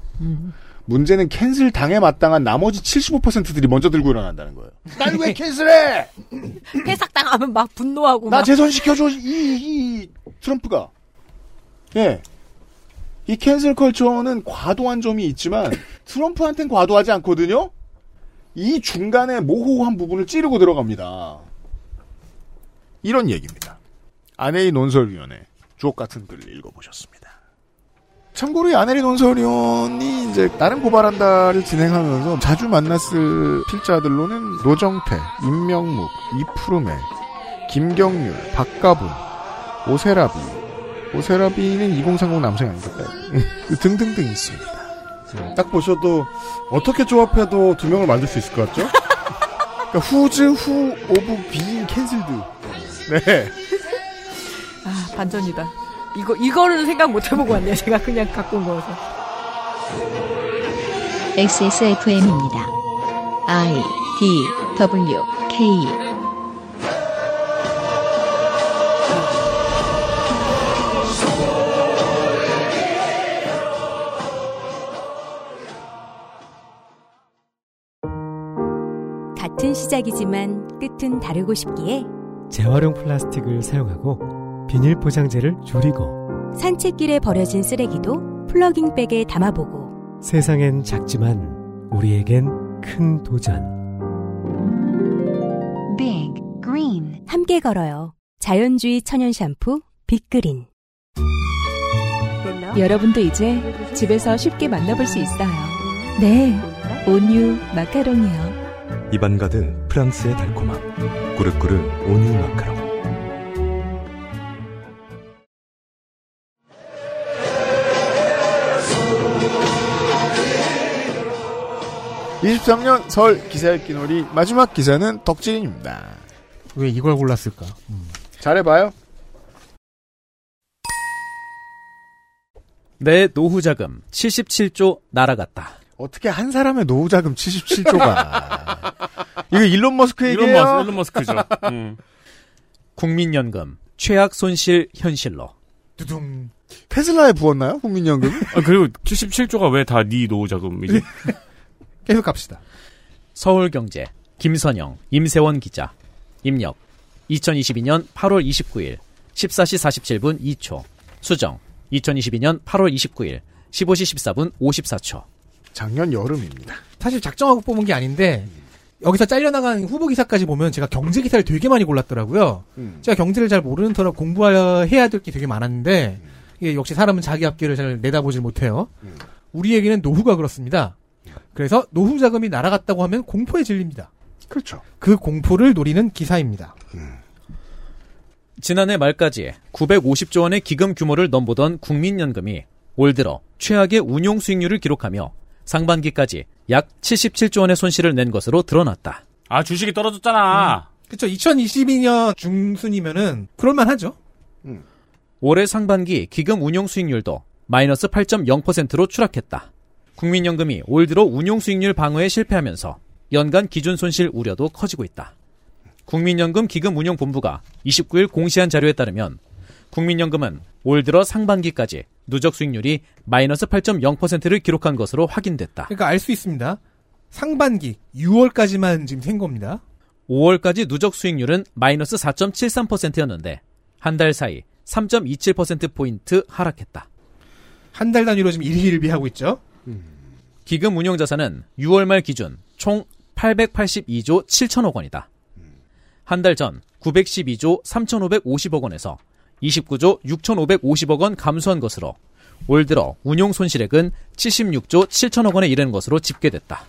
문제는 cancel 당해 마땅한 나머지 75%들이 먼저 들고 일어난다는 거예요. 난왜 캔슬해? 해삭당하면 막 분노하고. 나 막. 재선시켜줘, 이, 이, 트럼프가. 예. 이 캔슬 컬처는 과도한 점이 있지만, 트럼프한텐 과도하지 않거든요? 이 중간에 모호한 부분을 찌르고 들어갑니다. 이런 얘기입니다. 아내의 논설위원회 주옥 같은 글을 읽어보셨습니다. 참고로 이 아내리 논설위원이 이제 다른 고발한다를 진행하면서 자주 만났을 필자들로는 노정태, 임명묵, 이푸르메, 김경률, 박가분, 오세라비, 오세라비는 2030 남성이 아니겠다. 등등등 있습니다. 딱 보셔도 어떻게 조합해도 두 명을 만들 수 있을 것 같죠? 그러니까 Who's Who of being canceled. 네. 아, 반전이다. 이거, 이거를 생각 못 해보고 왔네요. 제가 그냥 갖고 온 거여서. XSFM입니다. I D W K 같은 시작이지만 끝은 다르고 싶기에 재활용 플라스틱을 사용하고 비닐 포장재를 줄이고 산책길에 버려진 쓰레기도 플러깅백에 담아보고 세상엔 작지만 우리에겐 큰 도전. Big Green 함께 걸어요. 자연주의 천연 샴푸 빅그린 여러분도 이제 집에서 쉽게 만나볼 수 있어요. 네, 온유 마카롱이요. 입안 가득 프랑스의 달콤함. 꾸르꾸르 온유 마카롱. 23년 설 기사 읽기 놀이 마지막 기사는 덕질인입니다. 왜 이걸 골랐을까? 잘해봐요. 내 노후 자금 77조 날아갔다. 어떻게 한 사람의 노후 자금 77조가 이거 일론 머스크 일론 얘기예요? 머스- 일론 머스크죠. 음. 국민연금 최악 손실 현실로. 두둥. 테슬라에 부었나요? 국민연금? 아, 그리고 77조가 왜 다 네 노후 자금이지? 계속 갑시다. 서울경제 김선영 임세원 기자 입력 2022년 8월 29일 14시 47분 2초 수정 2022년 8월 29일 15시 14분 54초 작년 여름입니다. 사실 작정하고 뽑은 게 아닌데 여기서 잘려나간 후보 기사까지 보면 제가 경제 기사를 되게 많이 골랐더라고요. 음. 제가 경제를 잘 모르는 터라 공부해야 될 게 되게 많았는데 이게 역시 사람은 자기 앞길을 잘 내다보질 못해요. 우리에게는 노후가 그렇습니다. 그래서 노후 자금이 날아갔다고 하면 공포에 질립니다. 그렇죠. 그 공포를 노리는 기사입니다. 지난해 말까지 950조 원의 기금 규모를 넘보던 국민연금이 올 들어 최악의 운용 수익률을 기록하며 상반기까지 약 77조 원의 손실을 낸 것으로 드러났다. 아, 주식이 떨어졌잖아. 그쵸. 2022년 중순이면은 그럴만하죠. 올해 상반기 기금 운용 수익률도 마이너스 8.0%로 추락했다. 국민연금이 올 들어 운용 수익률 방어에 실패하면서 연간 기준 손실 우려도 커지고 있다. 국민연금 기금운용본부가 29일 공시한 자료에 따르면 국민연금은 올 들어 상반기까지 누적 수익률이 마이너스 8.0%를 기록한 것으로 확인됐다. 그러니까 알 수 있습니다. 상반기 6월까지만 지금 생 겁니다. 5월까지 누적 수익률은 마이너스 4.73%였는데 한 달 사이 3.27%포인트 하락했다. 한 달 단위로 지금 일희일비하고 있죠. 기금 운용 자산은 6월 말 기준 총 882조 7천억 원이다. 한 달 전 912조 3,550억 원에서 29조 6,550억 원 감소한 것으로 올 들어 운용 손실액은 76조 7천억 원에 이르는 것으로 집계됐다.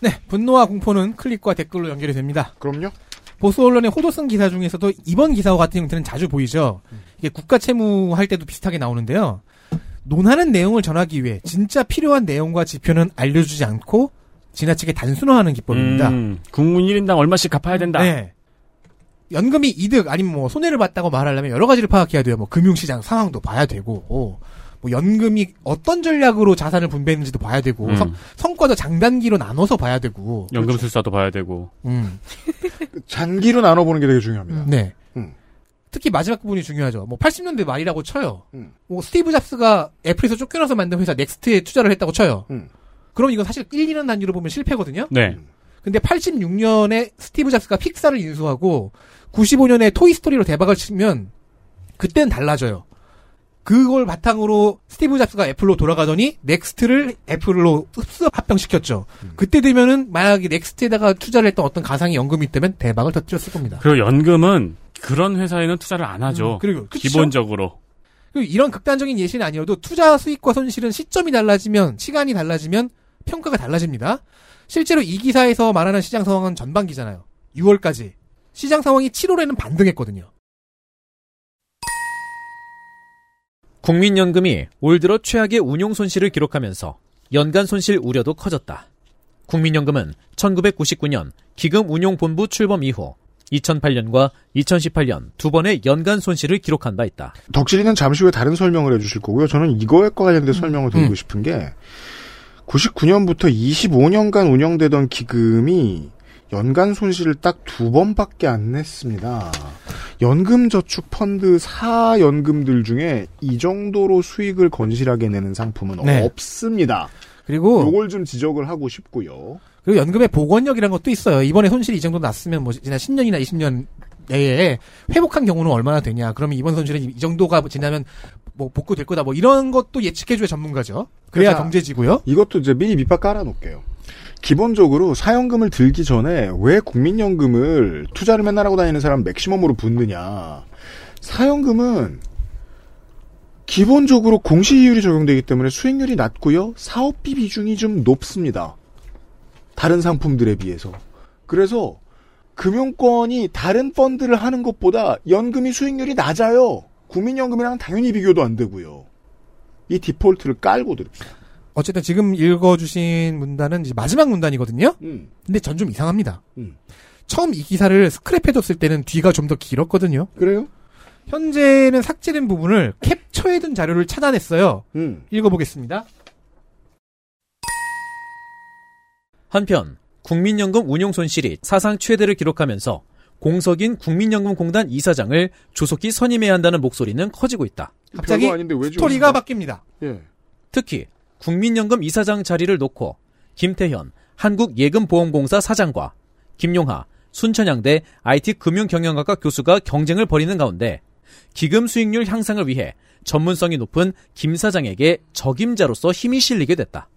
네, 분노와 공포는 클릭과 댓글로 연결이 됩니다. 그럼요. 보수 언론의 호도성 기사 중에서도 이번 기사와 같은 형태는 자주 보이죠. 이게 국가 채무 할 때도 비슷하게 나오는데요. 논하는 내용을 전하기 위해 진짜 필요한 내용과 지표는 알려주지 않고 지나치게 단순화하는 기법입니다. 음, 국민 1인당 얼마씩 갚아야 된다. 네. 연금이 이득 아니면 뭐 손해를 봤다고 말하려면 여러 가지를 파악해야 돼요. 뭐 금융시장 상황도 봐야 되고, 어, 뭐 연금이 어떤 전략으로 자산을 분배했는지도 봐야 되고, 음. 성, 성과도 장단기로 나눠서 봐야 되고. 연금술사도 봐야 되고. 음. 장기로 나눠보는 게 되게 중요합니다. 네. 음. 특히 마지막 부분이 중요하죠. 뭐 80년대 말이라고 쳐요. 음. 뭐 스티브 잡스가 애플에서 쫓겨나서 만든 회사 넥스트에 투자를 했다고 쳐요. 음. 그럼 이건 사실 1, 2년 단위로 보면 실패거든요. 네. 근데 86년에 스티브 잡스가 픽사를 인수하고 95년에 토이스토리로 대박을 치면 그때는 달라져요. 그걸 바탕으로 스티브 잡스가 애플로 돌아가더니 넥스트를 애플로 흡수 합병시켰죠. 그때 되면은 만약에 넥스트에다가 투자를 했던 어떤 가상의 연금이 있다면 대박을 터뜨렸을 겁니다. 그리고 연금은 그런 회사에는 투자를 안 하죠. 음, 그리고 그쵸? 기본적으로. 그리고 이런 극단적인 예시는 아니어도 투자 수익과 손실은 시점이 달라지면 시간이 달라지면 평가가 달라집니다. 실제로 이 기사에서 말하는 시장 상황은 전반기잖아요. 6월까지 시장 상황이 7월에는 반등했거든요. 국민연금이 올 들어 최악의 운용 손실을 기록하면서 연간 손실 우려도 커졌다. 국민연금은 1999년 기금운용본부 출범 이후 2008년과 2018년 두 번의 연간 손실을 기록한 바 있다. 덕질이는 잠시 후에 다른 설명을 해주실 거고요. 저는 이거에 관련된 설명을 드리고 싶은 게 99년부터 25년간 운영되던 기금이 연간 손실을 딱 두 번밖에 안 냈습니다. 연금저축펀드 4연금들 중에 이 정도로 수익을 건실하게 내는 상품은 네. 없습니다. 그리고 요걸 좀 지적을 하고 싶고요. 그리고 연금의 복원력이라는 것도 있어요. 이번에 손실이 이 정도 났으면 뭐 지난 10년이나 20년 내에 회복한 경우는 얼마나 되냐. 그러면 이번 손실은 이 정도가 지나면 뭐 복구될 거다. 뭐 이런 것도 예측해줘야 전문가죠. 그래야 자, 경제지고요. 이것도 이제 미리 밑밥 깔아놓을게요. 기본적으로 사연금을 들기 전에 왜 국민연금을 투자를 맨날 하고 다니는 사람 맥시멈으로 붓느냐. 사연금은 기본적으로 공시이율이 적용되기 때문에 수익률이 낮고요. 사업비 비중이 좀 높습니다. 다른 상품들에 비해서. 그래서 금융권이 다른 펀드를 하는 것보다 연금이 수익률이 낮아요. 국민연금이랑 당연히 비교도 안 되고요. 이 디폴트를 깔고 들읍시다. 어쨌든 지금 읽어주신 문단은 이제 마지막 문단이거든요. 음. 근데 전 좀 이상합니다. 음. 처음 이 기사를 스크랩해뒀을 때는 뒤가 좀 더 길었거든요. 그래요? 현재는 삭제된 부분을 캡처해둔 자료를 찾아냈어요. 음. 읽어보겠습니다. 한편 국민연금 운용 손실이 사상 최대를 기록하면서 공석인 국민연금공단 이사장을 조속히 선임해야 한다는 목소리는 커지고 있다. 갑자기 별거 아닌데 왜 스토리가? 바뀝니다. 예. 특히 국민연금 이사장 자리를 놓고 김태현 한국예금보험공사 사장과 김용하 순천향대 IT 금융경영학과 교수가 경쟁을 벌이는 가운데 기금 수익률 향상을 위해 전문성이 높은 김 사장에게 적임자로서 힘이 실리게 됐다.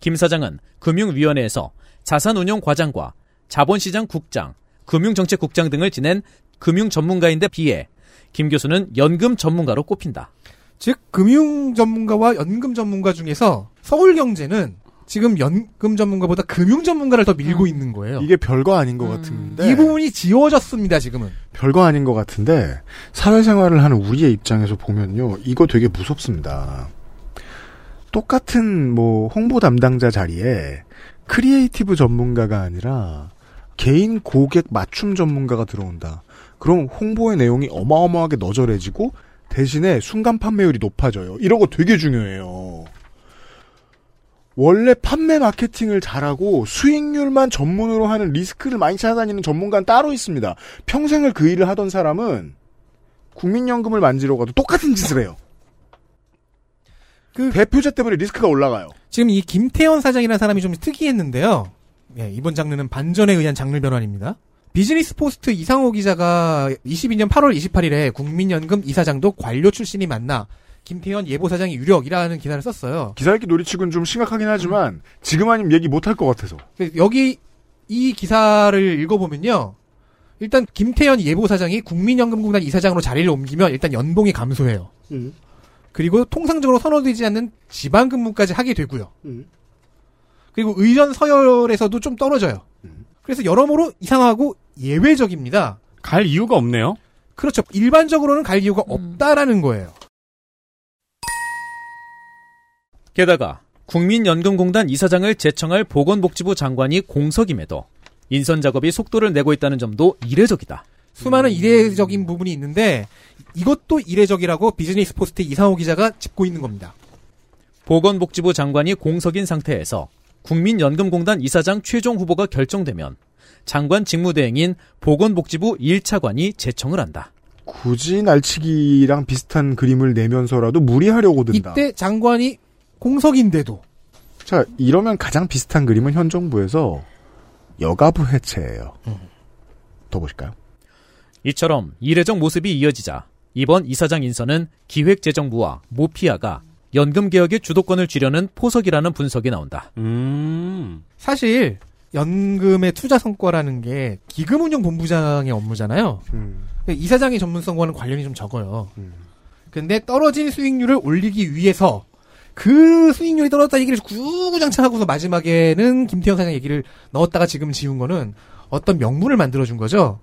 김 사장은 금융위원회에서 자산운용과장과 자본시장 국장, 금융정책국장 등을 지낸 금융 전문가인데 비해 김 교수는 연금 전문가로 꼽힌다. 즉 금융 전문가와 연금 전문가 중에서 서울경제는 지금 연금 전문가보다 금융 전문가를 더 밀고 있는 거예요. 이게 별거 아닌 것 같은데. 이 부분이 지워졌습니다. 지금은. 별거 아닌 것 같은데 사회생활을 하는 우리의 입장에서 보면요 이거 되게 무섭습니다. 똑같은 뭐 홍보 담당자 자리에 creative 전문가가 아니라 개인 고객 맞춤 전문가가 들어온다. 그럼 홍보의 내용이 어마어마하게 너절해지고 대신에 순간 판매율이 높아져요. 이런 거 되게 중요해요. 원래 판매 마케팅을 잘하고 수익률만 전문으로 하는 리스크를 많이 찾아다니는 전문가는 따로 있습니다. 평생을 그 일을 하던 사람은 국민연금을 만지러 가도 똑같은 짓을 해요. 그 대표자 때문에 리스크가 올라가요. 지금 이 김태현 사장이라는 사람이 좀 특이했는데요. 예, 이번 장르는 반전에 의한 장르 변환입니다. 비즈니스 포스트 이상호 기자가 22년 8월 28일에 국민연금 이사장도 관료 출신이 맡나 김태현 예보사장이 유력이라는 기사를 썼어요. 기사 읽기 놀이치고는 좀 심각하긴 하지만 지금 아니면 얘기 못할 것 같아서. 그래서 여기 이 기사를 읽어보면요. 일단 김태현 예보사장이 국민연금공단 이사장으로 자리를 옮기면 일단 연봉이 감소해요. 음. 그리고 통상적으로 선호되지 않는 지방 근무까지 하게 되고요. 음. 그리고 의전 서열에서도 좀 떨어져요. 그래서 여러모로 이상하고 예외적입니다. 갈 이유가 없네요. 그렇죠. 일반적으로는 갈 이유가 없다라는 거예요. 게다가 국민연금공단 이사장을 제청할 보건복지부 장관이 공석임에도 인선 작업이 속도를 내고 있다는 점도 이례적이다. 수많은 이례적인 부분이 있는데 이것도 이례적이라고 비즈니스 포스트 이상호 기자가 짚고 있는 겁니다. 보건복지부 장관이 공석인 상태에서 국민연금공단 이사장 최종 후보가 결정되면 장관 직무대행인 보건복지부 1차관이 제청을 한다. 굳이 날치기랑 비슷한 그림을 내면서라도 무리하려고 든다. 이때 장관이 공석인데도 자, 이러면 가장 비슷한 그림은 현 정부에서 여가부 해체예요. 더 보실까요? 이처럼 이례적 모습이 이어지자 이번 이사장 인선은 기획재정부와 모피아가 연금 개혁의 주도권을 쥐려는 포석이라는 분석이 나온다. 음. 사실 연금의 투자 성과라는 게 기금운용 본부장의 업무잖아요. 음. 이사장의 전문성과는 관련이 좀 적어요. 근데 떨어진 수익률을 올리기 위해서 그 수익률이 떨어졌다 얘기를 구구장창하고서 마지막에는 김태형 사장 얘기를 넣었다가 지금 지운 거는 어떤 명분을 만들어준 거죠.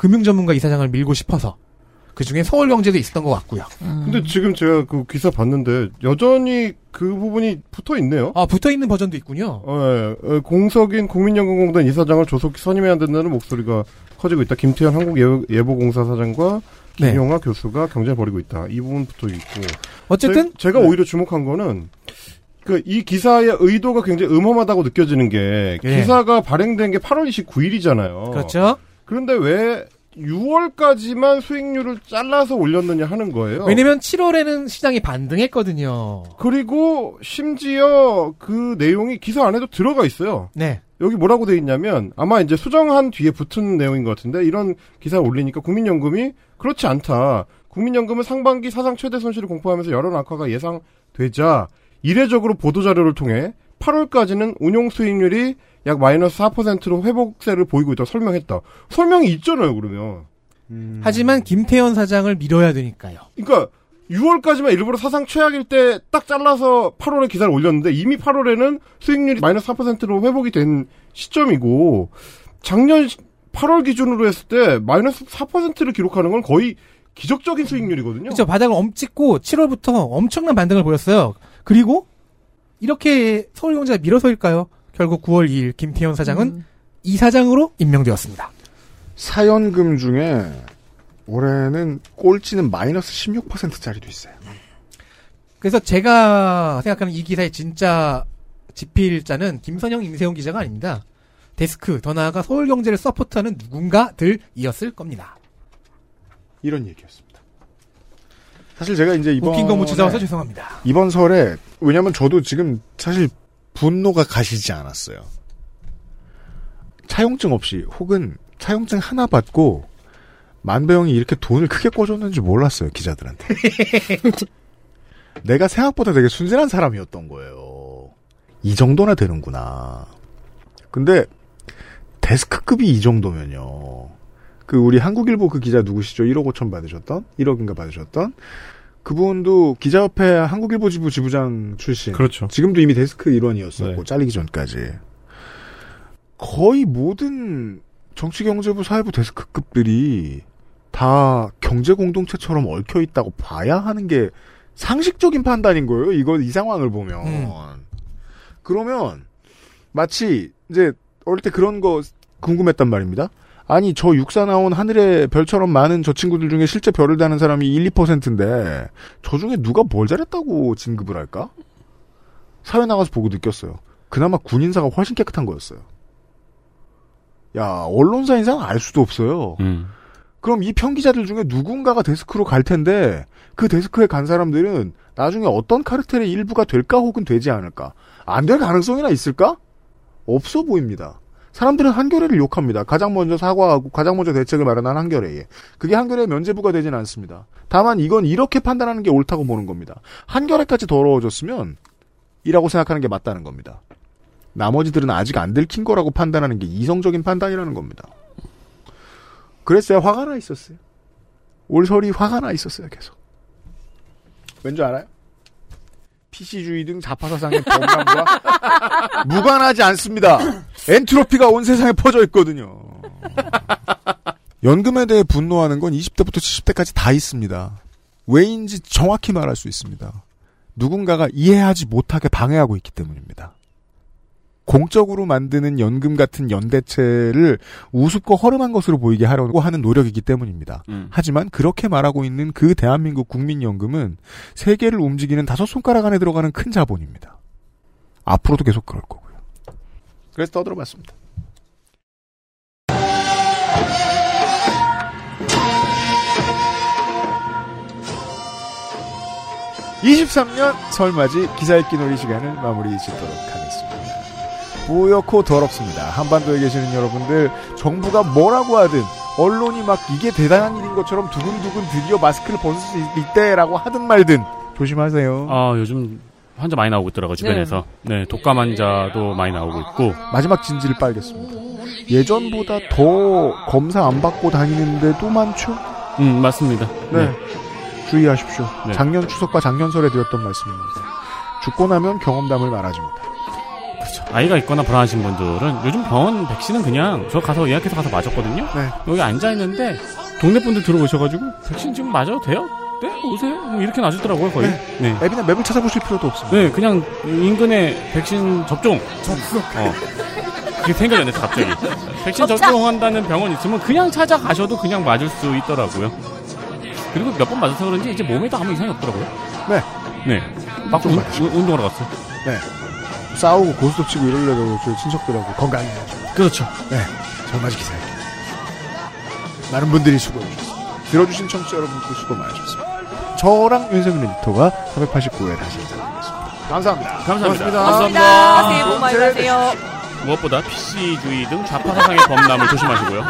금융 전문가 이사장을 밀고 싶어서. 그 중에 서울경제도 있었던 것 같고요. 근데 지금 제가 그 기사 봤는데 여전히 그 부분이 붙어 있네요. 아 붙어 있는 버전도 있군요. 어, 예. 어, 공석인 국민연금공단 이사장을 조속히 선임해야 된다는 목소리가 커지고 있다. 김태현 한국예보공사 사장과 네. 김용화 교수가 경쟁을 벌이고 있다. 이 부분 붙어 있고. 어쨌든 제, 가 오히려 주목한 거는 그 이 기사의 의도가 굉장히 음험하다고 느껴지는 게 예. 기사가 발행된 게 8월 29일이잖아요. 그렇죠. 그런데 왜 6월까지만 수익률을 잘라서 올렸느냐 하는 거예요. 왜냐면 7월에는 시장이 반등했거든요. 그리고 심지어 그 내용이 기사 안에도 들어가 있어요. 네. 여기 뭐라고 돼 있냐면 아마 이제 수정한 뒤에 붙은 내용인 것 같은데 이런 기사를 올리니까 국민연금이 그렇지 않다. 국민연금은 상반기 사상 최대 손실을 공포하면서 여론 악화가 예상되자 이례적으로 보도자료를 통해 8월까지는 운용 수익률이 약 마이너스 4%로 회복세를 보이고 있다고 설명했다. 설명이 있잖아요, 그러면. 하지만 김태현 사장을 밀어야 되니까요. 그러니까 6월까지만 일부러 사상 최악일 때 딱 잘라서 8월에 기사를 올렸는데 이미 8월에는 수익률이 마이너스 4%로 회복이 된 시점이고 작년 8월 기준으로 했을 때 마이너스 4%를 기록하는 건 거의 기적적인 수익률이거든요. 그렇죠. 바닥을 엄찍고 7월부터 엄청난 반등을 보였어요. 그리고 이렇게 서울경제가 밀어서일까요? 결국 9월 2일 김태현 사장은 이사장으로 임명되었습니다. 사연금 중에 올해는 꼴찌는 마이너스 16%짜리도 있어요. 그래서 제가 생각하는 이 기사의 진짜 지필자는 김선영, 임세용 기자가 아닙니다. 데스크, 더 나아가 서울경제를 서포트하는 누군가들이었을 겁니다. 이런 얘기였습니다. 사실 제가 이제 이번 웃긴 거 묻히자와서 죄송합니다. 이번 설에 왜냐면 저도 지금 사실 분노가 가시지 않았어요. 차용증 없이 혹은 차용증 하나 받고 만배영이 이렇게 돈을 크게 꿔줬는지 몰랐어요 기자들한테. 내가 생각보다 되게 순진한 사람이었던 거예요. 이 정도나 되는구나. 근데 데스크급이 이 정도면요. 그 우리 한국일보 그 기자 누구시죠? 1억 5천 받으셨던? 1억인가 받으셨던? 그분도 기자협회 한국일보 지부 지부장 출신. 그렇죠. 지금도 이미 데스크 일원이었었고 네. 잘리기 전까지. 거의 모든 정치경제부 사회부 데스크급들이 다 경제 공동체처럼 얽혀 있다고 봐야 하는 게 상식적인 판단인 거예요. 이거 이 상황을 보면. 그러면 마치 이제 어릴 때 그런 거 궁금했단 말입니다. 아니 저 육사 나온 하늘의 별처럼 많은 저 친구들 중에 실제 별을 다는 사람이 1, 2%인데 저 중에 누가 뭘 잘했다고 진급을 할까? 사회 나가서 보고 느꼈어요. 그나마 군인사가 훨씬 깨끗한 거였어요. 야 언론사 인사는 알 수도 없어요. 음. 그럼 이 평기자들 중에 누군가가 데스크로 갈 텐데 그 데스크에 간 사람들은 나중에 어떤 카르텔의 일부가 될까 혹은 되지 않을까? 안 될 가능성이나 있을까? 없어 보입니다. 사람들은 한겨레를 욕합니다. 가장 먼저 사과하고 가장 먼저 대책을 마련한 한겨레에. 그게 한겨레의 면제부가 되진 않습니다. 다만 이건 이렇게 판단하는 게 옳다고 보는 겁니다. 한겨레까지 더러워졌으면 이라고 생각하는 게 맞다는 겁니다. 나머지들은 아직 안 들킨 거라고 판단하는 게 이성적인 판단이라는 겁니다. 그랬어요. 화가 나 있었어요. 올설이 화가 나 있었어요. 계속. 왠지 알아요? PC주의 등 자파사상의 범람과 무관하지 않습니다. 엔트로피가 온 세상에 퍼져 있거든요. 연금에 대해 분노하는 건 20대부터 70대까지 다 있습니다. 왜인지 정확히 말할 수 있습니다. 누군가가 이해하지 못하게 방해하고 있기 때문입니다. 공적으로 만드는 연금 같은 연대체를 우습고 허름한 것으로 보이게 하려고 하는 노력이기 때문입니다. 음. 하지만 그렇게 말하고 있는 그 대한민국 국민연금은 세계를 움직이는 다섯 손가락 안에 들어가는 큰 자본입니다. 앞으로도 계속 그럴 거고요. 그래서 떠들어봤습니다. 23년 설맞이 기사 읽기 놀이 시간을 마무리 짓도록 하겠습니다. 뿌옇고 더럽습니다. 한반도에 계시는 여러분들 정부가 뭐라고 하든 언론이 막 이게 대단한 일인 것처럼 두근두근 드디어 마스크를 벗을 수 있대라고 하든 말든 조심하세요. 아 요즘 환자 많이 나오고 있더라고 요 주변에서. 네. 독감 환자도 많이 나오고 있고. 마지막 진지를 빨겠습니다. 예전보다 더 검사 안 받고 다니는데도 많죠? 음 맞습니다. 네. 주의하십시오. 네. 작년 추석과 작년 설에 드렸던 말씀입니다. 죽고 나면 경험담을 말하지 못다. 그렇죠. 아이가 있거나 불안하신 분들은 요즘 병원 백신은 그냥 저 가서 예약해서 가서 맞았거든요. 네. 여기 앉아 있는데 동네 분들 들어오셔가지고 백신 지금 맞아도 돼요? 네 오세요. 뭐 이렇게 놔주더라고요 거의. 네. 앱이나 맵을 찾아보실 필요도 없습니다. 네, 그냥 인근에 백신 접종. 접종. 어. 그게 생각이 안 나서 갑자기. 백신. 접종한다는 병원 있으면 그냥 찾아가셔도 그냥 맞을 수 있더라고요. 그리고 몇 번 맞아서 그런지 이제 몸에도 아무 이상이 없더라고요. 네. 네. 운- 운동하러 갔어요. 네. 싸우고 고스톱 치고 이러려고 저희 친척들하고 건강해야죠. 그렇죠. 네. 잘 맞게 살게요. 많은 분들이 수고해주셨습니다. 들어주신 청취자 여러분들 수고 많으셨습니다. 저랑 윤세민 에디터가 489회 다시 인사드리겠습니다. 감사합니다. 감사합니다. 감사합니다. 새해 복 많이 받으세요. 무엇보다 PC주의 등 좌파 사상의 범람을 조심하시고요.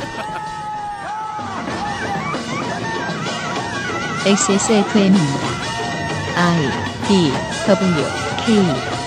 XSFM입니다. I D W K